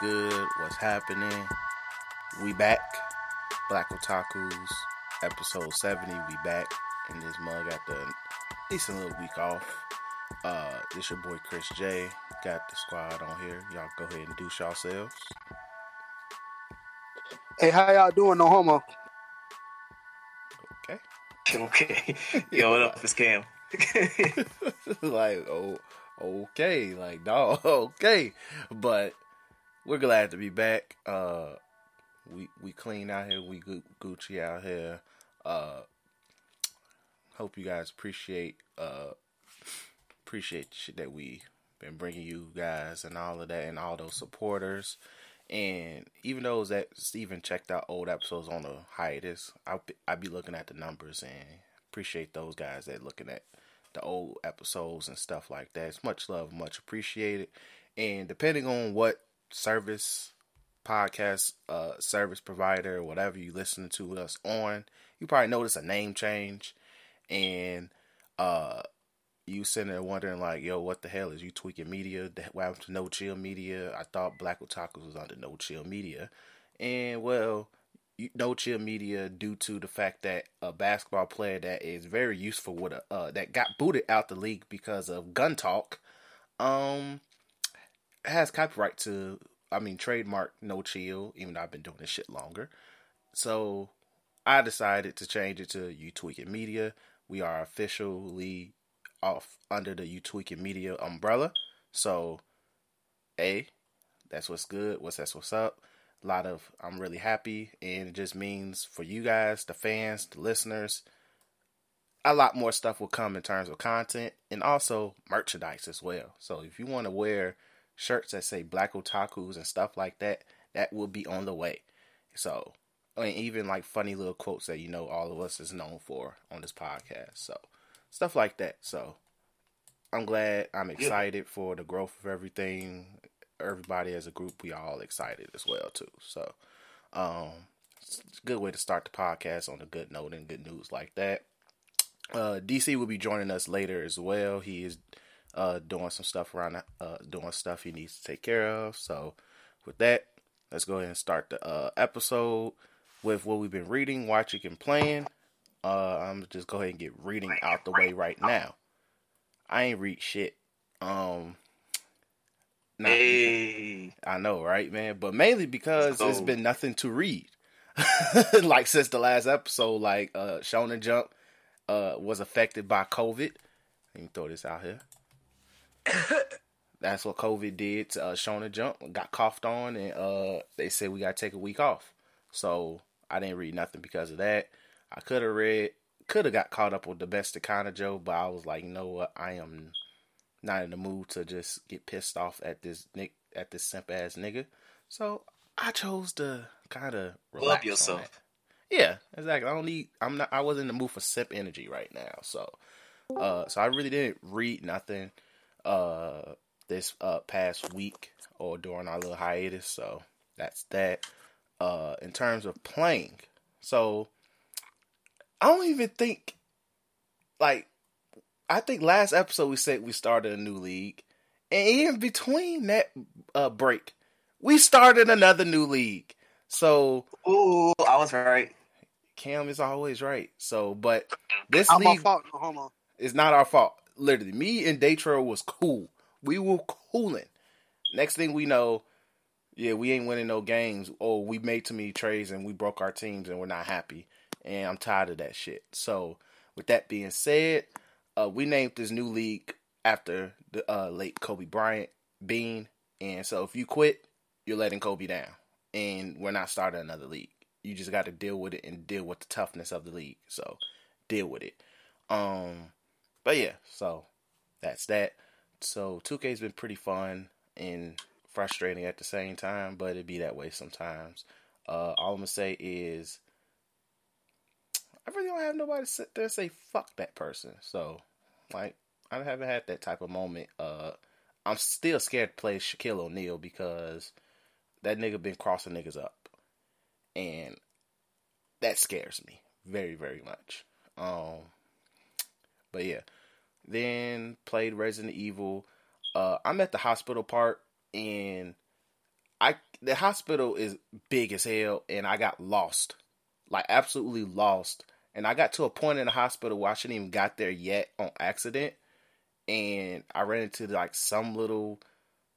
good? What's happening? We back. Black Otakus, episode 70. We back in this mug after a decent little week off. Uh, this your boy Chris J. Got the squad on here. Y'all go ahead and douche yourselves. Hey, how y'all doing? No homo. Okay. Okay. Yo, what up? It's Cam. like, oh, okay, like, dog, okay, but we're glad to be back. Uh, we we clean out here, we Gu- Gucci out here. Uh, hope you guys appreciate uh appreciate shit that we been bringing you guys and all of that and all those supporters. And even those that Steven checked out old episodes on the hiatus, I'll be, I'll be looking at the numbers and appreciate those guys that looking at the old episodes and stuff like that. It's much love, much appreciated. And depending on what service, podcast, uh, service provider, whatever you listen to us on, you probably notice a name change. And uh, you sitting there wondering like, yo, what the hell is you tweaking media? What happened to No Chill Media? I thought Black Otakus was under No Chill Media. And well, you, No Chill Media due to the fact that a basketball player that is very useful with a uh, that got booted out the league because of gun talk, um, has copyright to I mean trademark No Chill. Even though I've been doing this shit longer, so I decided to change it to You Tweaking Media. We are officially off under the You Tweaking Media umbrella. So, a that's what's good. What's that's what's up a lot of I'm really happy and it just means for you guys, the fans, the listeners, a lot more stuff will come in terms of content and also merchandise as well. So if you want to wear shirts that say Black Otakus and stuff like that, that will be on the way. So mean, even like funny little quotes that you know all of us is known for on this podcast. So stuff like that. So I'm glad. I'm excited for the growth of everything everybody as a group, we all excited as well too. So, um, it's a good way to start the podcast on a good note and good news like that. Uh, DC will be joining us later as well. He is uh doing some stuff around uh doing stuff he needs to take care of. So, with that, let's go ahead and start the uh episode with what we've been reading, watching, and playing. Uh, I'm just go ahead and get reading out the way right now. I ain't read shit. Um, hey. I know, right, man? But mainly because it's been nothing to read. like since the last episode, like uh Shonen Jump uh was affected by COVID. Let me throw this out here. That's what COVID did to uh, Shonen Jump. Got coughed on, and uh they said we gotta take a week off. So I didn't read nothing because of that. I could have read, could have got caught up with the best of kind of Joe, but I was like, you know what, I am not in the mood to just get pissed off at this nick at this simp ass nigga. So I chose to kind of love yourself. Yeah, exactly. I don't need. I'm not. I wasn't in the mood for simp energy right now. So, uh, so I really didn't read nothing, uh, this uh past week or during our little hiatus. So that's that. Uh, in terms of playing, so I don't even think like I think last episode we said we started a new league, and even between that uh, break, we started another new league. So, ooh, I was right. Cam is always right. So, but this I'm league fault, no homo. is not our fault. Literally, me and Daytro was cool. We were cooling. Next thing we know, yeah, we ain't winning no games. Or we made too many trades and we broke our teams and we're not happy. And I'm tired of that shit. So, with that being said, uh, we named this new league after the uh, late Kobe Bryant Bean, and so if you quit, you're letting Kobe down, and we're not starting another league. You just got to deal with it and deal with the toughness of the league. So deal with it. Um, but yeah, so that's that. So 2K's been pretty fun and frustrating at the same time, but it be that way sometimes. Uh, all I'm gonna say is I really don't have nobody sit there and say fuck that person. So, like, I haven't had that type of moment. Uh, I'm still scared to play Shaquille O'Neal because that nigga been crossing niggas up, and that scares me very, very much. Um, but yeah, then played Resident Evil. Uh, I'm at the hospital part, and I the hospital is big as hell, and I got lost, like absolutely lost. And I got to a point in the hospital where I shouldn't even got there yet on accident, and I ran into like some little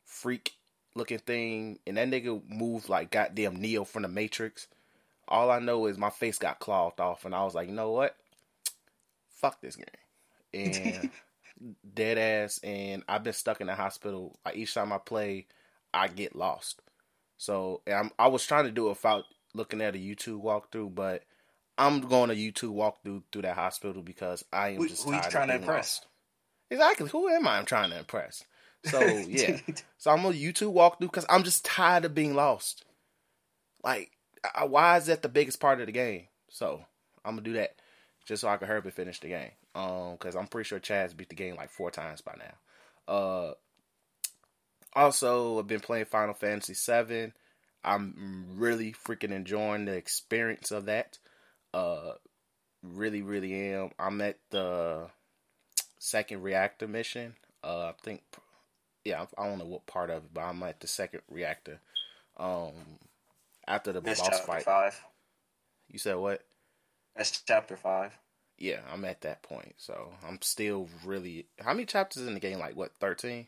freak looking thing, and that nigga moved like goddamn Neo from the Matrix. All I know is my face got clothed off, and I was like, you know what? Fuck this game. And dead ass, and I've been stuck in the hospital. Like each time I play, I get lost. So I'm, I was trying to do it without looking at a YouTube walkthrough, but I'm going to YouTube walkthrough through that hospital because I am Who, just who you tired trying to impress? lost. Exactly. Who am I? I'm trying to impress. So yeah. so I'm gonna YouTube walkthrough because I'm just tired of being lost. Like, I, why is that the biggest part of the game? So I'm gonna do that just so I can hurry and finish the game. Um, because I'm pretty sure Chaz beat the game like four times by now. Uh, also I've been playing Final Fantasy VII. I'm really freaking enjoying the experience of that. Uh, really, really am. I'm at the second reactor mission. Uh, I think, yeah, I don't know what part of it, but I'm at the second reactor. Um, after the That's boss fight. five. You said what? That's chapter five. Yeah, I'm at that point. So I'm still really. How many chapters in the game? Like what? Thirteen.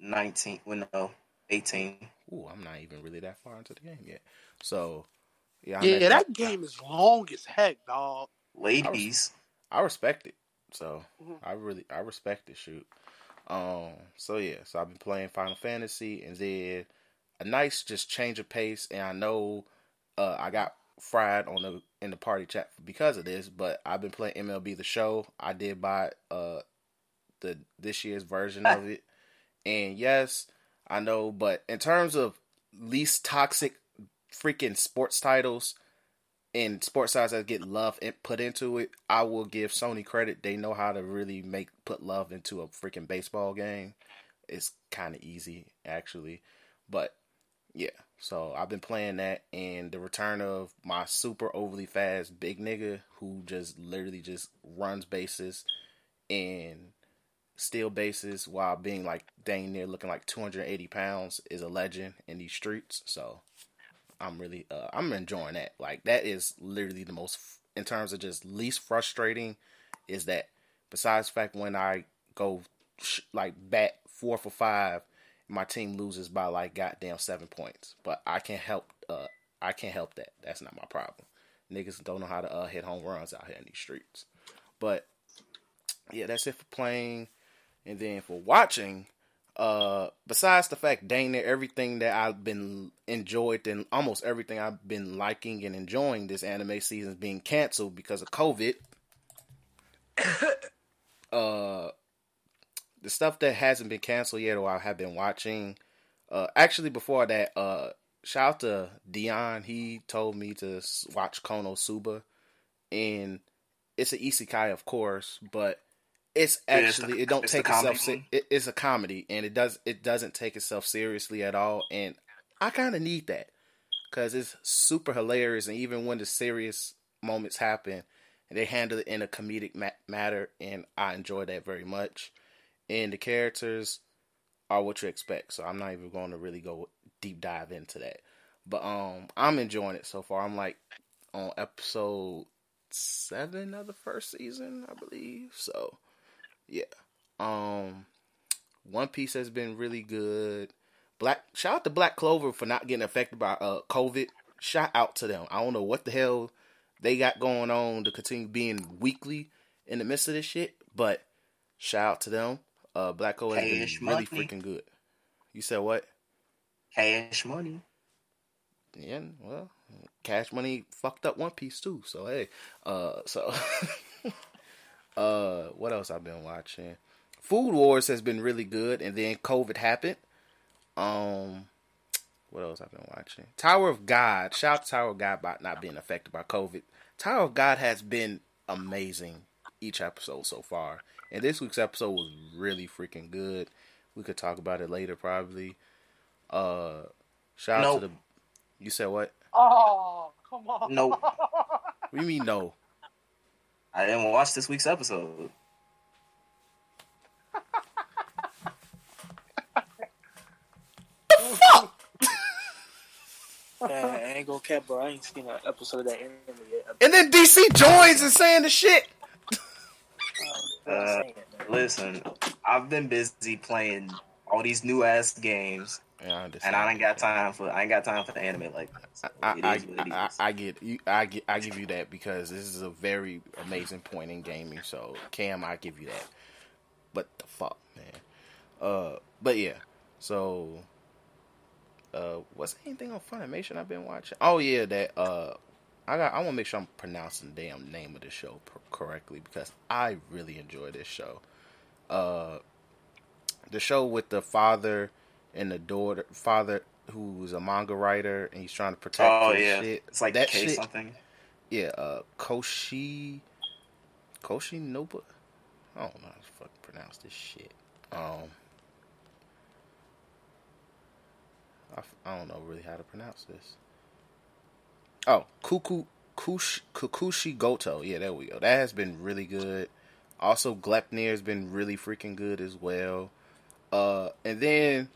Nineteen. Well, no, eighteen. Ooh, I'm not even really that far into the game yet. So yeah, I'm yeah, at that game is long as heck, dog. Ladies. I respect it. So Mhm. I really I respect it. Shoot. Um. So yeah. So I've been playing Final Fantasy, and then a nice just change of pace. And I know uh, I got fried on the in the party chat because of this, but I've been playing MLB The Show. I did buy uh the this year's version of it, and yes, I know. But in terms of least toxic freaking sports titles and sports sites that get love put into it, I will give Sony credit. They know how to really make put love into a freaking baseball game. It's kind of easy actually, but yeah. So I've been playing that, and the return of my super overly fast big nigga who just literally just runs bases and steal bases while being like dang near looking like 280 pounds is a legend in these streets. So I'm really uh, I'm enjoying that. Like that is literally the most in terms of just least frustrating is that besides fact when I go sh- like bat four for five, my team loses by like goddamn seven points, but I can't help uh I can't help that. That's not my problem. Niggas don't know how to uh, hit home runs out here in these streets. But yeah, that's it for playing. And then for watching, uh, besides the fact dang near everything that I've been enjoyed and almost everything I've been liking and enjoying this anime season is being canceled because of COVID. uh, the stuff that hasn't been canceled yet or I have been watching. Uh, actually, before that, uh, shout out to Dion. He told me to watch Kono Suba, and it's an isekai, of course, but it's Yeah, it's actually the- it don't take itself. Se- it, it's a comedy, and it does it doesn't take itself seriously at all, and I kind of need that because it's super hilarious, and even when the serious moments happen, they handle it in a comedic ma- matter, and I enjoy that very much. And the characters are what you expect, so I'm not even going to really go deep dive into that. But um, I'm enjoying it so far. I'm like on episode seven of the first season, I believe. So yeah, um, One Piece has been really good. Black shout out to Black Clover for not getting affected by uh COVID. Shout out to them. I don't know what the hell they got going on to continue being weekly in the midst of this shit, but shout out to them. Uh, Black Clover has Cash been really money. freaking good. You said what? Cash money. Yeah, well, Cash Money fucked up One Piece too. So hey, uh, so uh, what else I've been watching? Food Wars has been really good, and then COVID happened. Um, what else I've been watching? Tower of God. Shout out to Tower of God about not being affected by COVID. Tower of God has been amazing each episode so far, and this week's episode was really freaking good. We could talk about it later, probably. Uh, shout nope. out to the. You said what? Oh, come on. No. Nope. we mean no? I didn't watch this week's episode. Man, I ain't gonna cap, bro. I ain't seen an episode of that anime yet. And then DC joins and saying the shit. I'm Uh. Listen, I've been busy playing all these new ass games, Yeah, I understand. and I ain't got time for I ain't got time for the anime like that. So I, I, is what it I. I get you. I get. I give you that because this is a very amazing point in gaming. So Cam, I give you that. But the fuck, man. Uh, but yeah. So, uh, what's anything on Funimation I've been watching? Oh yeah, that uh, I got. I want to make sure I'm pronouncing the damn name of the show correctly because I really enjoy this show. Uh, the show with the father and the daughter, father who's a manga writer and he's trying to protect oh yeah, shit. it's like that shit. something. Yeah, uh, Koshi, Koshi Noba. I don't know how to fucking pronounce this shit. Um, I, I don't know really how to pronounce this. Oh, Kuku Kush, Kukushi Goto. Yeah, there we go. That has been really good. Also, Gleipnir has been really freaking good as well. Uh, and then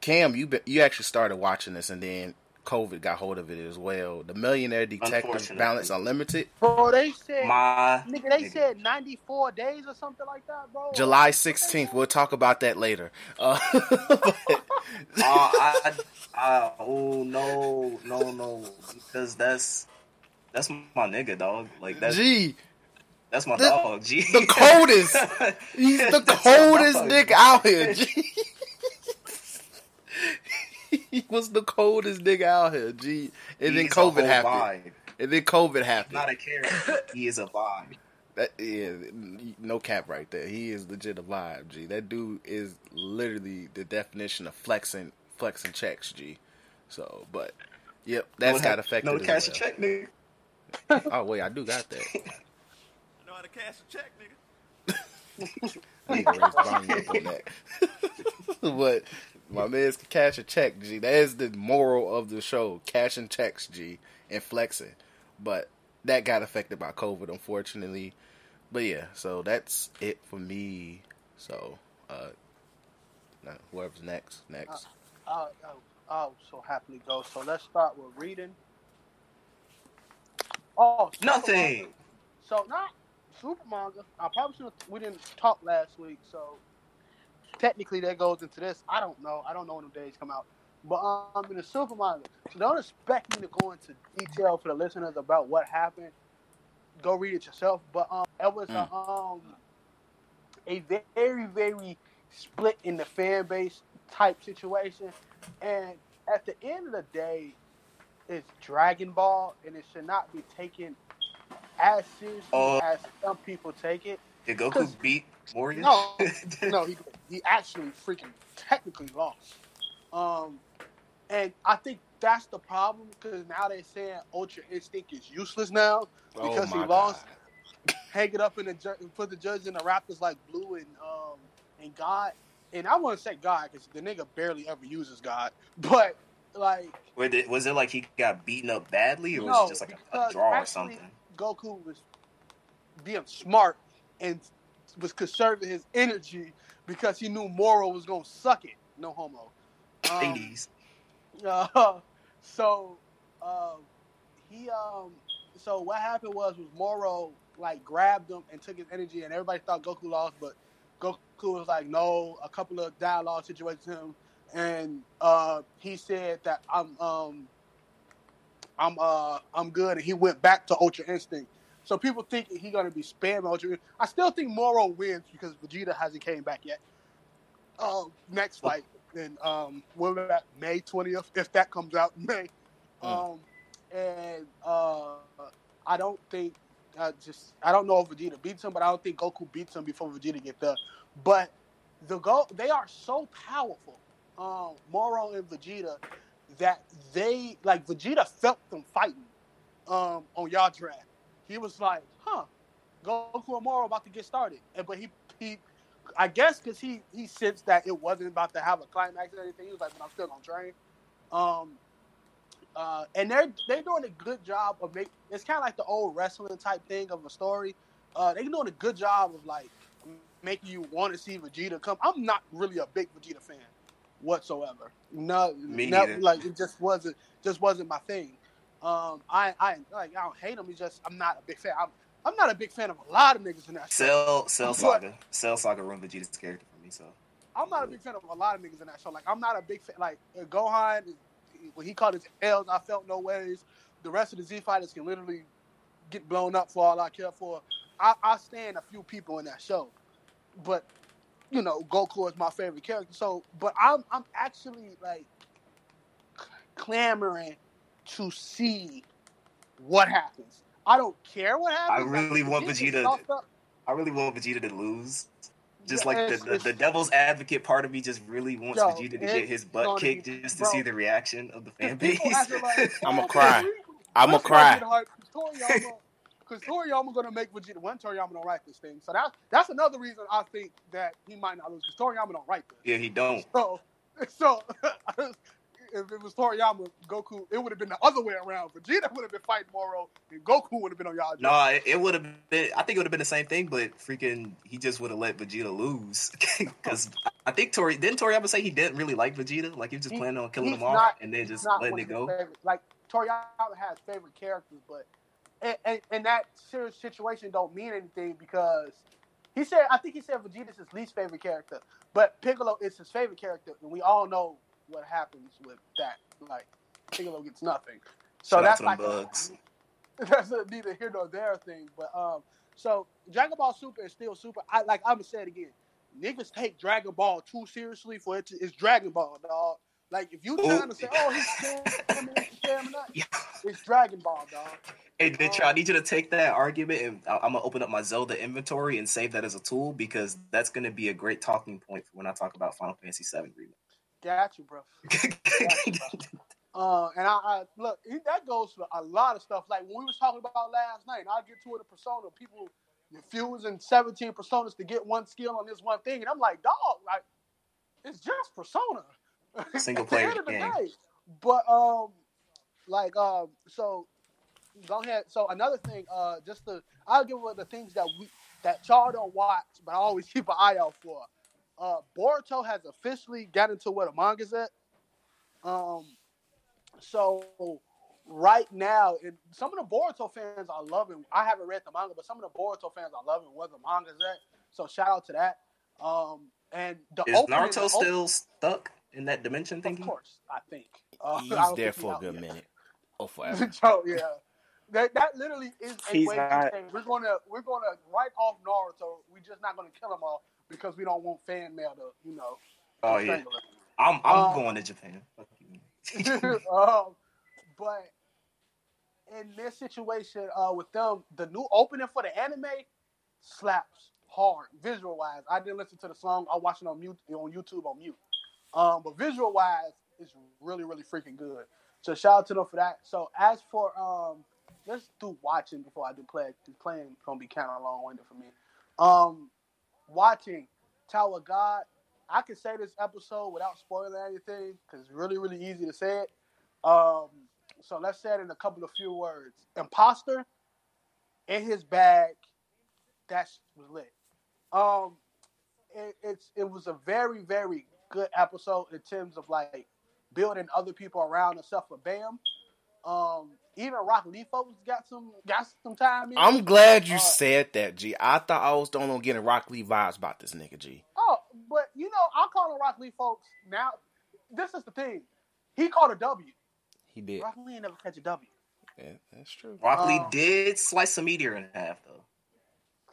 Cam, you be, you actually started watching this, and then COVID got hold of it as well. The Millionaire Detective Balance Unlimited, Bro, they said, My nigga, they nigga. said 94 days or something like that, bro. July sixteenth. We'll talk about that later. Uh, but- Uh, I, I, oh no, no, no, because that's that's my nigga, dog. Like that's Gee, that's my the- dog. G. the coldest. He's the coldest dog. nigga out here. G. he was the coldest nigga out here. G. And then He's a COVID happened. vibe. And then COVID happened. Not a character. He is a vibe. That, yeah, no cap right there. He is legit a vibe, G. That dude is literally the definition of flexing, flexing checks, G. So, but yep, that's No, got affected. No as cash a check, nigga. Oh wait, I do got that. I know how to cash a check, nigga. I need to raise up on that. but my man's can cash a check, G. That is the moral of the show: cashing checks, G, and flexing. But that got affected by COVID, unfortunately. But yeah, so that's it for me. So, uh, now, whoever's next, next. I'll, I'll, I'll so happily go. So let's start with reading. Oh, Nothing. manga. So not super manga. I probably should. We didn't talk last week, so technically that goes into this. I don't know. I don't know when the days come out. But I'm um, in the super manga, so don't expect me to go into detail for the listeners about what happened. Go read it yourself. But um, it was a, um a very very split in the fan base type situation. And at the end of the day, it's Dragon Ball, and it should not be taken as seriously Oh. as some people take it. Did Goku beat Morgan? No, no, he he actually freaking technically lost. Um, and I think that's the problem because now they're saying Ultra Instinct is useless now because he Oh my lost. God. Hang it up in the ju- put the judge in the Raptors like Blue and um and God. And I want to say God because the nigga barely ever uses God, but like Wait, was it like he got beaten up badly, or was it just like a, a draw or something? Goku was being smart and was conserving his energy because he knew Moro was gonna suck it. No homo. Um, Ladies, uh, so um, he um so what happened was was Moro like grabbed him and took his energy and everybody thought Goku lost, but Goku was like no. A couple of dialogue situations with him, and uh, he said that I'm um I'm uh I'm good, and he went back to Ultra Instinct. So people think he gonna be spam Ultra. I still think Moro wins because Vegeta hasn't came back yet. Um, next fight in um we're at May twentieth, if that comes out in May. Mm. Um, and uh, I don't think uh, just I don't know if Vegeta beats him, but I don't think Goku beats him before Vegeta gets there. But the go they are so powerful, um, Moro and Vegeta, that they like Vegeta felt them fighting um, on Yardrat. He was like, "Huh, Goku and Moro about to get started," and but he he. I guess because he he sensed that it wasn't about to have a climax or anything. He was like, "But I'm still gonna train." Um, uh, and they're they're doing a good job of making. It's kind of like the old wrestling type thing of a story. Uh, they're doing a good job of like making you want to see Vegeta come. I'm not really a big Vegeta fan. whatsoever. No, Me no- like it just wasn't just wasn't my thing. Um, I I like I don't hate him. It's just I'm not a big fan. I'm I'm not a big fan of a lot of niggas in that show. Cell Cell Saga. Cell Saga ruined Vegeta's character for me. So I'm not a big fan of a lot of niggas in that show. Like I'm not a big fan. Like uh, Gohan, when he caught his L's, I felt no ways. The rest of the Z fighters can literally get blown up for all I care for. I, I stand a few people in that show, but you know Goku is my favorite character. So, but I'm I'm actually like clamoring to see what happens. I don't care what happens. I really Like, want Vegeta- I really want Vegeta to lose. Just Yeah, like the, the, the devil's advocate part of me just really wants Yo, Vegeta to it's get his butt gonna kicked be- just to bro. see the reaction of the fan base. like, I'ma oh, cry. I'ma cry. not get hyped, 'cause Toriyama, because Toriyama gonna make Vegeta. One Toriyama don't write this thing, so that's that's another reason I think that he might not lose. Because Toriyama don't write this. yeah, he don't. So, so if it was Toriyama, Goku, it would have been the other way around. Vegeta would have been fighting Moro, and Goku would have been on y'all. No, it, it would have been. I think it would have been the same thing, but freaking, he just would have let Vegeta lose. Because I think Tori didn't Toriyama say he didn't really like Vegeta, like he was just He- planning on killing him off and then just letting it go. favorite- Like Toriyama has favorite characters, but and, in, in that serious situation don't mean anything because he said I think he said Vegeta's his least favorite character, but Piccolo is his favorite character, and we all know what happens with that. Like Piccolo gets nothing, so Shout that's like bugs. That's a neither here nor there thing. But um, so Dragon Ball Super is still super. I like I'm gonna say it again. Niggas take Dragon Ball too seriously for it. To, it's Dragon Ball, dog. Like if you trying to say, oh, he's stamina, Yeah. it's Dragon Ball, dog. Hey, Ditcher, I need you to take that argument and I- I'm gonna open up my Zelda inventory and save that as a tool because that's gonna be a great talking point for when I talk about Final Fantasy VII Got you, bro. remake. Uh, and I, I look, that goes for a lot of stuff. Like when we was talking about last night, I'll get to it. A persona, people infusing seventeen personas to get one skill on this one thing, and I'm like, dog, like it's just persona. Single player the game. day. But um, like um, so go ahead. So another thing, uh, just the I'll give you the things that we that y'all don't watch, but I always keep an eye out for. Uh, Boruto has officially got into where the manga's at. Um, so right now, and some of the Boruto fans are loving. I haven't read the manga, but some of the Boruto fans are loving where the manga's at. So shout out to that. Um, and the Is opening- Naruto the op- still stuck in that dimension thing? Of thingy? course, I think uh, I He's don't there think he for a good yet. minute. Oh, forever. so yeah, that that literally is a He's way not. to say we're gonna we're gonna write off Naruto. We're just not gonna kill him all because we don't want fan mail to you know. Oh yeah. I'm I'm Um, going to Japan. Um, but in this situation uh, with them, the new opening for the anime slaps hard visual wise. I didn't listen to the song. I watched it on mute on YouTube on mute. Um, but visual wise, it's really really freaking good. So shout out to them for that. So as for um, let's do watching before I do play. Playing gonna be kind of long winded for me. Um, watching Tower God. I can say this episode without spoiling anything because it's really, really easy to say it. Um, so let's say it in a couple of few words. Imposter in his bag. That was lit. Um, it, it's it was a very, very good episode in terms of like building other people around except for Bam. Um, even Rock Lee folks got some got some time. In. I'm glad you Uh, said that, G. I thought I was the only one getting Rock Lee vibes about this nigga, G. Oh, but you know, I call him Rock Lee, folks. Now, this is the thing. He called a W. He did. Rock Lee never catch a W. Yeah, that's true. Rock Lee Um, did slice a meteor in half though.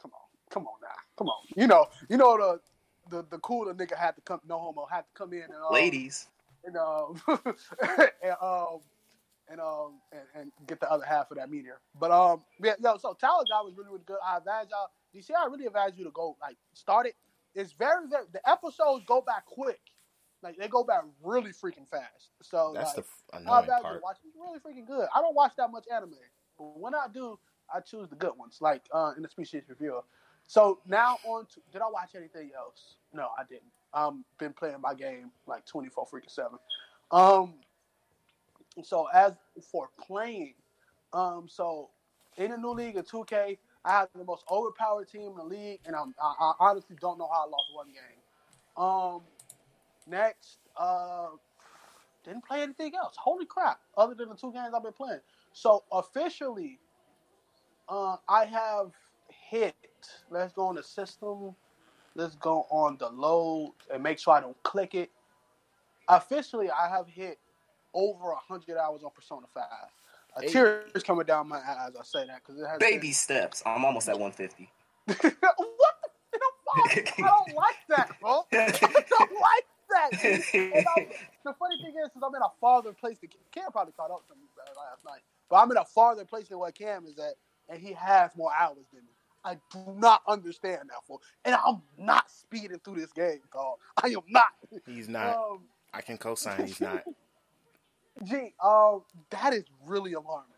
Come on, come on now, come on. You know, you know the the, the cooler nigga had to come. No homo had to come in and um, Ladies, and um and um and um and, and get the other half of that meteor. But um yeah, yo, so Tower God was really really good. I advise y'all. You see, I really advise you to go like start it. It's very very the episodes go back quick. Like they go back really freaking fast. So That's like, the I annoying value part. to watch. It's really freaking good. I don't watch that much anime, but when I do, I choose the good ones, like uh, Interspecies Reviewer. So now on to did I watch anything else? No, I didn't. Um, been playing my game like twenty four freaking seven. Um, so as for playing, um, so in the new league of two K, I have the most overpowered team in the league, and I'm, I, I honestly don't know how I lost one game. Um, Next, uh, didn't play anything else. Holy crap! Other than the two games I've been playing. So officially, uh, I have hit. Let's go on the system. Let's go on the load and make sure I don't click it. Officially, I have hit over hundred hours on Persona Five. A Hey. tear is coming down my eyes. I say that because it has Baby steps. I'm almost at 150. What the, the fuck? I don't like that, bro. I don't like that. dude. And I'm- the funny thing is, since I'm in a farther place than Cam probably caught up to me last night, but I'm in a farther place than where Cam is at, and he has more hours than me. I do not understand that for, and I'm not speeding through this game, dog. I am not. He's not. Um, I can co-sign. He's not. Gee, um, that is really alarming.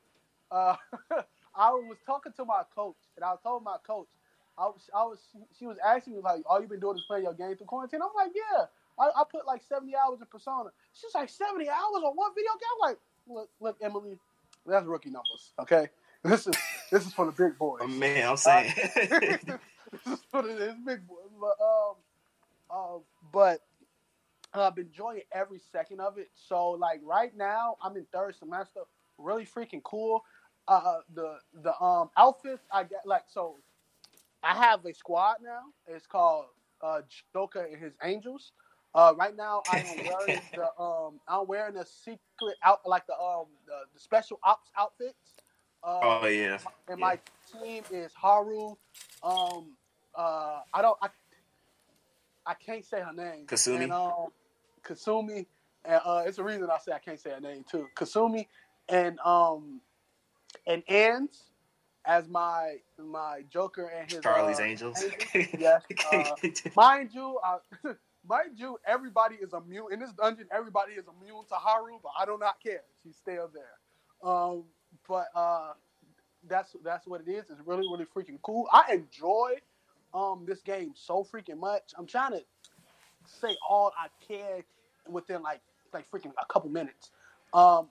Uh, I was talking to my coach, and I told my coach, I was, I was, she was asking me like, "All you've been doing is playing your game through quarantine." I'm like, "Yeah, I, I put like 70 hours in Persona." She's like, "70 hours on one video game?" I'm like, "Look, look, Emily, that's rookie numbers, okay? This is this is for the big boys." Oh, man, I'm saying. this is for the big boy. But um, uh, but I've been enjoying every second of it. So like right now, I'm in third semester. Really freaking cool. Uh, the the um outfits I get like so. I have a squad now. It's called uh, Joker and his Angels. Uh, right now, I am wearing the um, I'm wearing the secret out like the um the, the special ops outfits. Uh, oh, yeah. and my team is Haru. Um, uh, I don't, I, I can't say her name. Kasumi? And, um, Kasumi, and uh, it's a reason I say I can't say her name too. Kasumi, and um, and Ans as my my Joker and his Charlie's uh, Angels. Yes. Uh, mind you, uh, mind you, everybody is immune in this dungeon. Everybody is immune to Haru, but I do not care. She's still there. Um, but uh, that's that's what it is. It's really really freaking cool. I enjoy um this game so freaking much. I'm trying to say all I can within like like freaking a couple minutes. Um,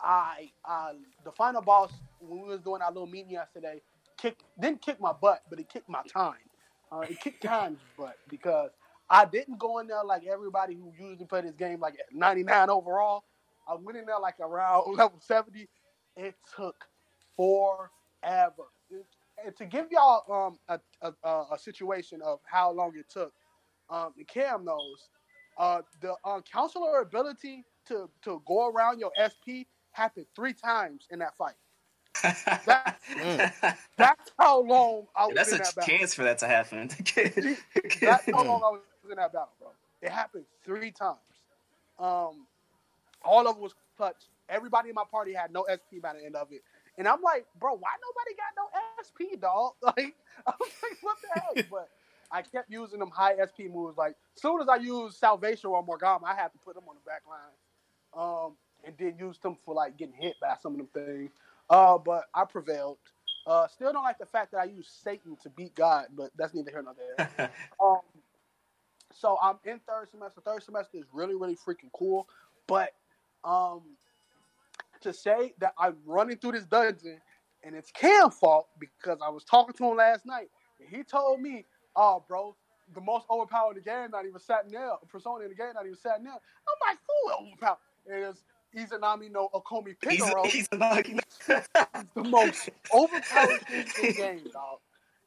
I uh, the final boss when we was doing our little meeting yesterday kicked didn't kick my butt, but it kicked my time. Uh, it kicked time's butt because I didn't go in there like everybody who usually play this game like at 99 overall. I went in there like around level 70. It took forever. And to give y'all um, a, a, a, a situation of how long it took, um, Cam knows, uh, the uh, counselor ability to, to go around your SP happened three times in that fight. That, that's how long I was That's in a that battle. chance for that to happen. That's how long I was in that battle, bro. It happened three times. Um, all of it was clutch. Everybody in my party had no SP by the end of it, and I'm like, bro, why nobody got no SP, dog? Like, I was like, what the heck? But I kept using them high SP moves. Like, as soon as I used Salvation or Morgana, I had to put them on the back line, um, and then use them for like getting hit by some of them things. Uh, but I prevailed. Uh, still don't like the fact that I used Satan to beat God, but that's neither here nor there. Um, so I'm in third semester. Third semester is really, really freaking cool. But um, to say that I'm running through this dungeon and it's Cam's fault because I was talking to him last night and he told me, "Oh, bro, the most overpowered in the game not even sat in there. Persona in the game not even sat in there." I'm like, "Who overpowered?" And it's Izanagi no Okami he's, Picaro he's lucky. the most overpowered thing in the game, dog.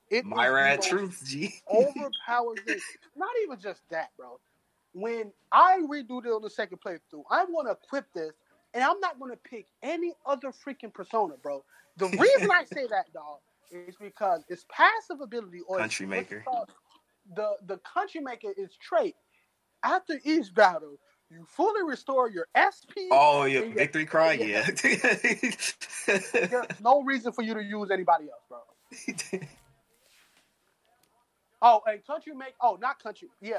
It My rad truth, G. overpowered thing. Not even just that, bro. When I redo this on the second playthrough, I'm gonna equip this, and I'm not gonna pick any other freaking persona, bro. The reason I say that, dog, is because it's passive ability or Country maker. The the country maker is trait. After each battle, you fully restore your SP. Oh yeah, victory cry, yeah. There's no reason for you to use anybody else, bro. Oh, and Country Maker. Oh, not Country. Yeah,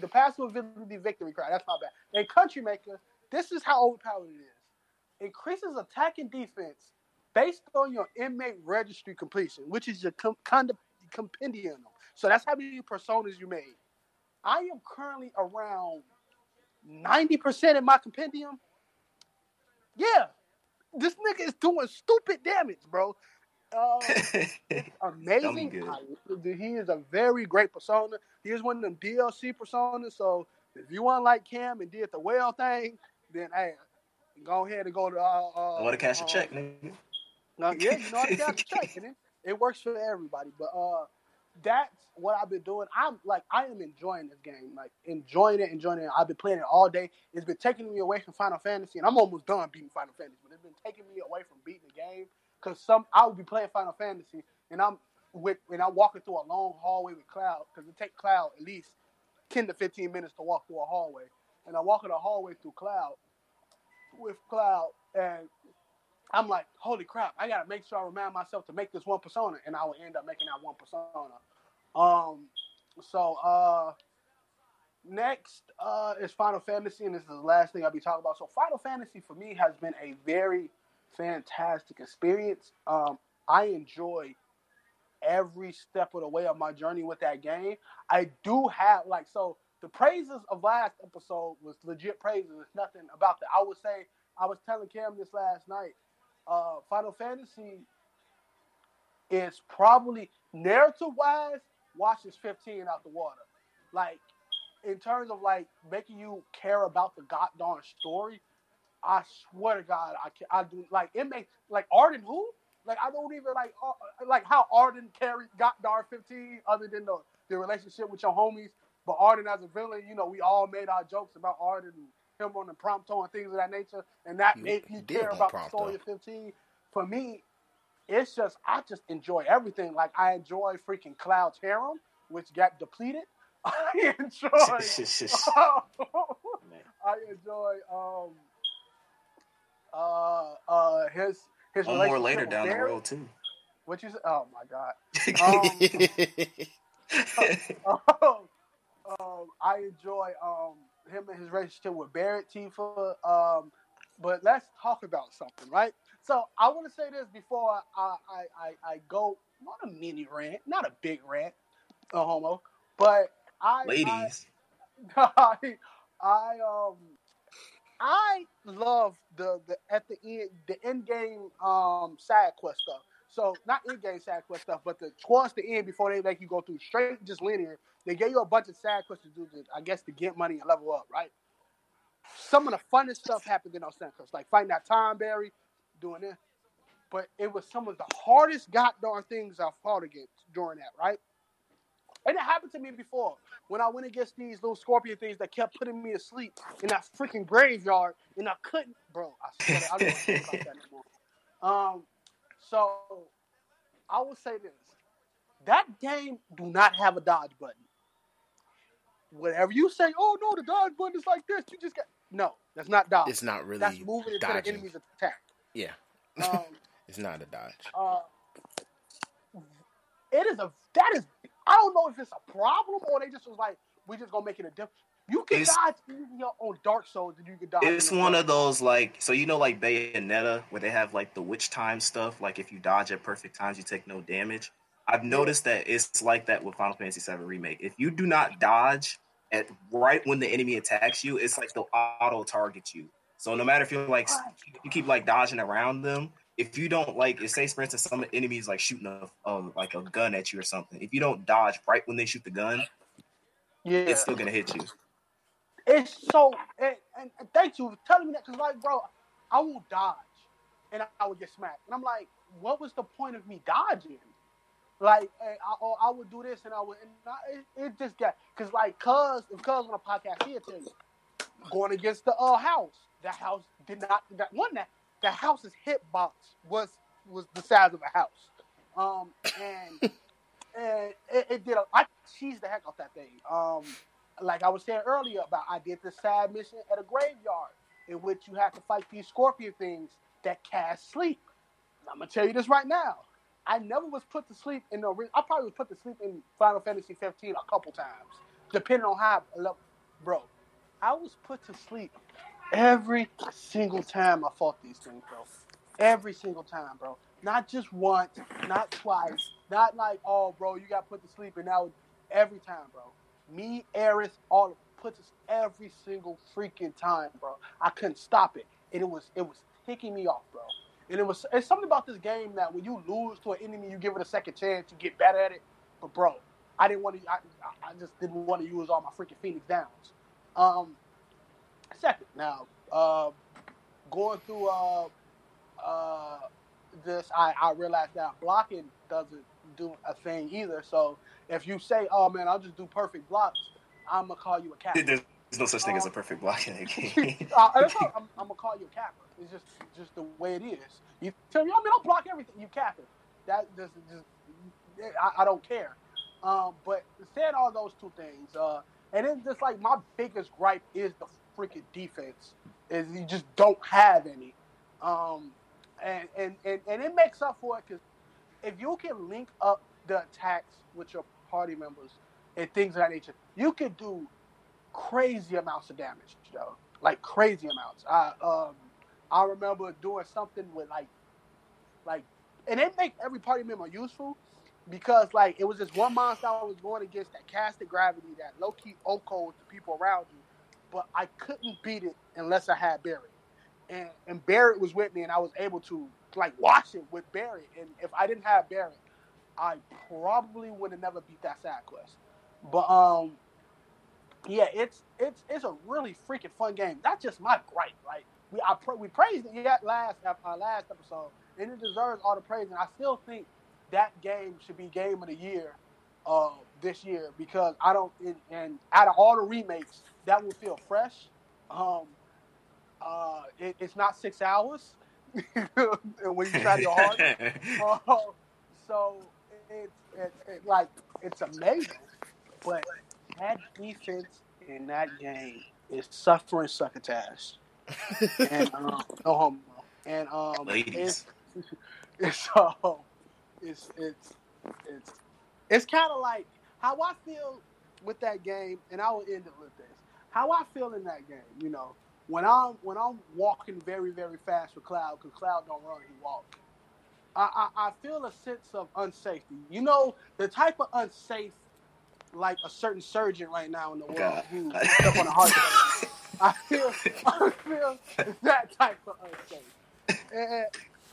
the, passive ability victory cry. That's not bad. And Country Maker. This is how overpowered it is. Increases attack and defense based on your inmate registry completion, which is your com- kind of compendium. So that's how many personas you made. I am currently around ninety percent in my compendium. Yeah, this nigga is doing stupid damage, bro. Uh, amazing. I- he is a very great persona. He is one of them DLC personas, so If you want like Cam and did the well thing, then hey, go ahead and go to. Uh, uh, I want to cash a uh, check, nigga. No, yeah, you know how to check, and it, it works for everybody. But uh, that's what I've been doing. I'm like, I am enjoying this game, like enjoying it, enjoying it. I've been playing it all day. It's been taking me away from Final Fantasy, and I'm almost done beating Final Fantasy, but it's been taking me away from beating the game because some I would be playing Final Fantasy, and I'm with and I'm walking through a long hallway with Cloud because it take Cloud at least ten to fifteen minutes to walk through a hallway, and I'm walking a hallway through Cloud with Cloud, and I'm like, holy crap, I gotta make sure I remind myself to make this one persona, and I will end up making that one persona. Um, so uh, next uh is Final Fantasy, and this is the last thing I'll be talking about. So Final Fantasy for me has been a very fantastic experience. Um, I enjoy every step of the way of my journey with that game. I do have like so the praises of last episode was legit praises. It's nothing about that. I would say I was telling Cam this last night. Uh, Final Fantasy is probably narrative wise washes 15 out the water. Like in terms of like making you care about the goddamn story, I swear to God, I can, I do like it makes like Ardyn who like I don't even like uh, like how Ardyn carried got Goddard 15 other than the, the relationship with your homies. But Ardyn as a villain, you know, we all made our jokes about Ardyn him on the prompto and things of that nature, and that He- made me care about the story of 15. For me, it's just I just enjoy everything. Like I enjoy freaking Cloud's harem, which got depleted. I enjoy I enjoy um uh uh his his One more later down the road too. What you say? Oh my god. Um, um, I enjoy um him and his relationship with Barret Tifa. Um, but let's talk about something, right? So I want to say this before I I, I I go not a mini rant, not a big rant, a homo, but I I, Ladies, I, I um I love the the at the end the end game um side quest stuff. So not in game side quest stuff, but the towards the end before they make you go through straight just linear. They gave you a bunch of side quests to do, to, I guess, to get money and level up, right? Some of the funnest stuff happened in those side like fighting that Tonberry, doing this. But it was some of the hardest goddamn things I fought against during that, right? And it happened to me before when I went against these little scorpion things that kept putting me asleep in that freaking graveyard, and I couldn't, bro. I swear, I don't about that anymore. Um, so I will say this: that game do not have a dodge button. Whatever you say, oh no, the dodge button is like this. You just got no. That's not dodge. it's not really that's moving into the dodging. enemy's attack. Yeah, Um, it's not a dodge. uh, it is a that is I don't know if it's a problem or they just was like we just gonna make it a difference. You can It's- dodge easier on Dark Souls than you can dodge. it's one Dark of those like so you know like Bayonetta where they have like the witch time stuff. Like if you dodge at perfect times, you take no damage. I've noticed that it's like that with Final Fantasy VII Remake. If you do not dodge at right when the enemy attacks you, it's like they'll auto target you. So no matter if you're like you keep like dodging around them, if you don't like, if say for instance some enemies like shooting a um, like a gun at you or something, if you don't dodge right when they shoot the gun, Yeah, it's still gonna hit you. it's so and, and, thank you for telling me that because like bro, I will dodge and I, I would get smacked, and I'm like, what was the point of me dodging? Like, eh, I, I would do this and I would, and I, it, it just got because like, cuz if cuz on a podcast, he'll tell you going against the uh house, the house did not that one that the house's hitbox was was the size of a house, um, and and it, it did. A, I cheesed the heck off that thing. Um, like I was saying earlier about, I did this side mission at a graveyard in which you have to fight these scorpion things that cast sleep. And I'm gonna tell you this right now. I never was put to sleep in the. I probably was put to sleep in Final Fantasy 15 a couple times, depending on how I love. Bro, I was put to sleep every single time I fought these things, bro. Every single time, bro. Not just once, not twice, not like, oh, bro, you got put to sleep, and now every time, bro. Me, Aerith, all put us every single freaking time, bro. I couldn't stop it, and it was it was ticking me off, bro. And it was it's something about this game that when you lose to an enemy, you give it a second chance, you get better at it. But bro, I didn't want to. I, I- just didn't want to use all my freaking Phoenix Downs. Um, second, now uh, going through uh, uh, this, I, I realized that blocking doesn't do a thing either. So if you say, "Oh man, I'll just do perfect blocks," I'm gonna call you a capper. There's no such thing as a perfect block in a game. uh, I'm, I'm gonna call you a capper. It's just just the way it is. You tell me, I mean, I'll block everything. You capper. That just, just I, I don't care. Um, but saying all those two things, uh, and then just like my biggest gripe is the freaking defense. Is you just don't have any. Um, and, and, and, and it makes up for it because if you can link up the attacks with your party members and things of that nature, you can do crazy amounts of damage, yo. Like crazy amounts. I um I remember doing something with like like and it make every party member useful because like it was this one monster I was going against that casted gravity that low key oko with the people around you, but I couldn't beat it unless I had Barret. And and Barret was with me and I was able to like watch it with Barret. And if I didn't have Barret, I probably would have never beat that side quest. But um yeah, it's it's it's a really freaking fun game. That's just my gripe. Like we I pra- we praised it yet last uh, last episode, and it deserves all the praise. And I still think that game should be game of the year uh, this year because I don't. And, and out of all the remakes, that will feel fresh. Um, uh, it, it's not six hours when you try your hard. Uh, so it's it, it, like it's amazing, but that defense in that game is suffering succotash. And um, no homo. And um, Ladies. it's, it's so it's it's it's it's kind of like how I feel with that game, and I will end it with this. How I feel in that game, you know, when I'm when I'm walking very very fast with Cloud, because Cloud don't run, he walk. I, I I feel a sense of unsafety. You know, the type of unsafe like a certain surgeon right now in the world God. who on a heart. I feel I feel that type of unsafe. And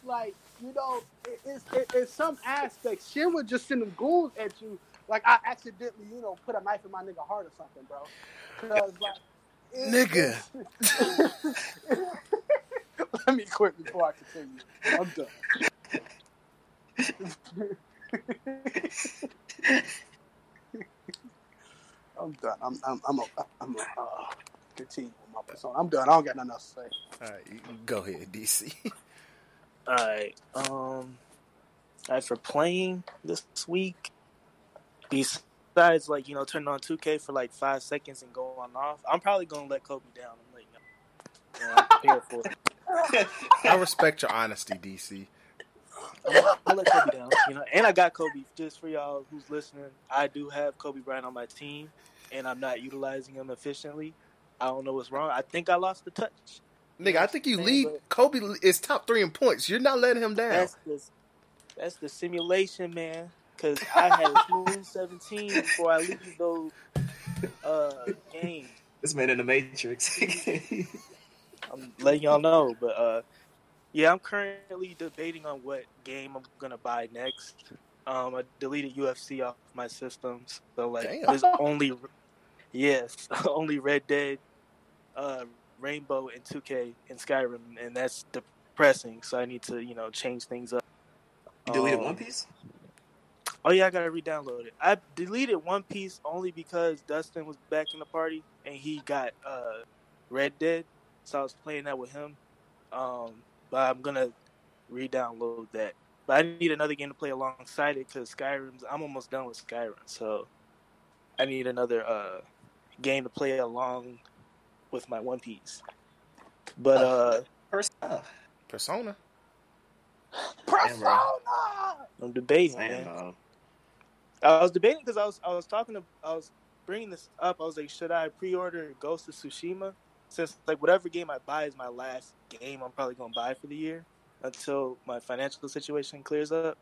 like, you know, it, it's it, it's some aspects. Shin would just send them ghouls at you like I accidentally, you know, put a knife in my nigga heart or something, bro. Because like Nigga. Let me quit before I continue. I'm done. I'm done. I'm I'm I'm a, I'm a, uh, continue with my persona. I'm done. I don't got nothing else to say. All right, you go ahead, DC. All right. Um, as for playing this week, besides like you know turning on 2K for like five seconds and going off, I'm probably gonna let Kobe down. I'm like, y'all. Know, I'm prepared for it. I respect your honesty, DC. I'm, let Kobe down. You know, and I got Kobe. Just for y'all who's listening, I do have Kobe Bryant on my team, and I'm not utilizing him efficiently. I don't know what's wrong. I think I lost the touch. Nigga, I think you Man, lead. Kobe is top three in points. You're not letting him down. That's the that's the simulation, man. Because I had a smooth 17 before I leave those uh, games. this man in the Matrix. I'm letting y'all know, but uh, yeah, I'm currently debating on what game I'm gonna buy next. Um, I deleted UFC off my systems, so like Damn. there's only yes, only Red Dead, uh, Rainbow, and 2K and Skyrim, and that's depressing. So I need to you know change things up. you deleted Um, One Piece? Oh yeah, I gotta re-download it. I deleted One Piece only because Dustin was back in the party and he got uh, Red Dead, so I was playing that with him. Um, but I'm gonna re-download that. But I need another game to play alongside it because Skyrim's. I'm almost done with Skyrim, so I need another uh, game to play along with my One Piece. But uh, First off, Persona. Persona. I'm debating, man, man. uh, I was debating because I was I was talking to I was bringing this up. I was like, should I pre-order Ghost of Tsushima? Since like whatever game I buy is my last game, I'm probably gonna buy for the year until my financial situation clears up.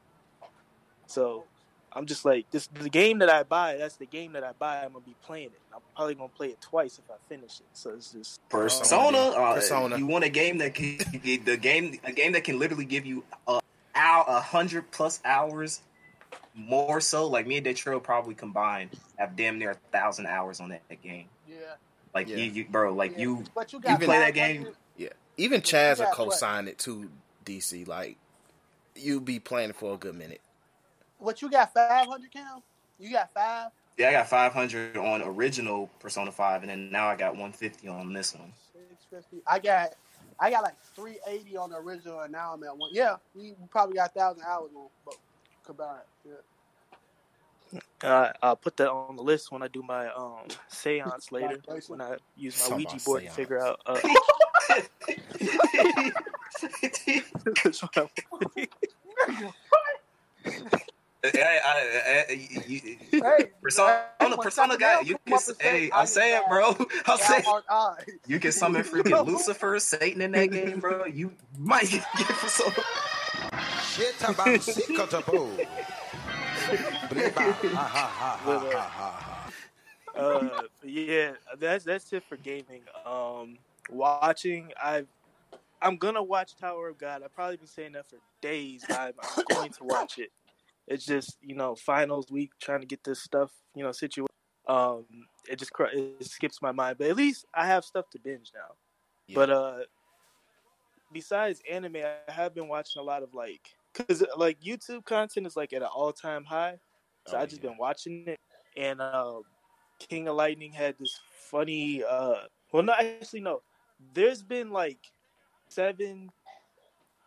So I'm just like this the game that I buy. That's the game that I buy. I'm gonna be playing it. I'm probably gonna play it twice if I finish it. So it's just Persona. Uh, Persona. You want a game that can the game a game that can literally give you a hour, a hundred plus hours, more so. Like me and Detroit probably combined have damn near a thousand hours on that, that game. Yeah. Like Yeah. you, you, bro, like Yeah. you, But you you play that 500 game. Yeah, even Chaz will co-sign it to DC. Like you be playing it for a good minute. What you got? Five hundred count? You got five? Yeah, I got 500 on original Persona 5, and then now I got 150 on this one. Six fifty. I got, I got like three eighty on the original, and now I'm at one. Yeah, we, we probably got thousand hours on both combined. Yeah. Uh, I'll put that on the list when I do my um seance later. When I use my Something Ouija about board to figure out. Uh, Hey, I, I, I, you, you, Hey, Persona, hey, on the Persona guy, you can. say, Hey, I I'm saying, bro. I'm that, saying, y'all aren't can summon freaking Lucifer, Satan in that game, bro. You might get Persona. Shit about Sikotabo. Bliba. Ha ha ha ha ha ha. uh, yeah, that's that's it for gaming. Um, watching, I, I'm gonna watch Tower of God. I've probably been saying that for days. I'm, I'm going to watch it. It's just you know finals week, trying to get this stuff you know situated. Um, it just it skips my mind, but at least I have stuff to binge now. Yeah. But uh, besides anime, I have been watching a lot of like because like YouTube content is like at an all time high. So Oh, I just yeah. been watching it, and uh, King of Lightning had this funny. Uh, well, no, actually, no. There's been like seven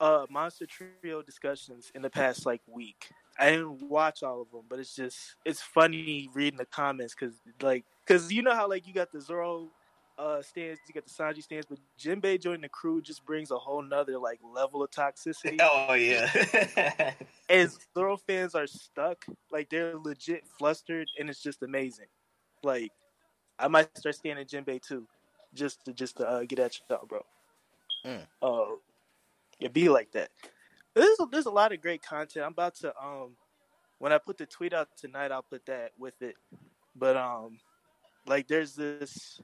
uh Monster Trio discussions in the past like week. I didn't watch all of them, but it's just it's funny reading the comments because like because you know how like you got the Zoro uh stands, you got the Sanji stands, but Jinbei joining the crew just brings a whole nother like level of toxicity. Oh yeah. and Zoro fans are stuck. Like they're legit flustered, and it's just amazing. Like I might start standing Jinbei too, just to just to uh, get at y'all, bro. Mm. Uh, it be like that. There's a, there's a lot of great content. I'm about to um, when I put the tweet out tonight, I'll put that with it. But um, like there's this.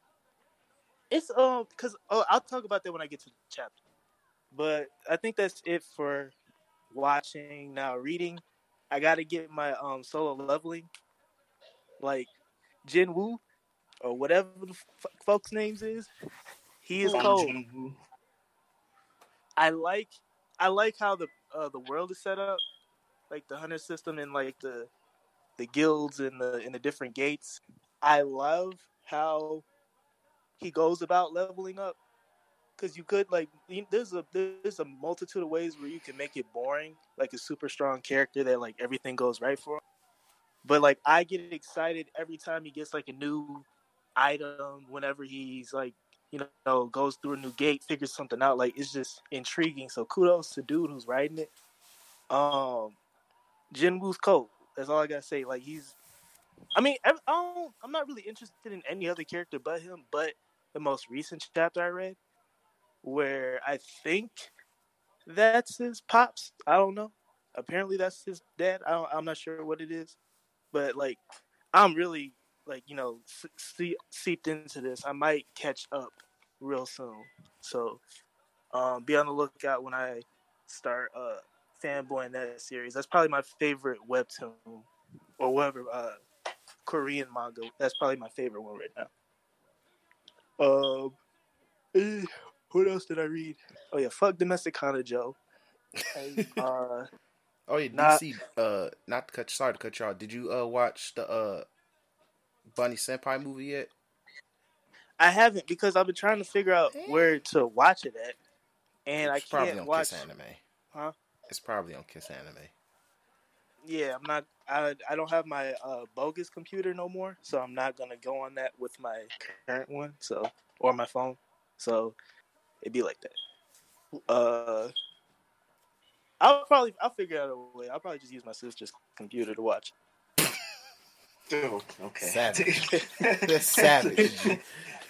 It's um, cause oh, I'll talk about that when I get to the chapter. But I think that's it for watching now reading i gotta get my um solo leveling like jin woo or whatever the f- folks names is he is cold i like i like how the uh, the world is set up like the hunter system and like the the guilds and the and the different gates i love how he goes about leveling up because you could like there's a there's a multitude of ways where you can make it boring like a super strong character that like everything goes right for him. but like i get excited every time he gets like a new item whenever he's like you know goes through a new gate figures something out like it's just intriguing so kudos to dude who's writing it um jin woo's cold that's all i gotta say like he's i mean I don't, i'm not really interested in any other character but him but the most recent chapter i read where I think that's his pops. I don't know. Apparently, that's his dad. I don't, I'm not sure what it is, but like, I'm really like you know see, seeped into this. I might catch up real soon. So, um, be on the lookout when I start uh fanboying that series. That's probably my favorite webtoon or whatever uh Korean manga. That's probably my favorite one right now. Um. eh, what else did I read? Oh yeah, fuck domestic Hana Joe. uh, Oh yeah, Not- Uh, not to cut. Sorry to cut you off. Did you uh watch the uh Bunny Senpai movie yet? I haven't because I've been trying to figure out where to watch it at, and it's I probably can't on watch. Kiss Anime. Huh? It's probably on Kiss Anime. Yeah, I'm not. I I don't have my uh, bogus computer no more, so I'm not gonna go on that with my current one. So or my phone. So it'd be like that. Uh, I'll probably I'll figure out a way. I'll probably just use my sister's computer to watch. Dude, okay. Savage. That's savage. Fine.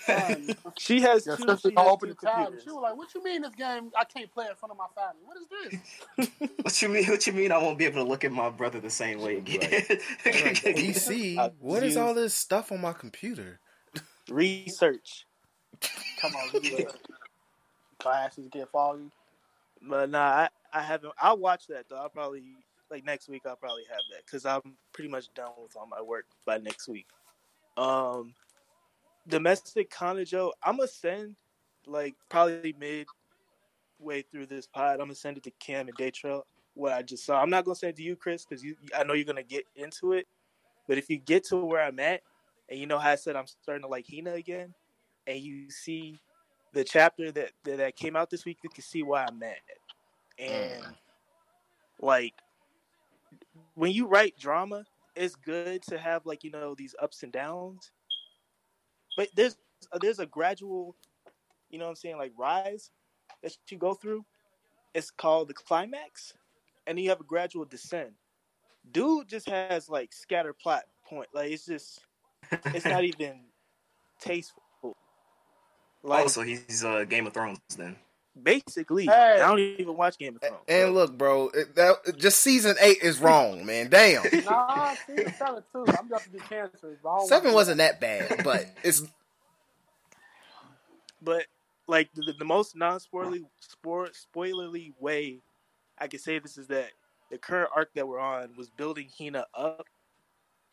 Um, she has Your two. She gonna has open two the tab. and computers. She was like, "What you mean this game? I can't play in front of my family. What is this?" what you mean? What you mean? I won't be able to look at my brother the same way again. DC, I what is use- all this stuff on my computer? Research. Come on, you know, classes get foggy. But nah, I, I haven't. I'll watch that though. I'll probably like next week. I'll probably have that because I'm pretty much done with all my work by next week. Um, domestic Kanojo, I'm gonna send like probably midway through this pod. I'm gonna send it to Cam and Daytrail what I just saw. I'm not gonna send it to you, Chris, because you I know you're gonna get into it. But if you get to where I'm at, and you know how I said I'm starting to like Hina again, and you see the chapter that that, that came out this week, you can see why I'm mad. And Mm. like when you write drama, it's good to have like you know these ups and downs. But there's there's a gradual, you know what I'm saying, like rise that you go through. It's called the climax, and then you have a gradual descent. Dude just has like scatter plot point. Like it's just it's not even tasteful. Like oh, so he's uh, Game of Thrones then. Basically, Hey. I don't even watch Game of Thrones. And look, bro, it, that, just season eight is wrong, man. Damn. Nah, season seven too. I'm about to be cancerous. But I don't Seven wasn't that bad, but it's but like the, the most non-spoilerly spoil, spoilerly way I can say this is that the current arc that we're on was building Hina up,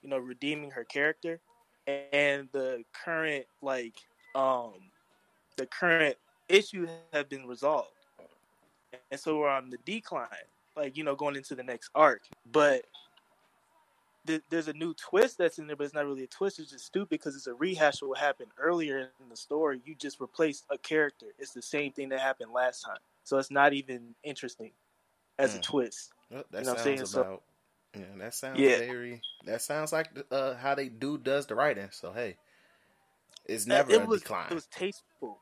you know, redeeming her character, and the current like um the current issues have been resolved, and so we're on the decline, like you know, going into the next arc, but. th- There's a new twist that's in there, but it's not really a twist. It's just stupid because it's a rehash of what happened earlier in the story. You just replaced a character. It's the same thing that happened last time, so it's not even interesting as a Mm. twist. well, that You know what I'm sounds saying? So- about. yeah, that sounds Yeah. very. That sounds like uh, how they do does the writing. So hey, it's Uh, never it a was decline. it was tasteful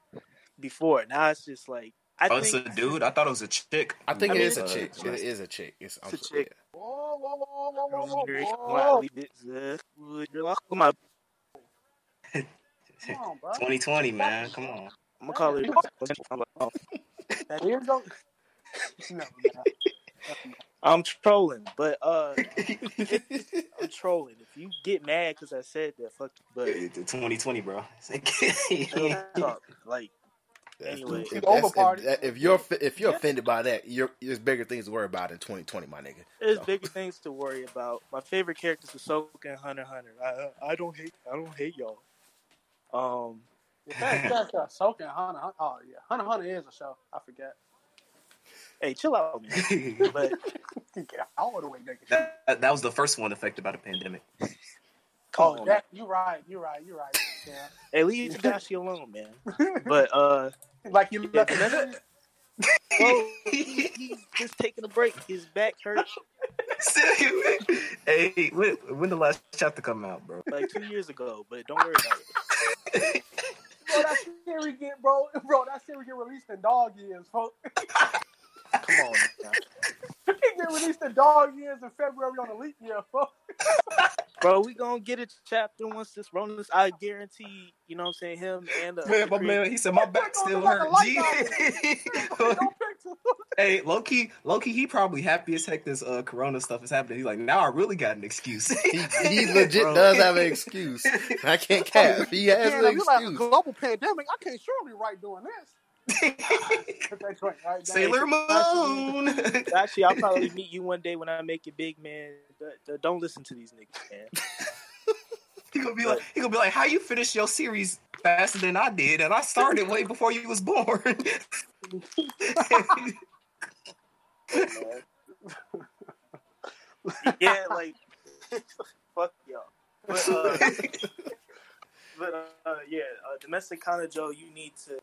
before. Now it's just like I oh, it's think a dude. I thought it was a chick. I think I it mean, is a Uh, chick. It is a chick. It's, It's a so- chick. Whoa, whoa, whoa, come on, Come on, bro. 2020, man. Come on. I'm gonna call it. I'm like, That is go- No, no. I'm trolling, but uh, I'm trolling. If you get mad because I said that, fuck. you, But It's 2020, bro. like That's- Anyway. if, over party. if, if you're if you're offended by that, you're there's bigger things to worry about in 2020, my nigga. there's So, bigger things to worry about. My favorite characters are Ahsoka and Hunter x Hunter. I I don't hate I don't hate y'all. Um, If that's, that's soaking Hunter. Hun- Oh yeah, Hunter Hunter is a show. I forget. hey, chill out, man. But Get all the way, nigga. that, that was the first one affected by the pandemic. come Oh, on, that you right. You right. You right. Yeah. hey, leave Togashi alone, man. But uh, like you left Yeah. it. bro, he, he's just taking a break. His back hurts hey, when, when the last chapter come out, bro? like two years ago, but don't worry about it. Bro, that series get bro, bro, that series get released in dog years, folks. Come on, now. It get released in dog years in February on a leap year, folks. bro. We gonna get a chapter once this Ronas. I guarantee. You know what I'm saying? Him and uh, Man, my Creed- man, he said my back still hurt. G. Don't picture. hey, Loki, Loki, he probably happy as heck this uh, Corona stuff is happening. He's like, now I really got an excuse. he, he legit Bro. does have an excuse. I can't cap. He has Man, an you like a excuse. global pandemic. I can't surely write doing this. Right, Sailor Moon. Actually, I'll probably meet you one day when I make it big, man. But, uh, don't listen to these niggas, man. he gonna be like, he gonna be like, how you finish your series faster than I did, and I started way before you was born. yeah, like fuck y'all. But uh, but uh, yeah, uh, domestic Kanojo, you need to,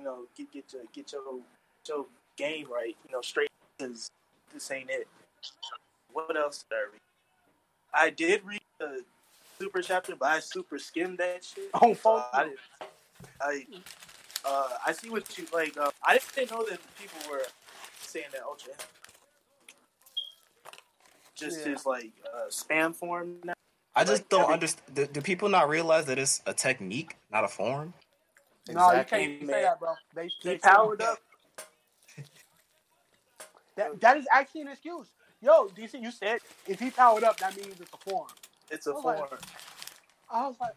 you know, get get your get your your game right. You know, straight because this ain't it. What else did I read? I did read the super chapter, but I super skimmed that shit. Oh, Uh, fuck. I didn't. I uh, I see what you like. Uh, I didn't know that people were saying that Ultra just Yeah. his like uh, spam form now. I just Like, don't every- understand. Do, do people not realize that it's a technique, not a form? No, you can't say that, bro. They, they powered up. That, that is actually an excuse. Yo, DC, you said if he powered up, that means it's a form. It's a form. like- I was like,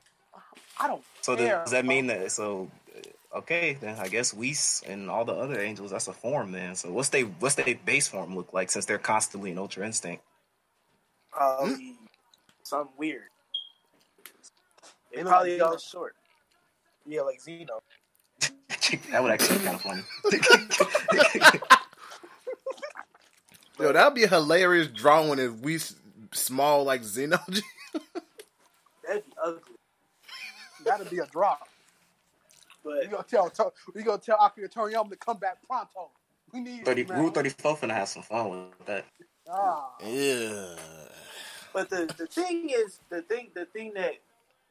I don't So care. does that bro. mean that? So uh, okay, then I guess Whis and all the other angels that's a form then. So what's they what's their base form look like since they're constantly in Ultra Instinct? Probably something weird. It look probably all short. Yeah, like Zeno. that would actually be kind of funny. Yo, that'd be a hilarious drawing if we small like Zeno. That'd be ugly. That'd be a drop. But We gonna tell to- we gonna tell Akira Toriyama to come back pronto. We need 30, you, man. Rule 34 finna have some fun with that. Ah, yeah. but the the thing is the thing the thing that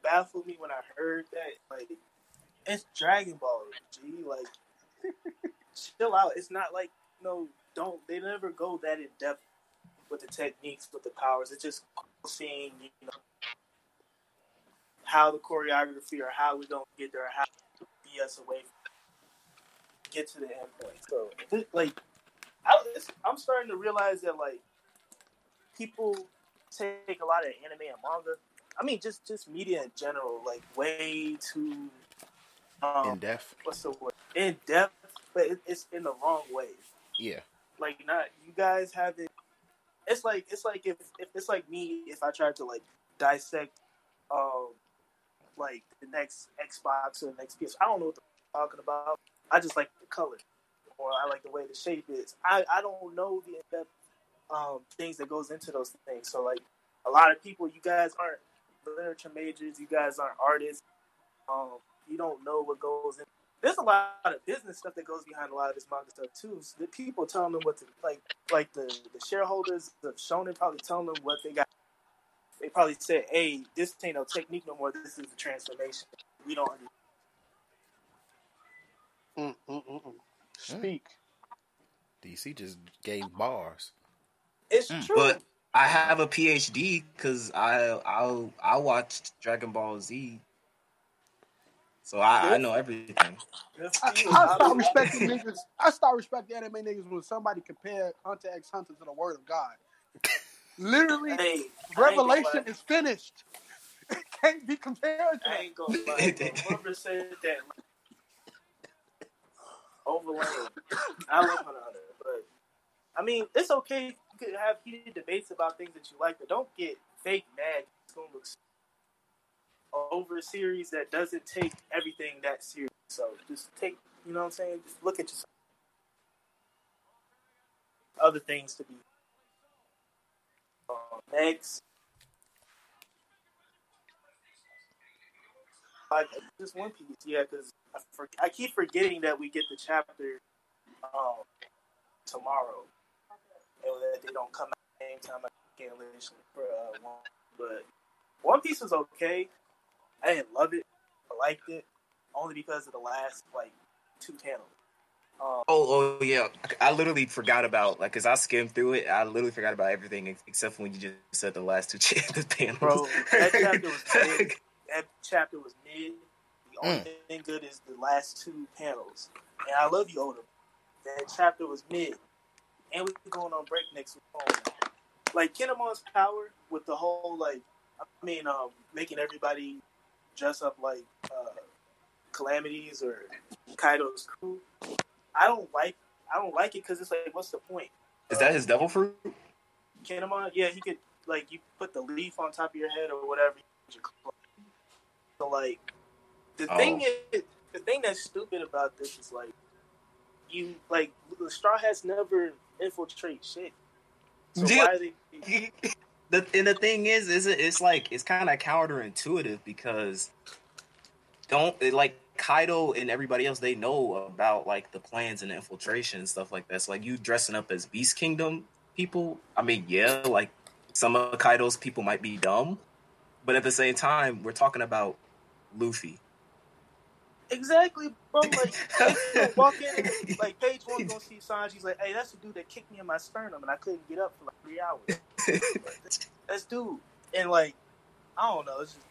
baffled me when I heard that like it's Dragon Ball G like chill out. It's not like no don't they never go that in depth with the techniques with the powers. It's just seeing you know how the choreography or how we don't get there, how to BS away from get to the end point. So like I, I'm starting to realize that like people take a lot of anime and manga. I mean, just just media in general, like way too um, In depth. what's the word in depth, but it, it's in the wrong way. Yeah. Like not you guys haven't. It's like it's like if, if it's like me if I tried to like dissect um like the next Xbox or the next PS. I don't know what they're talking about. I just like the color or I like the way the shape is. I, I don't know the in-depth um, things that goes into those things. So like a lot of people, you guys aren't literature majors. You guys aren't artists. Um, you don't know what goes in. There's a lot of business stuff that goes behind a lot of this manga stuff too. So the people telling them what to like, like the the shareholders of Shonen probably telling them what they got. They probably said, "Hey, this ain't no technique no more. This is a transformation. We don't understand." mm, mm, mm, mm. Speak. DC just gave bars. It's Mm, true. But I have a PhD because I I I watched Dragon Ball Z, so I, I know everything. I. I start respecting niggas. I start respecting anime niggas when somebody compared Hunter x Hunter to the Word of God. Literally, Hey, Revelation is finished. It can't be compared to I that. ain't gonna lie. Whoever said that overlay. I love Hunter x Hunter, but I mean, it's okay. You could have heated debates about things that you like, but don't get fake mad. It's gonna look over a series that doesn't take everything that serious. So just take, you know what I'm saying? Just look at yourself. Other things to be. Uh, next. Just One Piece, yeah, because I, for, I keep forgetting that we get the chapter um, tomorrow, and that they don't come out at the same time. I can't listen for uh, one, but One Piece was okay. I didn't love it. I liked it only because of the last like two panels. Um, Oh, oh yeah. I literally forgot about like because I skimmed through it. I literally forgot about everything except when you just said the last two chapters. panels. Bro, that chapter was mid. That chapter was mid. The only thing good is the last two panels. And I love you, Oda. That chapter was mid. And we're going on break next week. Like Kinemon's power with the whole like I mean, um, making everybody dress up like uh, calamities or Kaido's crew. I don't like I don't like it because it's like, what's the point? Is that his devil fruit? Kinemon, yeah, he could like you put the leaf on top of your head or whatever. So like the Oh. thing is the thing that's stupid about this is like you like the Straw Hats never infiltrate shit. So Yeah. why are they the and the thing is, is it? It's like it's kind of counterintuitive because don't it, like Kaido and everybody else they know about like the plans and the infiltration and stuff like that. So like you dressing up as Beast Kingdom people. I mean, yeah, like some of Kaido's people might be dumb, but at the same time, we're talking about Luffy. Exactly, bro. Like, walk in, like page one, gonna see Sanji's like, "Hey, that's the dude that kicked me in my sternum, and I couldn't get up for like three hours." that's dude, and like, I don't know. It's just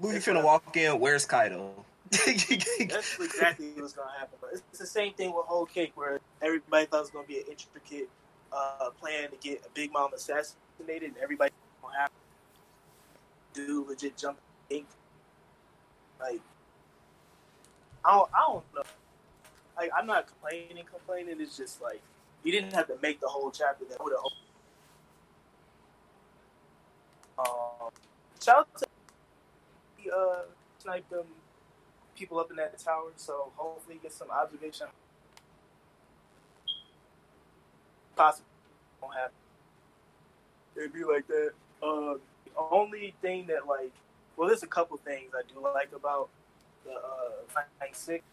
Luffy finna walk in. Where's Kaido? That's exactly what's gonna happen. But it's, it's the same thing with Whole Cake, where everybody thought it was gonna be an intricate uh, plan to get a Big Mom assassinated, and everybody gonna have to do legit jump ink. Like, I don't, I don't know. Like, I'm not complaining. Complaining It's just like you didn't have to make the whole chapter that would have. Um, shout out to the uh, snipe them people up in that tower. So hopefully get some observation. Possibly won't happen. It'd be like that. Uh, the only thing that like, well, there's a couple things I do like about the uh, Flying Six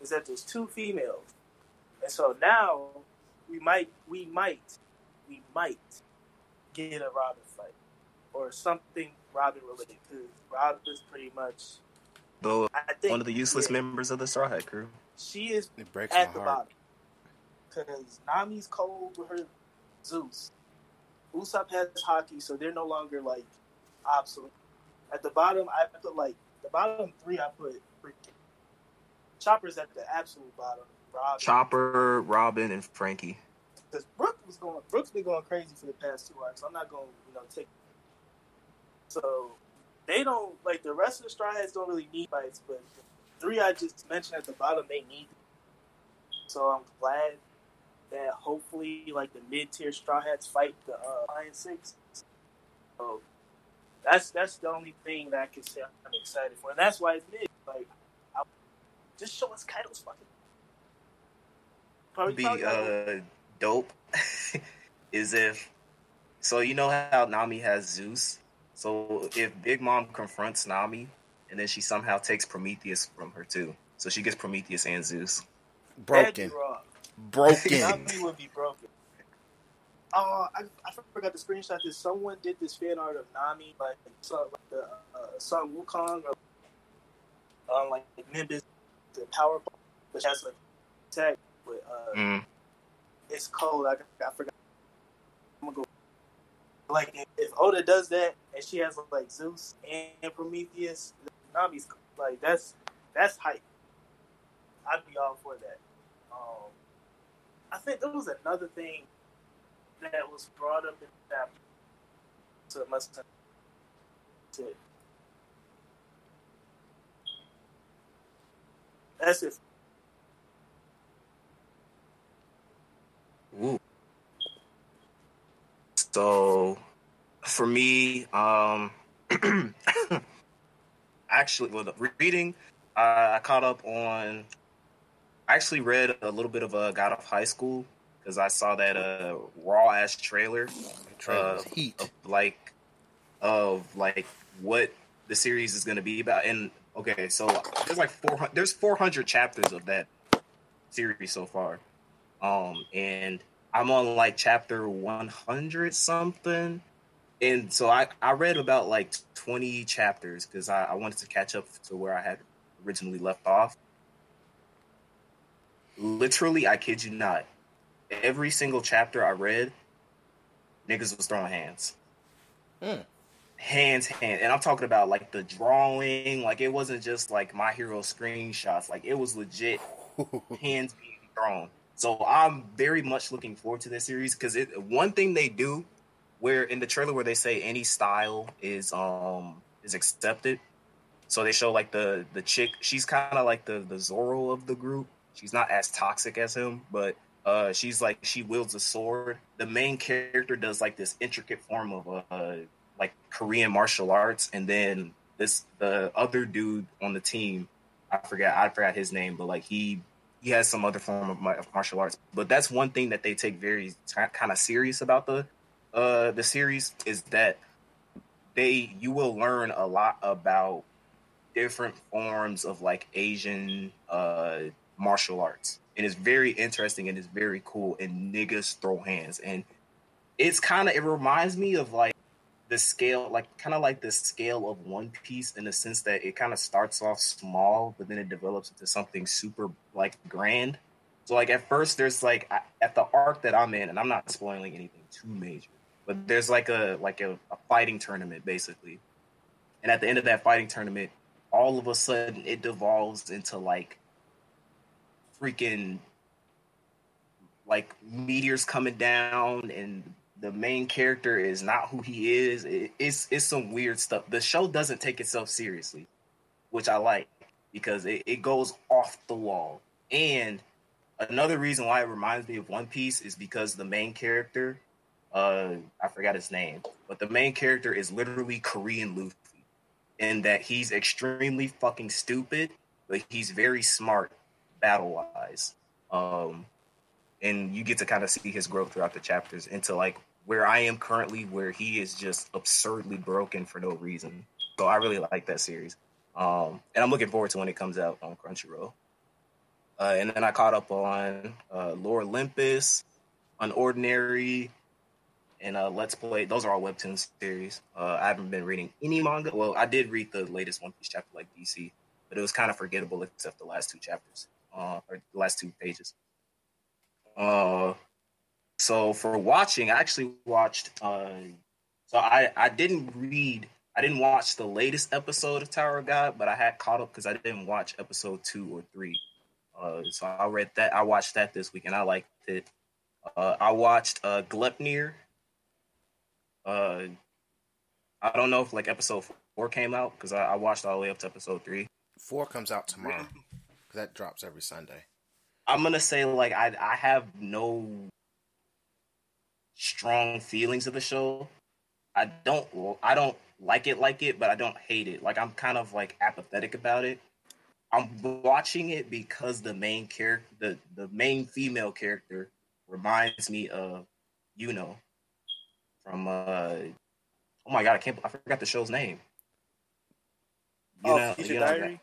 is that there's two females, and so now we might, we might, we might get a Robin fight or something Robin related because Robin is pretty much. Though I think one of the useless yeah, members of the Straw Hat crew. She is It breaks at the heart. bottom because Nami's cold with her Zeus. Usopp has haki, so they're no longer like obsolete. At the bottom, I put like the bottom three. I put freaking Chopper's at the absolute bottom. Robin, Chopper, Robin, and Franky. because Brook was going. Brook's been going crazy for the past two arcs. I'm not going to you know take. So they don't like the rest of the Straw Hats don't really need fights, but the three I just mentioned at the bottom they need. So I'm glad that hopefully like the mid tier Straw Hats fight the uh, Flying Six. So that's that's the only thing that I can say I'm excited for, and that's why it's mid. Like, I, just show us Kaido's fucking. Probably, be probably uh dope is if so you know how Nami has Zeus. So if Big Mom confronts Nami and then she somehow takes Prometheus from her too. So she gets Prometheus and Zeus. Broken. Broken. Nami would be broken. Oh, I, I forgot to screenshot this. Someone did this fan art of Nami, like, like the uh, Sun Wukong, or um, like Nimbus, the power, ball, which has like attack. But uh, Mm. it's cold. I, I forgot. I'm gonna go. Like if, if Oda does that and she has like Zeus and Prometheus, Nami's like that's that's hype. I'd be all for that. Um, I think there was another thing that was brought up in that. So it must have. to- That's it. Ooh. So for me, um actually well the reading uh, I caught up on I actually read a little bit of a God of High School because I saw that uh raw ass trailer uh, heat. of like of like what the series is going to be about. And okay so there's like 400 there's 400 chapters of that series so far. Um and i'm on like chapter 100 something. And so i i read about like 20 chapters because I, I wanted to catch up to where i had originally left off. Literally i kid you not every single chapter i read niggas was throwing hands. Hmm. hands hand. And i'm talking about like the drawing. Like it wasn't just like my hero screenshots. Like it was legit hands being thrown. So i'm very much looking forward to this series because it one thing they do where in the trailer where they say any style is um is accepted. So they show like the the chick. She's kind of like the the Zoro of the group. She's not as toxic as him but uh she's like she wields a sword. The main character does like this intricate form of uh like korean martial arts and then this the other dude on the team i forgot i forgot his name but like he he has some other form of, of martial arts. But that's one thing that they take very kind of serious about the uh the series is that they you will learn a lot about different forms of like asian uh martial arts and it's very interesting and it's very cool and niggas throw hands. And it's kind of it reminds me of like the scale like kind of like the scale of one piece in the sense that it kind of starts off small but then it develops into something super like grand. So like at first there's like at the arc that i'm in and i'm not spoiling anything too major but there's like a like a, a fighting tournament basically. And at the end of that fighting tournament all of a sudden it devolves into like freaking like meteors coming down and the main character is not who he is it, it's it's some weird stuff. The show doesn't take itself seriously which i like because it, it goes off the wall. And another reason why it reminds me of one piece is because the main character uh i forgot his name but the main character is literally korean luffy in that he's extremely fucking stupid, but he's very smart battle wise. Um, and you get to kind of see his growth throughout the chapters into like where I am currently, where he is just absurdly broken for no reason. So I really like that series, um, and I'm looking forward to when it comes out on Crunchyroll. Uh, and then I caught up on uh, Lore Olympus, Unordinary, and uh, Let's Play. Those are all webtoon series. Uh, I haven't been reading any manga. Well, I did read the latest One Piece chapter, like DC, but it was kind of forgettable except the last two chapters, uh, or the last two pages. Uh, so for watching, I actually watched. Uh, so I I didn't read. I didn't watch the latest episode of Tower of God, but I had caught up because I didn't watch episode two or three. Uh, so I read that. I watched that this week, and I liked it. Uh, I watched uh, Gleipnir. Uh, I don't know if like episode four came out because I, I watched all the way up to episode three. Four comes out tomorrow. 'Cause that drops every Sunday. I'm gonna say like I I have no strong feelings of the show. I don't I don't like it like it, but I don't hate it. Like I'm kind of like apathetic about it. I'm watching it because the main character, the the main female character, reminds me of you know from uh oh my god I can't I forgot the show's name. You oh, know, Future you know, Diary.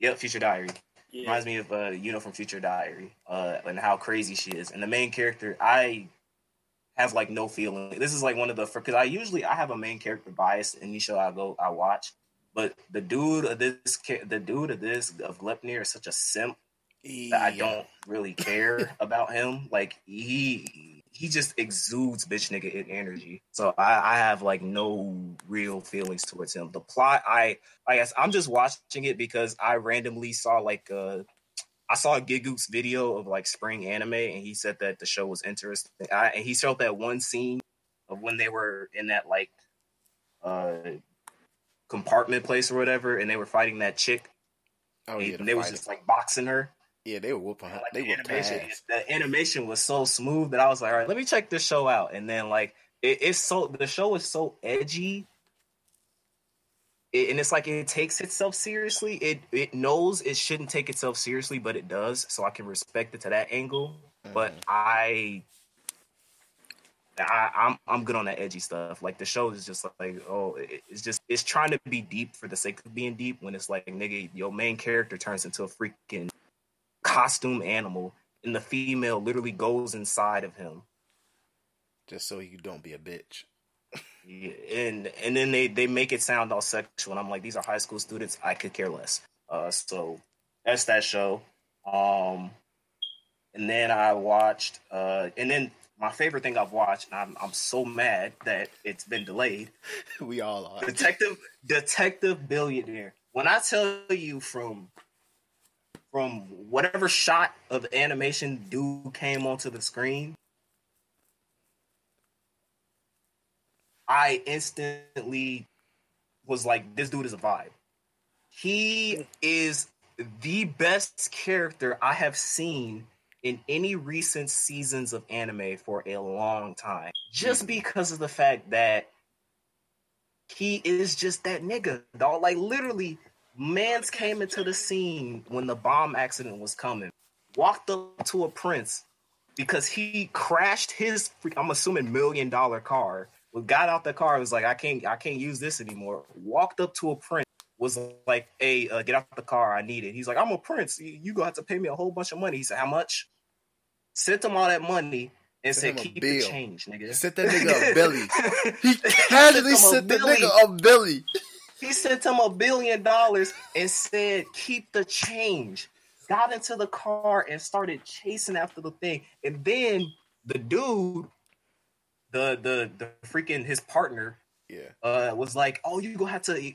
Yep, Future Diary Yeah. reminds me of uh you know from Future Diary uh and how crazy she is. And the main character I have like no feeling. This is like one of the because I usually I have a main character bias in any show I go I watch but the dude of this the dude of this of Gleipnir is such a simp that I don't really care about him. Like he he just exudes bitch nigga energy so I I have like no real feelings towards him the plot I I guess I'm just watching it because I randomly saw like uh I saw a Gigguk's video of like spring anime and he said that the show was interesting. I, and he showed that one scene of when they were in that like uh compartment place or whatever and they were fighting that chick Oh yeah, and the they was just like boxing her. Yeah, they were whooping. Like, They the whooped animation, ass. the animation was so smooth that I was like, all right, let me check this show out. And then like it, it's so the show is so edgy. It, and it's like it takes itself seriously. It it knows it shouldn't take itself seriously, but it does. So I can respect it to that angle. But Mhm. I, I I'm I'm good on that edgy stuff. Like the show is just like oh, it- it's just it's trying to be deep for the sake of being deep. When it's like nigga, your main character turns into a freaking costume animal, and the female literally goes inside of him. just so you don't be a bitch. Yeah, and and then they they make it sound all sexual, and I'm like, these are high school students. I could care less. Uh, so that's that show. Um, and then I watched, uh, and then my favorite thing I've watched, and I'm I'm so mad that it's been delayed. we all are. Detective Detective Billionaire. When I tell you from from whatever shot of animation dude came onto the screen, I instantly was like, this dude is a vibe. He is the best character I have seen in any recent seasons of anime for a long time. Just mm-hmm. because of the fact that he is just that nigga, dog. Like literally, Mans came into the scene when the bomb accident was coming, walked up to a prince because he crashed his, I'm assuming, million dollar car. Got out the car, was like, I can't, I can't use this anymore. Walked up to a prince, was like, Hey, uh, get out the car, I need it. He's like, I'm a prince. You, you gonna have to pay me a whole bunch of money. He said, How much? Sent him all that money and Sent said, Keep bill. the change, nigga. Sent that nigga a Billy. He casually him sent the nigga a Billy. He sent him a billion dollars and said, "Keep the change." Got into the car and started chasing after the thing, and then the dude, the the the freaking his partner, Yeah. uh, was like, "Oh, you gonna have to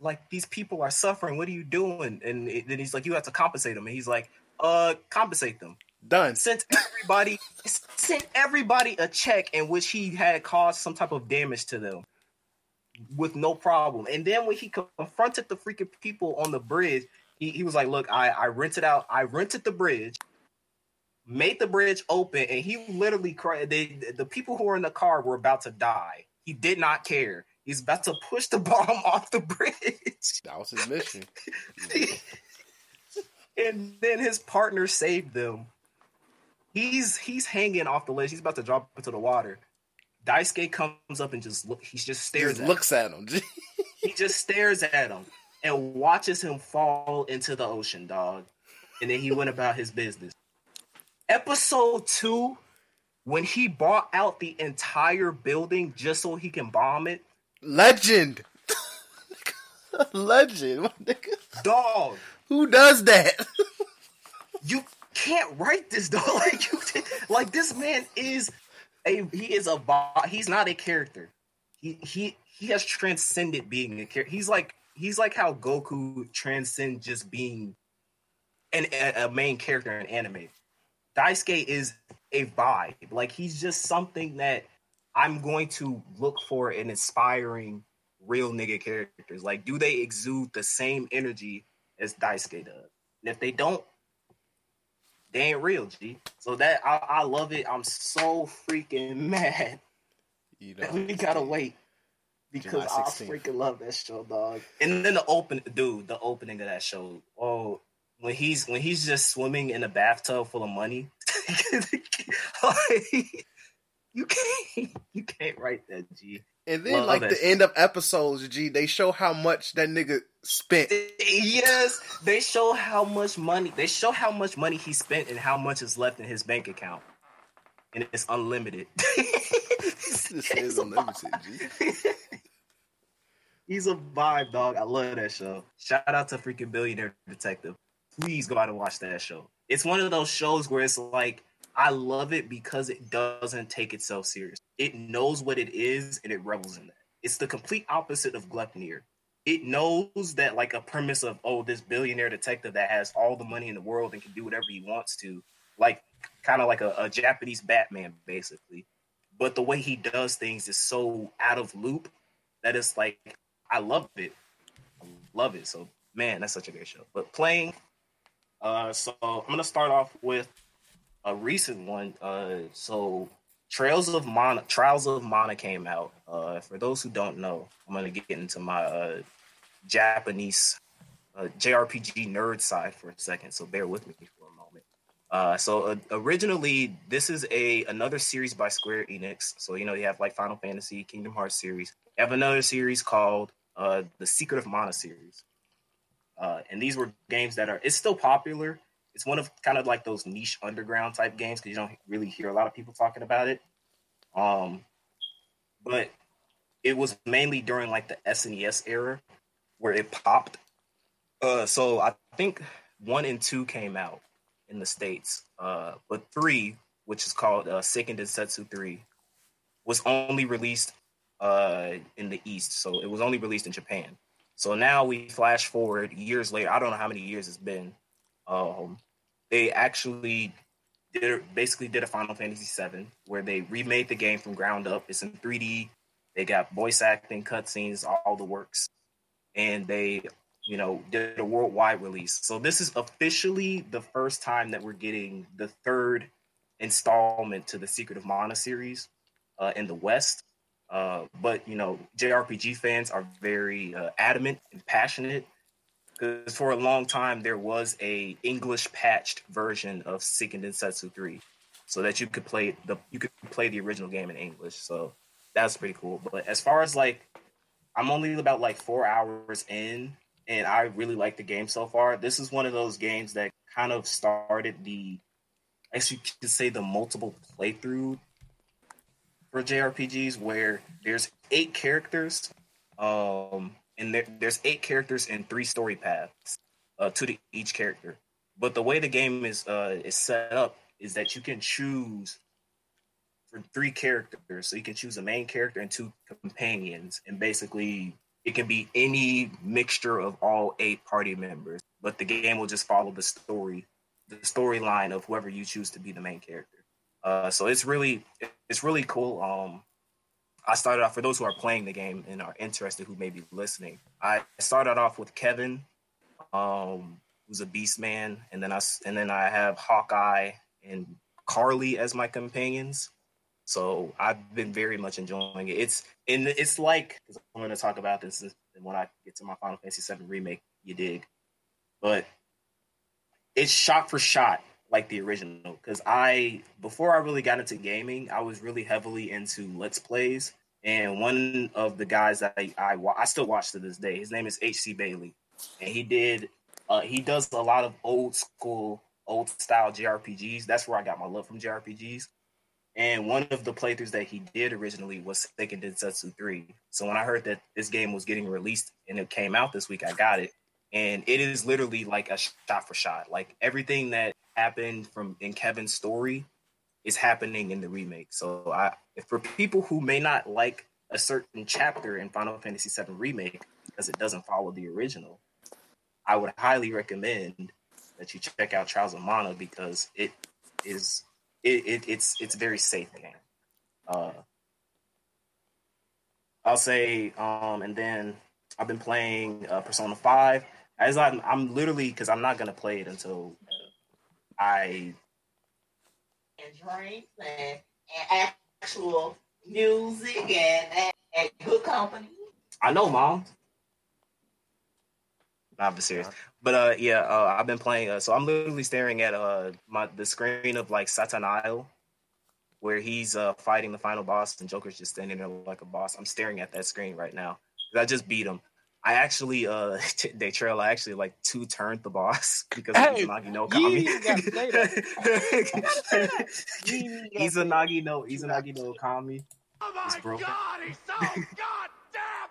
like these people are suffering. What are you doing?" And then he's like, "You have to compensate them." And he's like, "Uh, compensate them." Done. Sent everybody sent everybody a check in which he had caused some type of damage to them with no problem. And then when he confronted the freaking people on the bridge, he, he was like, "Look, I I rented out. I rented the bridge." Made the bridge open, and he literally cried. They, the people who were in the car were about to die. He did not care. He's about to push the bomb off the bridge. That was his mission. and then his partner saved them. He's he's hanging off the ledge. He's about to drop into the water. Daisuke comes up and just look. He just stares Just at looks at him. him. He just stares at him and watches him fall into the ocean, dog. And then he went about his business. Episode two, when he bought out the entire building just so he can bomb it, Legend. Legend. my nigga. dog. Who does that? you can't write this dog like you like this man is a he is a he's not a character. He he he has transcended being a character he's like he's like how goku transcends just being an a, a main character in anime. Daisuke is a vibe. Like he's just something that i'm going to look for in inspiring real nigga characters. Like do they exude the same energy as daisuke does? And if they don't they ain't real, G. So that I, I love it. I'm so freaking mad You know, that we gotta wait because I freaking love that show, dog. And then the open, dude, the opening of that show. Oh, when he's when he's just swimming in a bathtub full of money. you can't you can't write that, G. And then, Love like it. the end of episodes, G, they show how much that nigga spent. Yes, they show how much money they show how much money he spent and how much is left in his bank account, and it's unlimited. This is unlimited, G. He's a vibe, dog. I love that show. Shout out to freaking Billionaire Detective. Please go out and watch that show. It's one of those shows where it's like I love it because it doesn't take itself serious. It knows what it is and it revels in that. It's the complete opposite of Gluttony. It knows that like a premise of oh this billionaire detective that has all the money in the world and can do whatever he wants to, like kind of like a, a Japanese Batman basically. But the way he does things is so out of loop that it's like I love it. I love it. So man, that's such a great show. But playing, uh, so I'm gonna start off with a recent one. Uh, so Trails of Mana, Trials of Mana came out. Uh, for those who don't know, I'm gonna get into my uh Japanese uh, JRPG nerd side for a second. So bear with me for a moment. Uh, so uh, originally, this is a another series by Square Enix. So you know you have like Final Fantasy, Kingdom Hearts series. You have another series called uh, the Secret of Mana series. Uh, and these were games that are it's still popular. It's one of kind of like those niche underground type games because you don't really hear a lot of people talking about it. Um, but it was mainly during like the SNES era where it popped. Uh, so I think one and two came out in the states, uh, but three, which is called uh, Seiken Densetsu Three, was only released uh, in the East. So it was only released in Japan. So now we flash forward years later. I don't know how many years it's been. Um, they actually did basically did a Final Fantasy VII where they remade the game from ground up. It's in 3D. They got voice acting, cutscenes, all the works, and they you know did a worldwide release. So this is officially the first time that we're getting the third installment to the Secret of Mana series uh, in the West. Uh, but you know, JRPG fans are very uh, adamant and passionate because for a long time there was a English patched version of Seiken Densetsu 3, so that you could play the you could play the original game in English. So that's pretty cool. But as far as like, I'm only about like four hours in, and I really like the game so far. This is one of those games that kind of started the, I guess you could say the multiple playthrough for JRPGs where there's eight characters, um, and there, there's eight characters and three story paths uh, to each character. But the way the game is uh, is set up is that you can choose for three characters. So you can choose a main character and two companions, and basically it can be any mixture of all eight party members. But the game will just follow the story, the storyline of whoever you choose to be the main character. Uh, so it's really it's really cool. Um, I started off for those who are playing the game and are interested, who may be listening. I started off with Kevin, um, who's a beast man, and then I and then I have Hawkeye and Carly as my companions. So I've been very much enjoying it. It's and it's like I'm going to talk about this when I get to my Final Fantasy VII remake. You dig? But it's shot for shot like the original because I before I really got into gaming, I was really heavily into let's plays, and one of the guys that I I, I still watch to this day, his name is H.C. Bailey, and he did uh, he does a lot of old school, old style JRPGs. That's where I got my love from JRPGs. And one of the playthroughs that he did originally was Seiken Densetsu 3. So when I heard that this game was getting released and it came out this week, I got it. And it is literally like a shot for shot. Like everything that happened from in Kevin's story is happening in the remake. So I for people who may not like a certain chapter in Final Fantasy VII Remake because it doesn't follow the original, I would highly recommend that you check out Trials of Mana because it is it, it it's it's very safe game. Uh, I'll say, um, and then I've been playing uh, Persona Five. As I'm, I'm literally because I'm not gonna play it until I and drinks and, and actual music and, and, and good company. I know, mom. Not be serious, but uh, yeah, uh, I've been playing. Uh, so I'm literally staring at uh my the screen of like Satanael, where he's uh fighting the final boss, and Joker's just standing there like a boss. I'm staring at that screen right now 'cause I just beat him. I actually uh day trail. I actually like two turned the boss because Hey, he's a Nagi no Kami. ain't gotta say that. You ain't gotta he's a say Nagi no. He's a Nagi no Kami. Oh It's my broken. god, he's so goddamn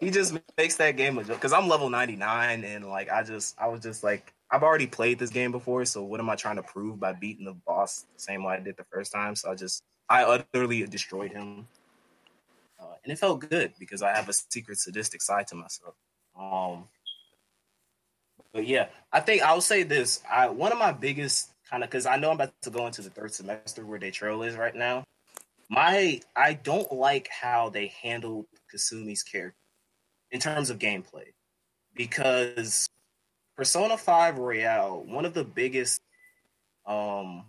he just makes that game a joke because I'm level 99 and like I just I was just like I've already played this game before, so what am I trying to prove by beating the boss the same way I did the first time? So I just I utterly destroyed him, uh, and it felt good because I have a secret sadistic side to myself. Um, but yeah, I think I'll say this. I one of my biggest kind of because I know I'm about to go into the third semester where day trail is right now. My I don't like how they handled Kasumi's character in terms of gameplay because Persona 5 Royal, one of the biggest um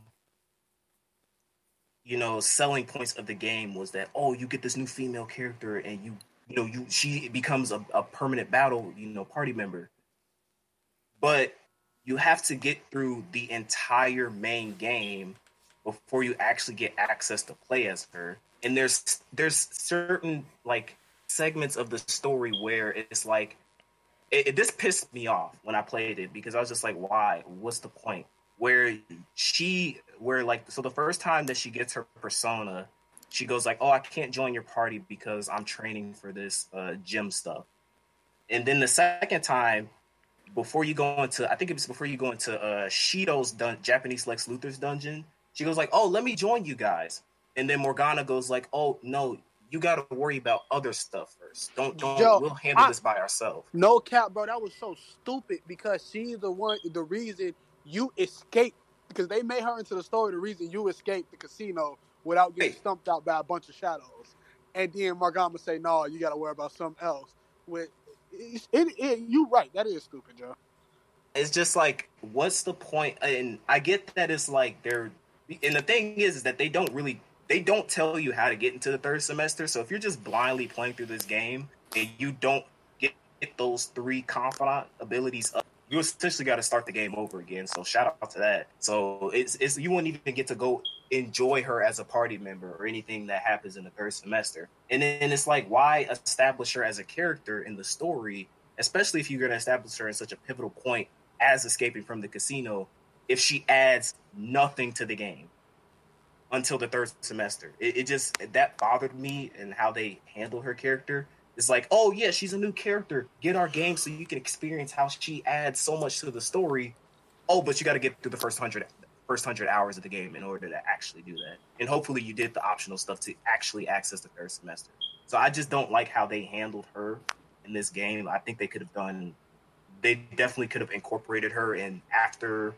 you know selling points of the game was that oh you get this new female character and you you know you she becomes a, a permanent battle you know party member but you have to get through the entire main game before you actually get access to play as her and there's there's certain like segments of the story where it's like it, it- this pissed me off when I played it because I was just like, why? What's the point? Where she, where like, so the first time that she gets her persona, she goes like, oh, I can't join your party because I'm training for this uh, gym stuff. And then the second time, before you go into, I think it was before you go into uh, Shido's dun- Japanese Lex Luthor's dungeon, she goes like, oh, let me join you guys. And then Morgana goes like, oh no, you got to worry about other stuff first. Don't don't. Yo, we'll handle I- this by ourselves. No cap, bro. That was so stupid because she's the one, the reason you escaped because they made her into the story. The reason you escaped the casino without getting stumped out by a bunch of shadows, and then Morgana say, "No, you got to worry about something else." With it, it, it, you right. That is stupid, Joe. it's just like what's the point? and i get that it's like they're and the thing is is that they don't really they don't tell you how to get into the third semester so if you're just blindly playing through this game and you don't get, get those three confidant abilities up you essentially got to start the game over again so shout out to that so it's, it's you won't even get to go enjoy her as a party member or anything that happens in the third semester and then it's like why establish her as a character in the story especially if you're going to establish her in such a pivotal point as escaping from the casino if she adds nothing to the game until the third semester. It, it just that bothered me and how they handle her character. It's like, oh yeah, she's a new character. Get our game so you can experience how she adds so much to the story. Oh, but you got to get through the first hundred first hundred hours of the game in order to actually do that. And hopefully, you did the optional stuff to actually access the third semester. So I just don't like how they handled her in this game. I think they could have done. They definitely could have incorporated her in after,